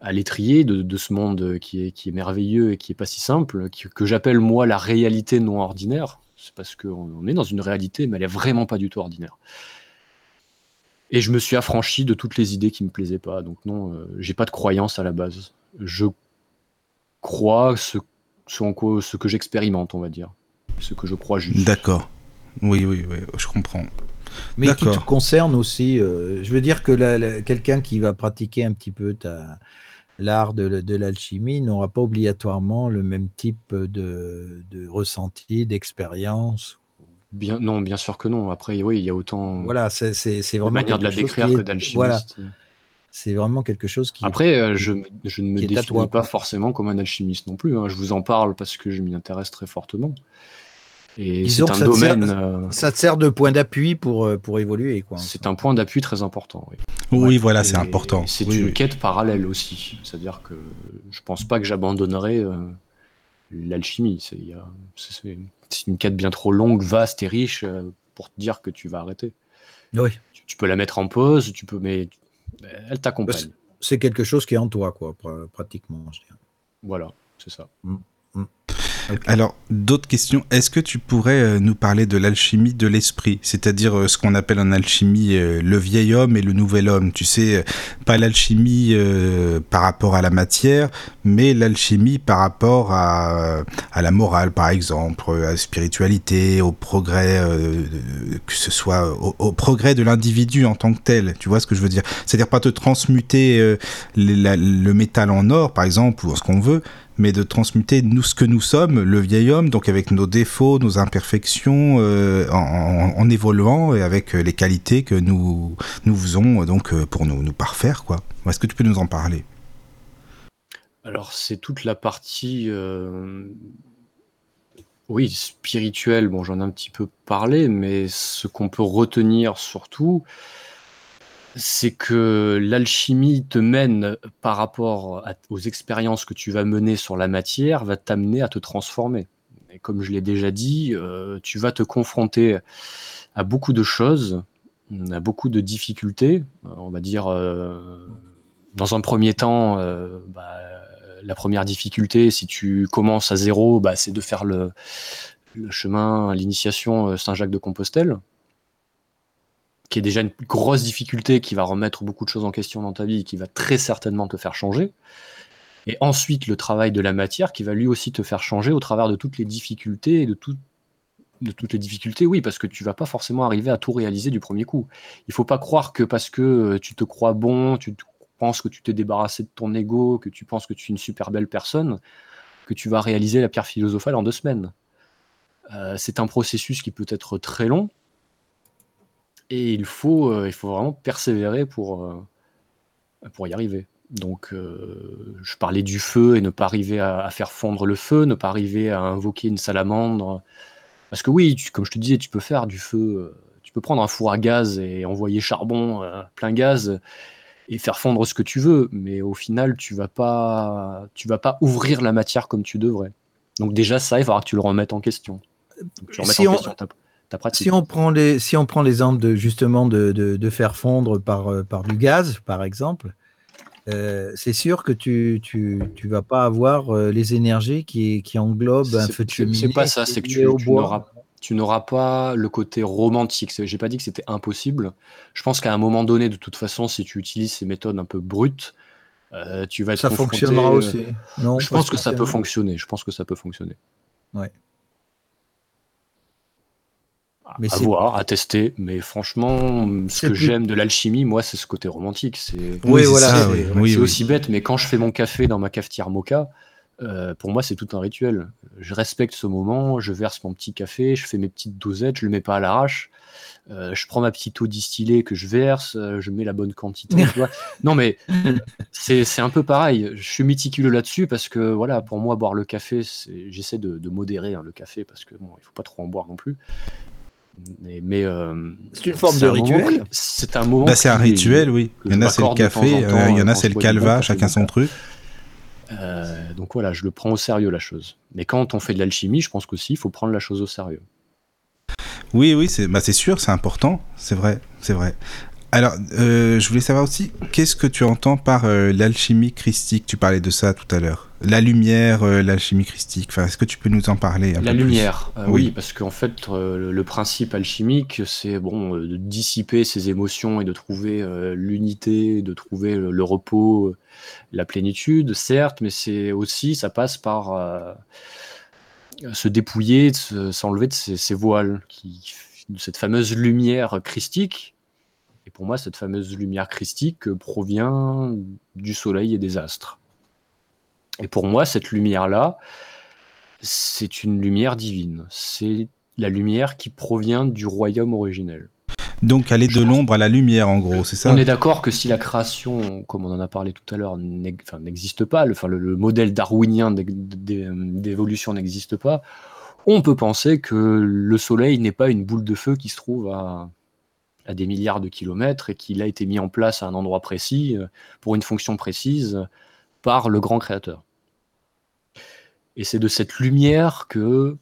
à l'étrier de, ce monde qui est, merveilleux et qui est pas si simple, que j'appelle moi la réalité non ordinaire. C'est parce qu'on on est dans une réalité, mais elle est vraiment pas du tout ordinaire. Et je me suis affranchi de toutes les idées qui me plaisaient pas. Donc non, euh, j'ai pas de croyance à la base. Je crois ce, ce, en quoi- ce que j'expérimente, on va dire. Ce que je crois juste. D'accord. Oui, oui, oui, je comprends. Mais qui te concerne aussi. euh, je veux dire que quelqu'un qui va pratiquer un petit peu ta- l'art de, de l'alchimie n'aura pas obligatoirement le même type de, de ressenti, d'expérience. Bien, non, bien sûr que non. Après, oui, il y a autant Voilà, c'est c'est de vraiment manière de la décrire que d'alchimiste. Voilà, c'est vraiment quelque chose qui. Après, euh, je, je ne me définis toi, pas quoi. forcément comme un alchimiste non plus. hein. Je vous en parle parce que je m'y intéresse très fortement. Et c'est un ça te sert- domaine, euh, Ça te sert de point d'appui pour, euh, pour évoluer. Quoi. c'est un point d'appui très important. Oui. Oui, voilà, c'est important. C'est Oui, une oui. quête parallèle aussi. C'est-à-dire que je pense pas que j'abandonnerai euh, l'alchimie. C'est une quête bien trop longue, vaste et riche euh, pour te dire que tu vas arrêter. Oui, Tu, tu peux la mettre en pause, tu peux, mais elle t'accompagne. C'est quelque chose qui est en toi, quoi, pr- pratiquement. je. Voilà, c'est ça. Alors, d'autres questions. Est-ce que tu pourrais euh, nous parler de l'alchimie de l'esprit, c'est-à-dire euh, ce qu'on appelle en alchimie euh, le vieil homme et le nouvel homme Tu sais, pas l'alchimie par rapport à la matière, mais l'alchimie par rapport à, la morale, par exemple, à la spiritualité, au progrès, que ce soit au, progrès de l'individu en tant que tel. Tu vois ce que je veux dire? C'est-à-dire pas te transmuter la- le métal en or, par exemple, ou ce qu'on veut, mais de transmuter nous ce que nous sommes, le vieil homme, donc avec nos défauts, nos imperfections, euh, en, évoluant et avec euh, les qualités que nous nous faisons euh, donc pour nous nous parfaire quoi. Est-ce que tu peux nous en parler? Alors, c'est toute la partie, oui, spirituelle. Bon, j'en ai un petit peu parlé, mais ce qu'on peut retenir surtout, c'est que l'alchimie te mène par rapport aux expériences que tu vas mener sur la matière, va t'amener à te transformer. Et comme je l'ai déjà dit, euh, tu vas te confronter à beaucoup de choses, à beaucoup de difficultés. Euh, On va dire, euh, dans un premier temps, bah, la première difficulté, si tu commences à zéro, bah, c'est de faire le, le chemin, l'initiation Saint-Jacques de Compostelle. Qui est déjà une grosse difficulté, qui va remettre beaucoup de choses en question dans ta vie, qui va très certainement te faire changer. Et ensuite, le travail de la matière qui va lui aussi te faire changer au travers de toutes les difficultés et de, toutes les difficultés, oui, parce que tu vas pas forcément arriver à tout réaliser du premier coup. Il faut pas croire que parce que euh, tu te crois bon, tu penses que tu t'es débarrassé de ton ego, que tu penses que tu es une super belle personne, que tu vas réaliser la pierre philosophale en deux semaines. Euh, c'est un processus qui peut être très long, et il faut, euh, il faut vraiment persévérer pour, euh, pour y arriver. Donc, euh, je parlais du feu et ne pas arriver à, faire fondre le feu, ne pas arriver à invoquer une salamandre. Parce que oui, comme je te disais, tu peux faire du feu, tu peux prendre un four à gaz et envoyer charbon plein gaz et faire fondre ce que tu veux, mais au final, tu vas pas, tu vas pas ouvrir la matière comme tu devrais. Donc déjà, ça, il falloir que tu le remettes en question. tu en question si on prend les, si on prend l'exemple de justement de, de, faire fondre par, euh, par du gaz, par exemple, euh, c'est sûr que tu, tu, tu, vas pas avoir euh, les énergies qui, qui englobent un feu de cheminée. C'est pas ça, c'est que tu, tu n'auras pas le côté romantique. J'ai pas dit que c'était impossible. Je pense qu'à un moment donné, de toute façon, si tu utilises ces méthodes un peu brutes, tu vas être ça fonctionnera aussi. Non, je pense que ça peut fonctionner. Je pense que ça peut fonctionner. Ouais mais à voir, à tester. Mais franchement, ce que j'aime de l'alchimie, moi, c'est ce côté romantique. C'est oui, voilà, c'est aussi bête, mais quand je fais mon café dans ma cafetière mocha, euh, pour moi, c'est tout un rituel. Je respecte ce moment, je verse mon petit café, je fais mes petites dosettes, je le mets pas à l'arrache. Euh, je prends ma petite eau distillée que je verse, euh, je mets la bonne quantité. (laughs) non, mais c'est un peu pareil. Je suis méticuleux là-dessus parce que, voilà, pour moi, boire le café, j'essaie de, de, modérer hein, le café parce que bon, il faut pas trop en boire non plus. Mais, euh, c'est une forme de rituel. C'est un moment. Bah, c'est un rituel, oui. Il y en a c'est le café, euh, il y en a c'est le calva, chacun son truc. Euh, donc voilà, je le prends au sérieux la chose. Mais quand on fait de l'alchimie, je pense qu'aussi il faut prendre la chose au sérieux. Oui, oui, c'est bah, sûr, c'est important, c'est vrai, c'est vrai. Alors, euh, je voulais savoir aussi, qu'est-ce que tu entends par euh, l'alchimie christique? Tu parlais de ça tout à l'heure. La lumière, euh, l'alchimie christique. Enfin, est-ce que tu peux nous en parler un La lumière, oui. parce qu'en fait, le principe alchimique, c'est bon, de dissiper ses émotions et de trouver l'unité, de trouver le, repos, la plénitude, certes, mais c'est aussi, ça passe par se dépouiller, s'enlever de ses, voiles, de cette fameuse lumière christique et pour moi, cette fameuse lumière christique provient du soleil et des astres. Et pour moi, cette lumière-là, c'est une lumière divine. C'est la lumière qui provient du royaume originel. Donc aller de l'ombre à la lumière, en gros, c'est ça? On est d'accord que si la création, comme on en a parlé tout à l'heure, n'existe pas, le, le, modèle darwinien d'évolution n'existe pas, on peut penser que le Soleil n'est pas une boule de feu qui se trouve à à des milliards de kilomètres et qu'il a été mis en place à un endroit précis euh, pour une fonction précise par le grand créateur. Et c'est de cette lumière que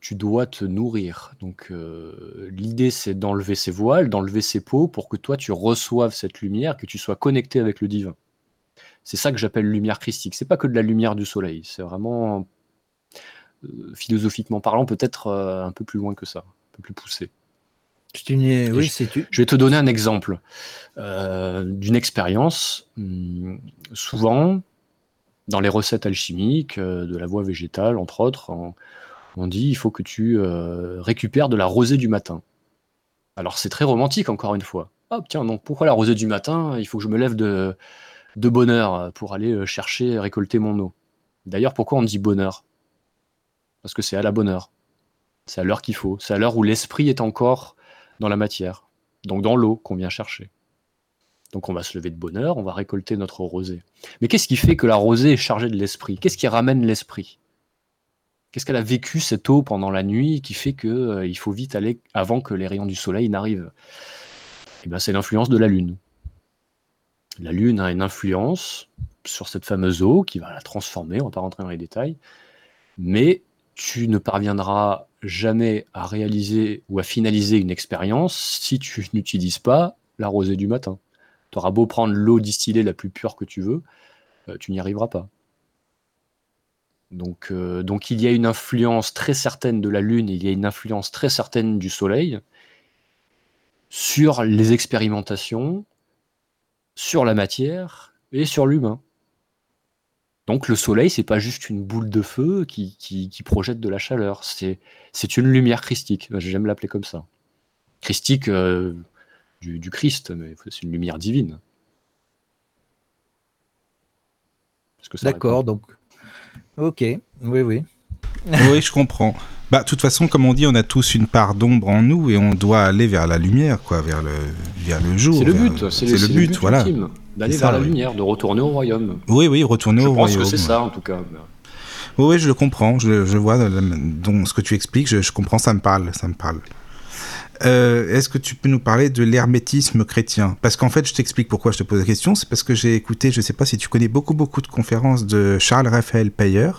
tu, dois te nourrir. Donc euh, l'idée c'est d'enlever ses voiles, d'enlever ses peaux pour que toi tu reçoives cette lumière, que tu sois connecté avec le divin. C'est ça que j'appelle lumière christique. C'est pas que de la lumière du soleil, c'est vraiment euh, philosophiquement parlant peut-être un peu plus loin que ça plus poussé. oui, je, je vais te donner un exemple euh, d'une expérience. Hmm, souvent, dans les recettes alchimiques, euh, de la voie végétale, entre autres, on, dit il faut que tu euh, récupères de la rosée du matin. Alors c'est très romantique, encore une fois. Ah tiens, donc pourquoi la rosée du matin Il faut que je me lève de, de bonne heure pour aller chercher, récolter mon eau? D'ailleurs, pourquoi on dit bonheur? Parce que c'est à la bonne heure. C'est à l'heure qu'il faut. C'est à l'heure où l'esprit est encore dans la matière, donc dans l'eau qu'on vient chercher. Donc on va se lever de bonne heure, on va récolter notre rosée. Mais qu'est-ce qui fait que la rosée est chargée de l'esprit? Qu'est-ce qui ramène l'esprit? Qu'est-ce qu'elle a vécu cette eau pendant la nuit qui fait qu'il euh, faut vite aller avant que les rayons du soleil n'arrivent? Eh bien, c'est l'influence de la lune. La lune a une influence sur cette fameuse eau qui va la transformer, on ne va pas rentrer dans les détails, mais tu ne parviendras jamais à réaliser ou à finaliser une expérience si tu (laughs) n'utilises pas la rosée du matin. Tu beau prendre l'eau distillée la plus pure que tu veux, euh, tu n'y arriveras pas. Donc, euh, donc il y a une influence très certaine de la Lune, il y a une influence très certaine du Soleil, sur les expérimentations, sur la matière et sur l'humain. Donc le soleil, c'est pas juste une boule de feu qui, qui, projette de la chaleur, c'est une lumière christique. J'aime l'appeler comme ça. Christique euh, du, du, Christ, mais c'est une lumière divine. D'accord, donc. Ok, oui, oui. oui, je comprends. Bah, de toute façon, comme on dit, on a tous une part d'ombre en nous et on doit aller vers la lumière, quoi, vers le, vers le jour. C'est le but, c'est le, but, voilà. D'aller vers la lumière, de retourner au royaume. Oui, oui, retourner au royaume. Je pense que c'est ça, en tout cas. Oui, oui, je le comprends. Je, je vois donc, ce que tu expliques. Je, je, comprends, ça me parle, ça me parle. Euh, est-ce que tu peux nous parler de l'hermétisme chrétien? Parce qu'en fait, je t'explique pourquoi je te pose la question. C'est parce que j'ai écouté, je ne sais pas si tu connais beaucoup, beaucoup de conférences de Charles Raphaël Payer,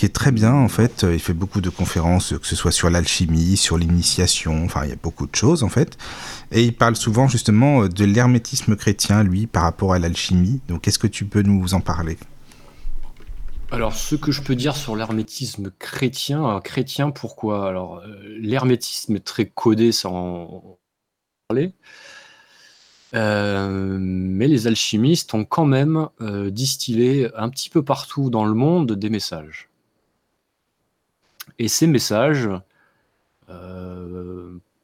qui est très bien en fait. Il fait beaucoup de conférences, que ce soit sur l'alchimie, sur l'initiation, enfin il y a beaucoup de choses en fait. Et il parle souvent justement de l'hermétisme chrétien, lui, par rapport à l'alchimie. Donc est-ce que tu peux nous en parler? Alors, ce que je peux dire sur l'hermétisme chrétien, chrétien, pourquoi? Alors, euh, l'hermétisme est très codé sans parler. Euh, mais les alchimistes ont quand même euh, distillé un petit peu partout dans le monde des messages. Et ces messages,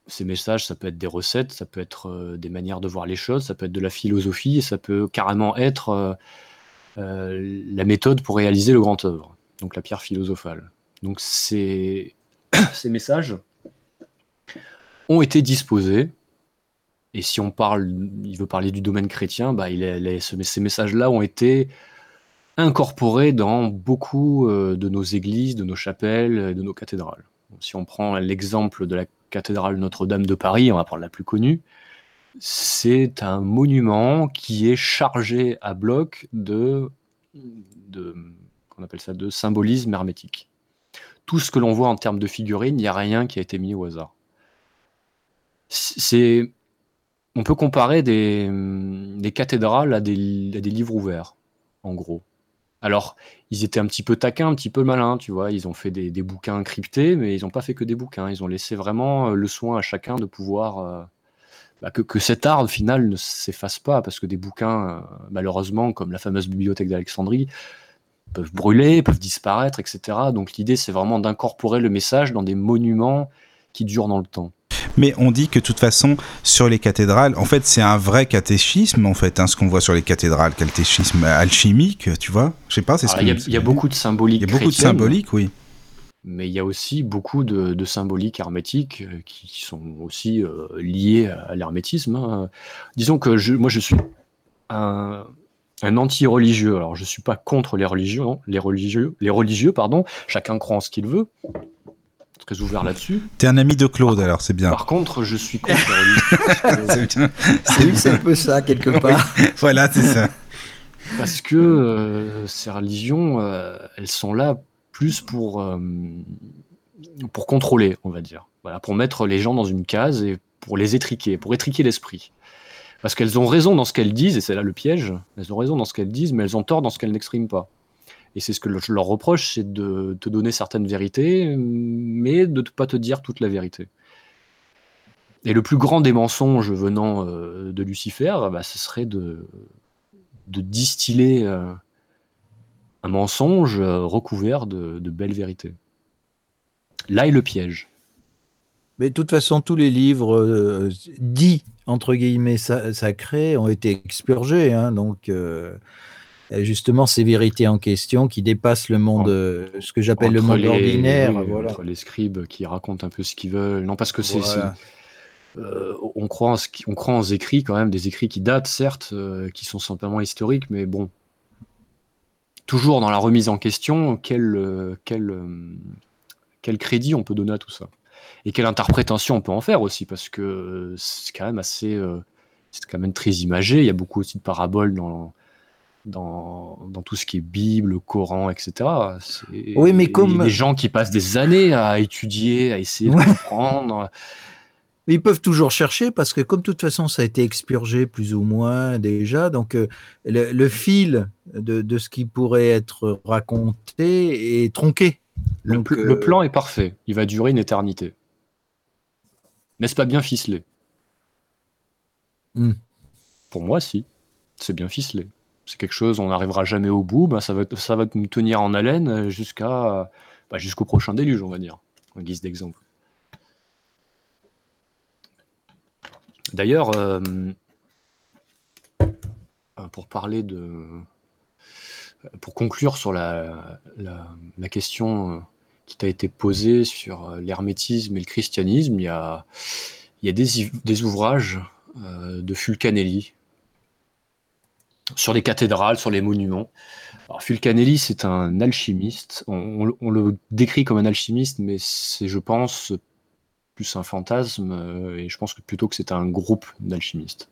ces messages, ça peut être des recettes, ça peut être des manières de voir les choses, ça peut être de la philosophie, ça peut carrément être euh, la méthode pour réaliser le grand œuvre, donc la pierre philosophale. Donc (coughs) ces, messages ont été disposés et si on parle, il veut parler du domaine chrétien, bah, ces messages-là ont été incorporés dans beaucoup euh, de nos églises, de nos chapelles, de nos cathédrales. Si on prend l'exemple de la cathédrale Notre-Dame de Paris, on va prendre la plus connue, c'est un monument qui est chargé à bloc de, de, appelle ça, de symbolisme hermétique. Tout ce que l'on voit en termes de figurines, il n'y a rien qui a été mis au hasard. C'est, on peut comparer des, cathédrales à des, livres ouverts, en gros. Alors, ils étaient un petit peu taquins, un petit peu malins, tu vois. Ils ont fait des, bouquins cryptés, mais ils n'ont pas fait que des bouquins. Ils ont laissé vraiment le soin à chacun de pouvoir euh, bah, que, cet art, au final, ne s'efface pas, parce que des bouquins, euh, malheureusement, comme la fameuse bibliothèque d'Alexandrie, peuvent brûler, peuvent disparaître, etc. Donc l'idée, c'est vraiment d'incorporer le message dans des monuments qui durent dans le temps. Mais on dit que de toute façon, sur les cathédrales, en fait, c'est un vrai catéchisme, en fait, hein, ce qu'on voit sur les cathédrales, catéchisme alchimique, tu vois Je sais pas, c'est ce Il y, a beaucoup de symbolique. Il y a beaucoup de symbolique, oui mais il y a aussi beaucoup de, symboliques hermétiques euh, qui sont aussi euh, liées à l'hermétisme. Hein. Disons que je, moi, je suis un, anti-religieux. Alors, je ne suis pas contre les religieux, les religieux, les religieux, pardon. Chacun croit en ce qu'il veut. Très ouvert là-dessus. T'es un ami de Claude, alors c'est bien. Par contre, je suis contre religieux. (laughs) c'est un peu ça, quelque part. (laughs) voilà, c'est ça. Parce que euh, ces religions, elles sont là plus pour, euh, pour contrôler, on va dire. Voilà, pour mettre les gens dans une case et pour les étriquer, pour étriquer l'esprit. Parce qu'elles ont raison dans ce qu'elles disent, et c'est là le piège, elles ont raison dans ce qu'elles disent, mais elles ont tort dans ce qu'elles n'expriment pas. Et c'est ce que je leur reproche, c'est de te donner certaines vérités, mais de ne pas te dire toute la vérité. Et le plus grand des mensonges venant euh, de Lucifer, bah, ce serait de, de distiller euh, un mensonge euh, recouvert de, belles vérités. Là est le piège. Mais de toute façon, tous les livres dits, entre guillemets, sacrés ont été expurgés. Hein, donc, justement, ces vérités en question qui dépassent le monde, ce que j'appelle le monde ordinaire. voilà. Entre les scribes qui racontent un peu ce qu'ils veulent. Non, parce que c'est. on, croit en, on croit en écrits, quand même, des écrits qui datent, certes, qui sont simplement historiques, mais bon, toujours dans la remise en question, quel, euh, quel, euh, quel crédit on peut donner à tout ça? Et quelle interprétation on peut en faire aussi, parce que c'est quand même assez. Euh, c'est quand même très imagé. Il y a beaucoup aussi de paraboles dans, dans, dans, tout ce qui est Bible, Coran, etc. Oui, mais comme. Des gens qui passent des années à étudier, à essayer de comprendre. Ils peuvent toujours chercher parce que comme de toute façon ça a été expurgé plus ou moins déjà, donc euh, le, fil de, ce qui pourrait être raconté est tronqué. Le, le, euh, plan est parfait, il va durer une éternité. N'est-ce pas bien ficelé? Hmm. Pour moi, si. C'est bien ficelé. C'est quelque chose, on n'arrivera jamais au bout, bah, ça, va, nous tenir en haleine jusqu'à bah, jusqu'au prochain déluge, on va dire, en guise d'exemple. D'ailleurs, euh, euh, pour parler de. Pour conclure sur la, question euh, qui t'a été posée sur l'hermétisme et le christianisme, il y a, des ouvrages de Fulcanelli sur les cathédrales, sur les monuments. Alors, Fulcanelli, c'est un alchimiste. On, le décrit comme un alchimiste, mais c'est, je pense, plus un fantasme, euh, et je pense que plutôt que c'est un groupe d'alchimistes.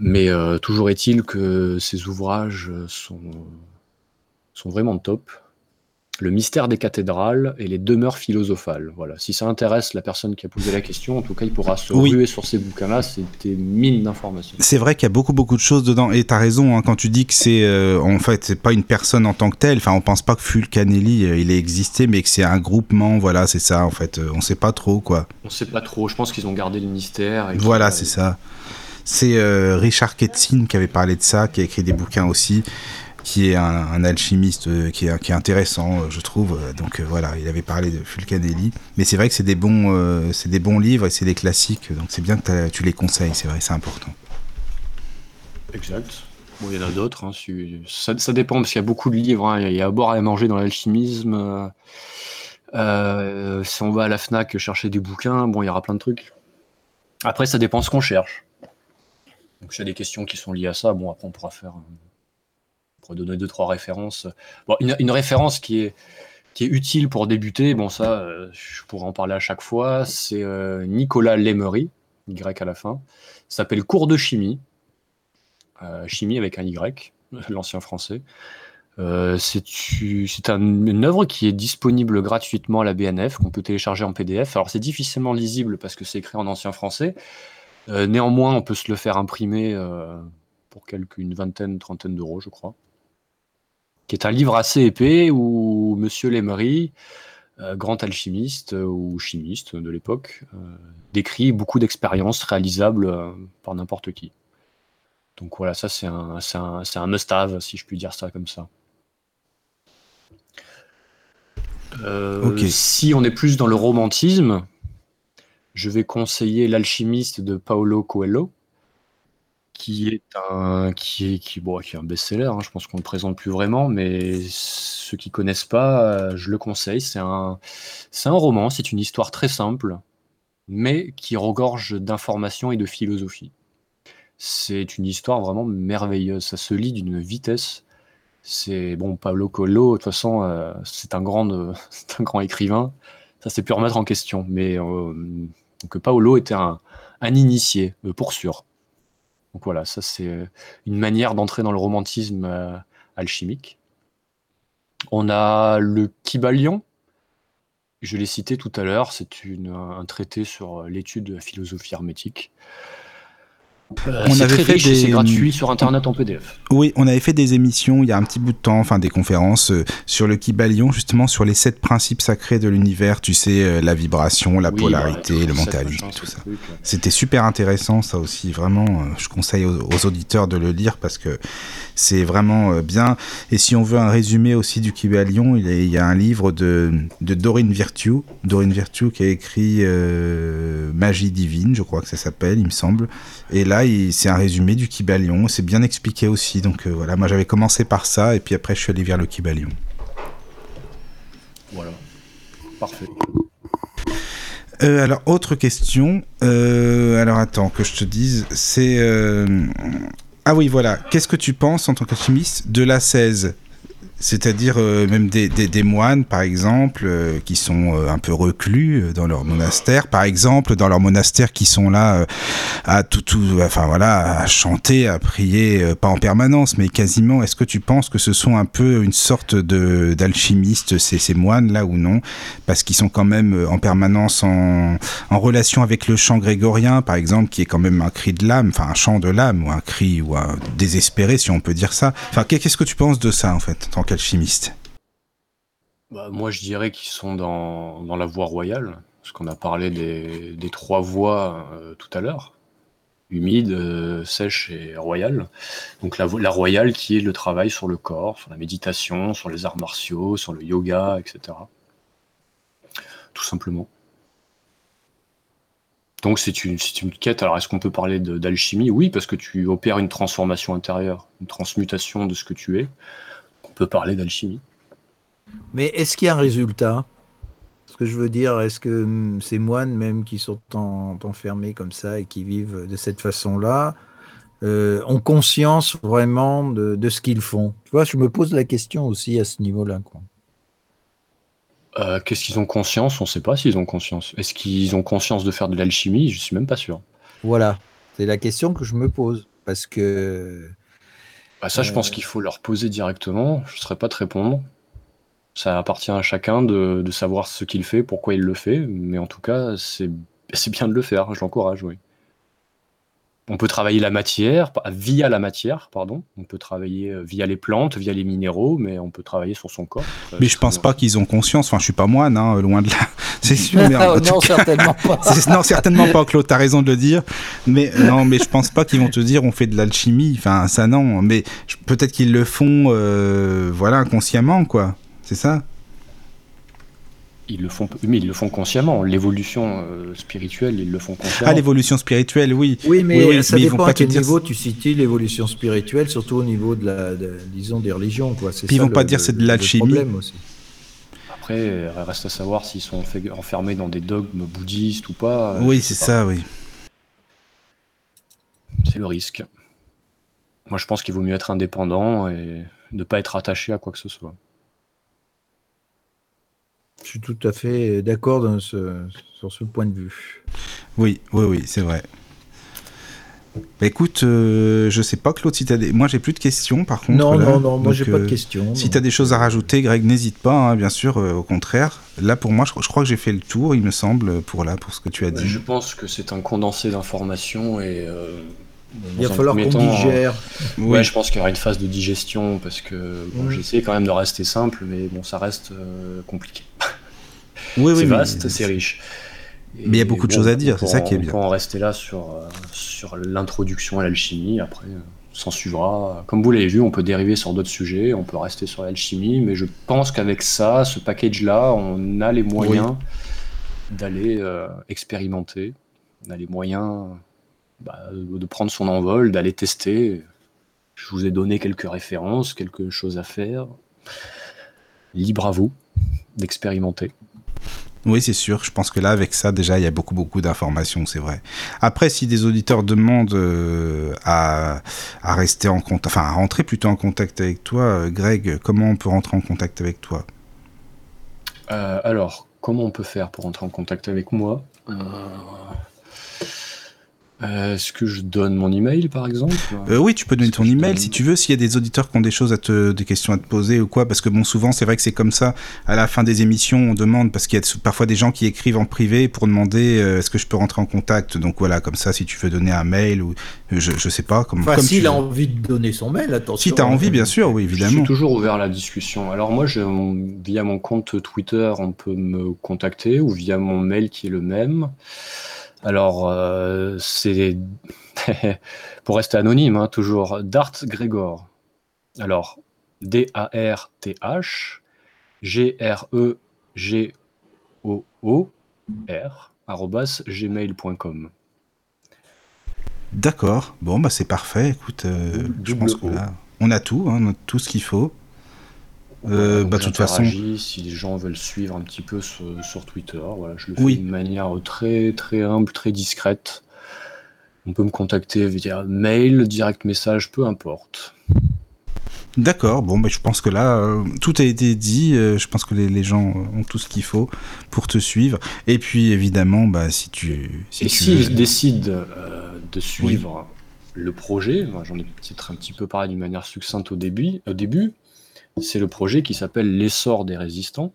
Mais euh, toujours est-il que ces ouvrages sont, sont vraiment top le mystère des cathédrales et les demeures philosophales. Voilà. Si ça intéresse la personne qui a posé la question, en tout cas, il pourra se ruer sur ces bouquins-là. C'est des mines d'informations. C'est vrai qu'il y a beaucoup, beaucoup de choses dedans. Et tu as raison, hein, quand tu dis que c'est, euh, en fait, c'est pas une personne en tant que telle. Enfin, on pense pas que Fulcanelli, euh, il ait existé, mais que c'est un groupement. Voilà, c'est ça, en fait. Euh, on sait pas trop, quoi. On sait pas trop. Je pense qu'ils ont gardé le mystère. voilà, c'est ça. C'est Richard Ketzin qui avait parlé de ça, qui a écrit des bouquins aussi qui est un, alchimiste euh, qui, est, qui, est, intéressant, euh, je trouve. Donc euh, voilà, il avait parlé de Fulcanelli. Mais c'est vrai que c'est des, bons, c'est des bons livres et c'est des classiques. Donc c'est bien que tu les conseilles, c'est vrai, c'est important. Exact. Bon, il y en a d'autres. Hein, ça, ça, dépend parce qu'il y a beaucoup de livres. Hein. Il y a à boire et à manger dans l'alchimisme. si on va à la Fnac chercher des bouquins, bon, il y aura plein de trucs. Après, ça dépend ce qu'on cherche. Donc, s'il y a des questions qui sont liées à ça, bon, après, on pourra faire pour donner deux, trois références. Bon, une, référence qui est, qui est utile pour débuter, bon, ça, euh, je pourrais en parler à chaque fois, c'est euh, Nicolas Lemery, Y à la fin. S'appelle Cours de chimie. Euh, chimie avec un Y, (laughs) l'ancien français. c'est un, une œuvre qui est disponible gratuitement à la BNF, qu'on peut télécharger en PDF. Alors c'est difficilement lisible parce que c'est écrit en ancien français. néanmoins, on peut se le faire imprimer pour quelques, une vingtaine, trentaine d'euros, je crois qui est un livre assez épais où Monsieur Lemery, euh, grand alchimiste euh, ou chimiste de l'époque, euh, décrit beaucoup d'expériences réalisables par n'importe qui. Donc voilà, ça c'est un, un, un must-have, si je puis dire ça comme ça. Si on est plus dans le romantisme, je vais conseiller L'alchimiste de Paolo Coelho, qui est un qui est qui bon, qui est un best-seller, hein, je pense qu'on le présente plus vraiment, mais ceux qui connaissent pas, euh, je le conseille. C'est un c'est un roman, c'est une histoire très simple, mais qui regorge d'informations et de philosophie. C'est une histoire vraiment merveilleuse, ça se lit d'une vitesse. C'est bon, Pablo Coelho, de toute façon, euh, c'est un grand (laughs) c'est un grand écrivain. Ça, c'est pu remettre en question, mais euh, donc Paolo était un un initié, pour sûr. Donc voilà, ça c'est euh, une manière d'entrer dans le romantisme euh, alchimique. On a le Kybalion, je l'ai cité tout à l'heure, c'est un traité sur euh, l'étude de la philosophie hermétique. Euh, on avait fait des... c'est gratuit sur internet en PDF. Oui, on avait fait des émissions il y a un petit bout de temps, enfin des conférences euh, sur le Kybalion, justement sur les sept principes sacrés de l'univers, tu sais, euh, la vibration, la polarité, le mentalisme, tout ça. C'était super intéressant, ça aussi, vraiment. je conseille aux, auditeurs de le lire parce que c'est vraiment bien. Et si on veut un résumé aussi du Kybalion, il, y a un livre de, de Dorine Virtue, Dorine Virtue qui a écrit Magie divine, je crois que ça s'appelle, il me semble. Et là, c'est un résumé du Kybalion. C'est bien expliqué aussi. Donc euh, voilà, moi j'avais commencé par ça et puis après je suis allé vers le Kybalion. Voilà. Parfait. Euh, alors, autre question. Euh, alors, attends, que je te dise. C'est. Ah oui, voilà. Qu'est-ce que tu penses en tant qu'alchimiste de la 16 c'est-à-dire euh, même des, moines, par exemple, euh, qui sont euh, un peu reclus dans leur monastère, par exemple, dans leur monastère qui sont là à tout, tout, enfin voilà, à chanter, à prier, pas en permanence, mais quasiment. Est-ce que tu penses que ce sont un peu une sorte de d'alchimistes ces, ces moines là ou non, parce qu'ils sont quand même en permanence en, en relation avec le chant grégorien, par exemple, qui est quand même un cri de l'âme, enfin un chant de l'âme ou un cri ou un désespéré, si on peut dire ça. Enfin, qu'est-ce que tu penses de ça en fait, tant alchimistes bah, Moi, je dirais qu'ils sont dans, la voie royale, parce qu'on a parlé des, trois voies euh, tout à l'heure. humide, sèche et royale. Donc la, la royale qui est le travail sur le corps, sur la méditation, sur les arts martiaux, sur le yoga, etc. Tout simplement. Donc c'est une, une, quête. Alors est-ce qu'on peut parler d'alchimie? Oui, parce que tu opères une transformation intérieure, une transmutation de ce que tu es. On peut parler d'alchimie. Mais est-ce qu'il y a un résultat? Ce que je veux dire, est-ce que hum, ces moines même qui sont enfermés comme ça et qui vivent de cette façon-là euh, ont conscience vraiment de, de ce qu'ils font? Tu vois, je me pose la question aussi à ce niveau-là. Euh, qu'est-ce qu'ils ont conscience? On ne sait pas s'ils ont conscience. Est-ce qu'ils ont conscience de faire de l'alchimie? Je suis même pas sûr. Voilà, c'est la question que je me pose parce que. Bah ça, je pense euh, qu'il faut leur poser directement. Je ne saurais pas te répondre. Ça appartient à chacun de, de savoir ce qu'il fait, pourquoi il le fait. Mais en tout cas, c'est bien de le faire. Je l'encourage, oui. On peut travailler la matière, via la matière, pardon. On peut travailler euh, via les plantes, via les minéraux, mais on peut travailler sur son corps. Mais je pense pas qu'ils ont conscience. Enfin, je suis pas moine, hein, loin de là. (laughs) C'est sûr. Mais (laughs) non, certainement pas. (laughs) non, certainement pas, Claude. T'as raison de le dire. Mais non, mais je pense pas qu'ils vont te dire on fait de l'alchimie. Enfin, ça non. Mais peut-être qu'ils le font, euh, voilà, inconsciemment, quoi. C'est ça? Ils le font, mais ils le font consciemment. L'évolution euh, spirituelle, ils le font consciemment. Ah, l'évolution spirituelle, oui. Oui, mais ça dépend à quel niveau tu situes l'évolution spirituelle, surtout au niveau de la, disons, des religions, quoi. Puis ils vont pas dire c'est de l'alchimie. Après, il reste à savoir s'ils sont enfermés dans des dogmes bouddhistes ou pas. Oui, c'est ça, oui. C'est le risque. Moi, je pense qu'il vaut mieux être indépendant et ne pas être attaché à quoi que ce soit. Je suis tout à fait d'accord sur ce point de vue. Oui, oui, oui, c'est vrai. Bah, écoute, euh, je sais pas, Claude, si tu as des. Moi, j'ai plus de questions, par contre. Non, non, non, moi, j'ai pas de euh, questions. Si tu as des choses à rajouter, Greg, n'hésite pas, hein, bien sûr, euh, au contraire. Là, pour moi, je, crois que j'ai fait le tour, il me semble, pour, là, pour ce que tu as dit. Je pense que c'est un condensé d'informations et. Il va falloir qu'on digère. Ouais, je pense qu'il y aura une phase de digestion parce que bon, j'essaie quand même de rester simple, mais bon, ça reste compliqué. Oui, (laughs) c'est vaste, c'est riche. Mais il y a beaucoup de choses à dire, c'est ça qui est bien. On peut en rester là sur, euh, sur l'introduction à l'alchimie. Après, euh, s'en suivra. Comme vous l'avez vu, on peut dériver sur d'autres sujets, on peut rester sur l'alchimie, mais je pense qu'avec ça, ce package-là, on a les moyens d'aller euh, expérimenter, on a les moyens bah, de prendre son envol, d'aller tester. Je vous ai donné quelques références, quelque chose à faire. Libre à vous d'expérimenter. Oui, c'est sûr. Je pense que là, avec ça, déjà, il y a beaucoup, beaucoup d'informations, c'est vrai. Après, si des auditeurs demandent euh, à, à, rester en contact, enfin, à rentrer plutôt en contact avec toi, euh, Greg, comment on peut rentrer en contact avec toi? Euh, Alors, comment on peut faire pour rentrer en contact avec moi? Euh, est-ce que je donne mon email par exemple? Euh, Oui, tu peux donner ton email si tu veux. S'il y a des auditeurs qui ont des choses à te, des questions à te poser ou quoi, parce que bon, souvent c'est vrai que c'est comme ça. À la fin des émissions, on demande parce qu'il y a parfois des gens qui écrivent en privé pour demander euh, est-ce que je peux rentrer en contact? Donc voilà, comme ça, si tu veux donner un mail ou je, je sais pas. Comme, enfin, s'il a envie de donner son mail, attention. Si tu as envie, bien sûr, oui, évidemment. Je suis toujours ouvert à la discussion. Alors moi, je, via mon compte Twitter, on peut me contacter ou via mon mail qui est le même. Alors, euh, c'est (laughs) pour rester anonyme, hein, toujours Dart Gregor. Alors, D-A-R-T-H G-R-E-G-O-O-R gmail.com. D'accord, bon, bah c'est parfait. Écoute, euh, je pense qu'on a, on a tout, hein, on a tout ce qu'il faut. Euh, bah, de toute façon, si les gens veulent suivre un petit peu sur, Twitter, voilà, je le fais de manière très très humble, très discrète. On peut me contacter via mail, direct message, peu importe. D'accord, bon, bah, je pense que là, euh, tout a été dit. Euh, je pense que les, gens ont tout ce qu'il faut pour te suivre. Et puis, évidemment, bah, si tu. Si Et s'ils décident de suivre le projet, j'en ai peut-être un petit peu parlé d'une manière succincte au début, au début c'est le projet qui s'appelle L'essor des résistants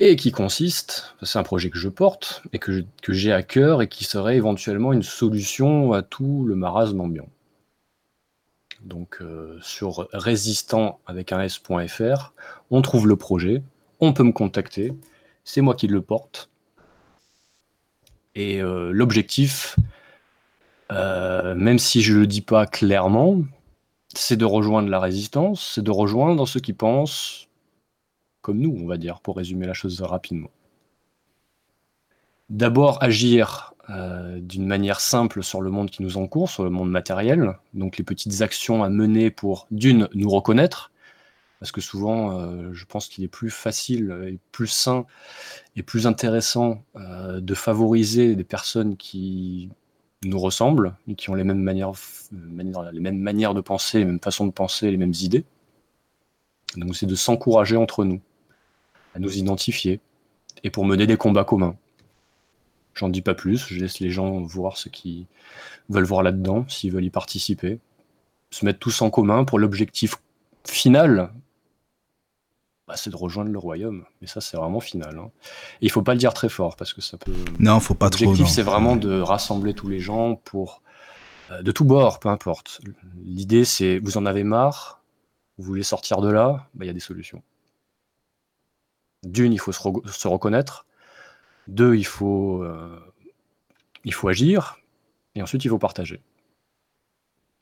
et qui consiste, c'est un projet que je porte et que, j'ai à cœur et qui serait éventuellement une solution à tout le marasme ambiant. Donc euh, sur résistant avec un s.fr, on trouve le projet, on peut me contacter, c'est moi qui le porte. Et euh, l'objectif, euh, même si je ne le dis pas clairement, c'est de rejoindre la résistance, c'est de rejoindre ceux qui pensent comme nous, on va dire, pour résumer la chose rapidement. D'abord, agir euh, d'une manière simple sur le monde qui nous encourt, sur le monde matériel, donc les petites actions à mener pour, d'une, nous reconnaître, parce que souvent, euh, je pense qu'il est plus facile et plus sain et plus intéressant euh, de favoriser des personnes qui nous ressemblent et qui ont les mêmes manières, les mêmes manières de penser, les mêmes façons de penser, les mêmes idées. Donc c'est de s'encourager entre nous, à nous identifier et pour mener des combats communs. J'en dis pas plus, je laisse les gens voir ce qu'ils veulent voir là-dedans, s'ils veulent y participer. Se mettre tous en commun pour l'objectif final, bah, c'est de rejoindre le royaume. Mais ça, c'est vraiment final. Hein. Et il faut pas le dire très fort parce que ça peut. Non, faut pas trop. L'objectif, c'est vraiment de rassembler tous les gens pour euh, de tous bords, peu importe. L'idée, c'est vous en avez marre, vous voulez sortir de là, bah, il y a des solutions. D'une, il faut se, reconnaître. Deux, il faut, euh, il faut agir. Et ensuite, il faut partager.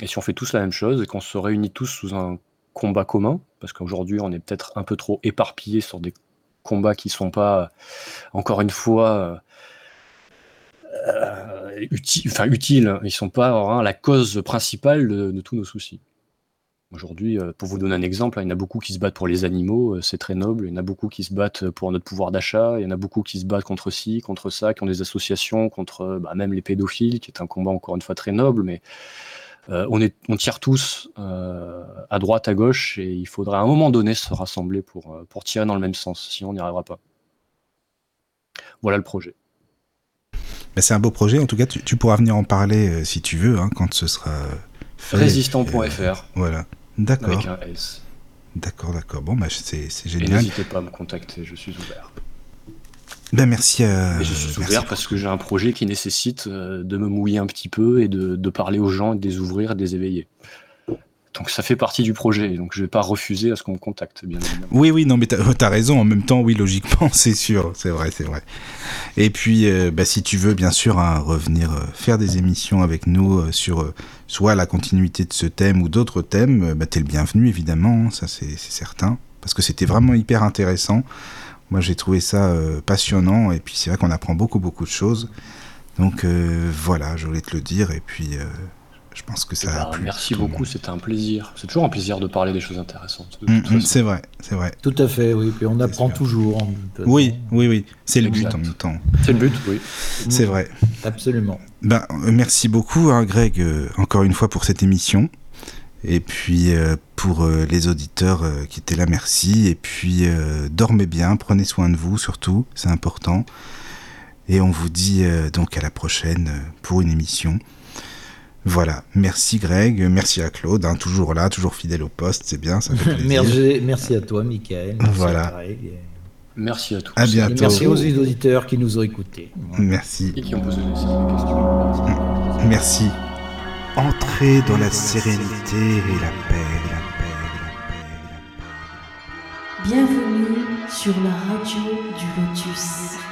Et si on fait tous la même chose et qu'on se réunit tous sous un combat commun, parce qu'aujourd'hui on est peut-être un peu trop éparpillé sur des combats qui sont pas, encore une fois, euh, utiles, enfin utiles, ils sont pas hein, la cause principale de, tous nos soucis. Aujourd'hui, euh, pour vous donner un exemple, il y en a beaucoup qui se battent pour les animaux, euh, c'est très noble. Il y en a beaucoup qui se battent pour notre pouvoir d'achat. Il y en a beaucoup qui se battent contre ci, contre ça, qui ont des associations, contre bah, même les pédophiles, qui est un combat encore une fois très noble. Mais euh, on, est, on tire tous euh, à droite, à gauche, et il faudrait à un moment donné se rassembler pour, euh, pour tirer dans le même sens, sinon on n'y arrivera pas. Voilà le projet. c'est un beau projet, en tout cas tu, pourras venir en parler si tu veux, hein, quand ce sera fait. Résistant.fr. voilà, d'accord. Avec un S. D'accord, d'accord. Bon, bah, c'est génial. N'hésitez pas à me contacter, je suis ouvert. Ben merci. Euh, je suis ouvert parce que j'ai un projet qui nécessite euh, de me mouiller un petit peu et de, parler aux gens, de les ouvrir, de les éveiller. Donc ça fait partie du projet, donc je vais pas refuser à ce qu'on me contacte, bien évidemment. Oui, oui, non, mais tu as, raison, en même temps, oui, logiquement, (laughs) c'est sûr, c'est vrai, c'est vrai. Et puis, euh, bah, si tu veux, bien sûr, hein, revenir faire des émissions avec nous sur soit la continuité de ce thème ou d'autres thèmes, bah, tu es le bienvenu, évidemment, hein, ça c'est certain, parce que c'était vraiment hyper intéressant. Moi, j'ai trouvé ça euh, passionnant et puis c'est vrai qu'on apprend beaucoup, beaucoup de choses. Donc euh, voilà, je voulais te le dire et puis euh, je pense que ça a bah, plu. Merci beaucoup, c'était un plaisir. C'est toujours un plaisir de parler des choses intéressantes. Mm, mm, c'est vrai, c'est vrai. Tout à fait, oui. Puis on apprend toujours. oui, oui, oui. C'est le but en même temps. C'est le but, oui. C'est vrai. Absolument. Ben, merci beaucoup, hein, Greg, encore une fois pour cette émission. Et puis euh, pour euh, les auditeurs euh, qui étaient là, merci. Et puis dormez bien, prenez soin de vous surtout, c'est important. Et on vous dit donc à la prochaine pour une émission. Voilà, merci Greg, merci à Claude, hein, toujours là, toujours fidèle au poste, c'est bien, ça fait (laughs) plaisir. merci, merci à toi, Michael. voilà. Merci à tous. À bientôt. merci aux auditeurs qui nous ont écoutés. Merci. Et qui ont posé des questions. Merci. Entrez dans la sérénité et la paix, la paix, la paix, Bienvenue sur la radio du Lotus.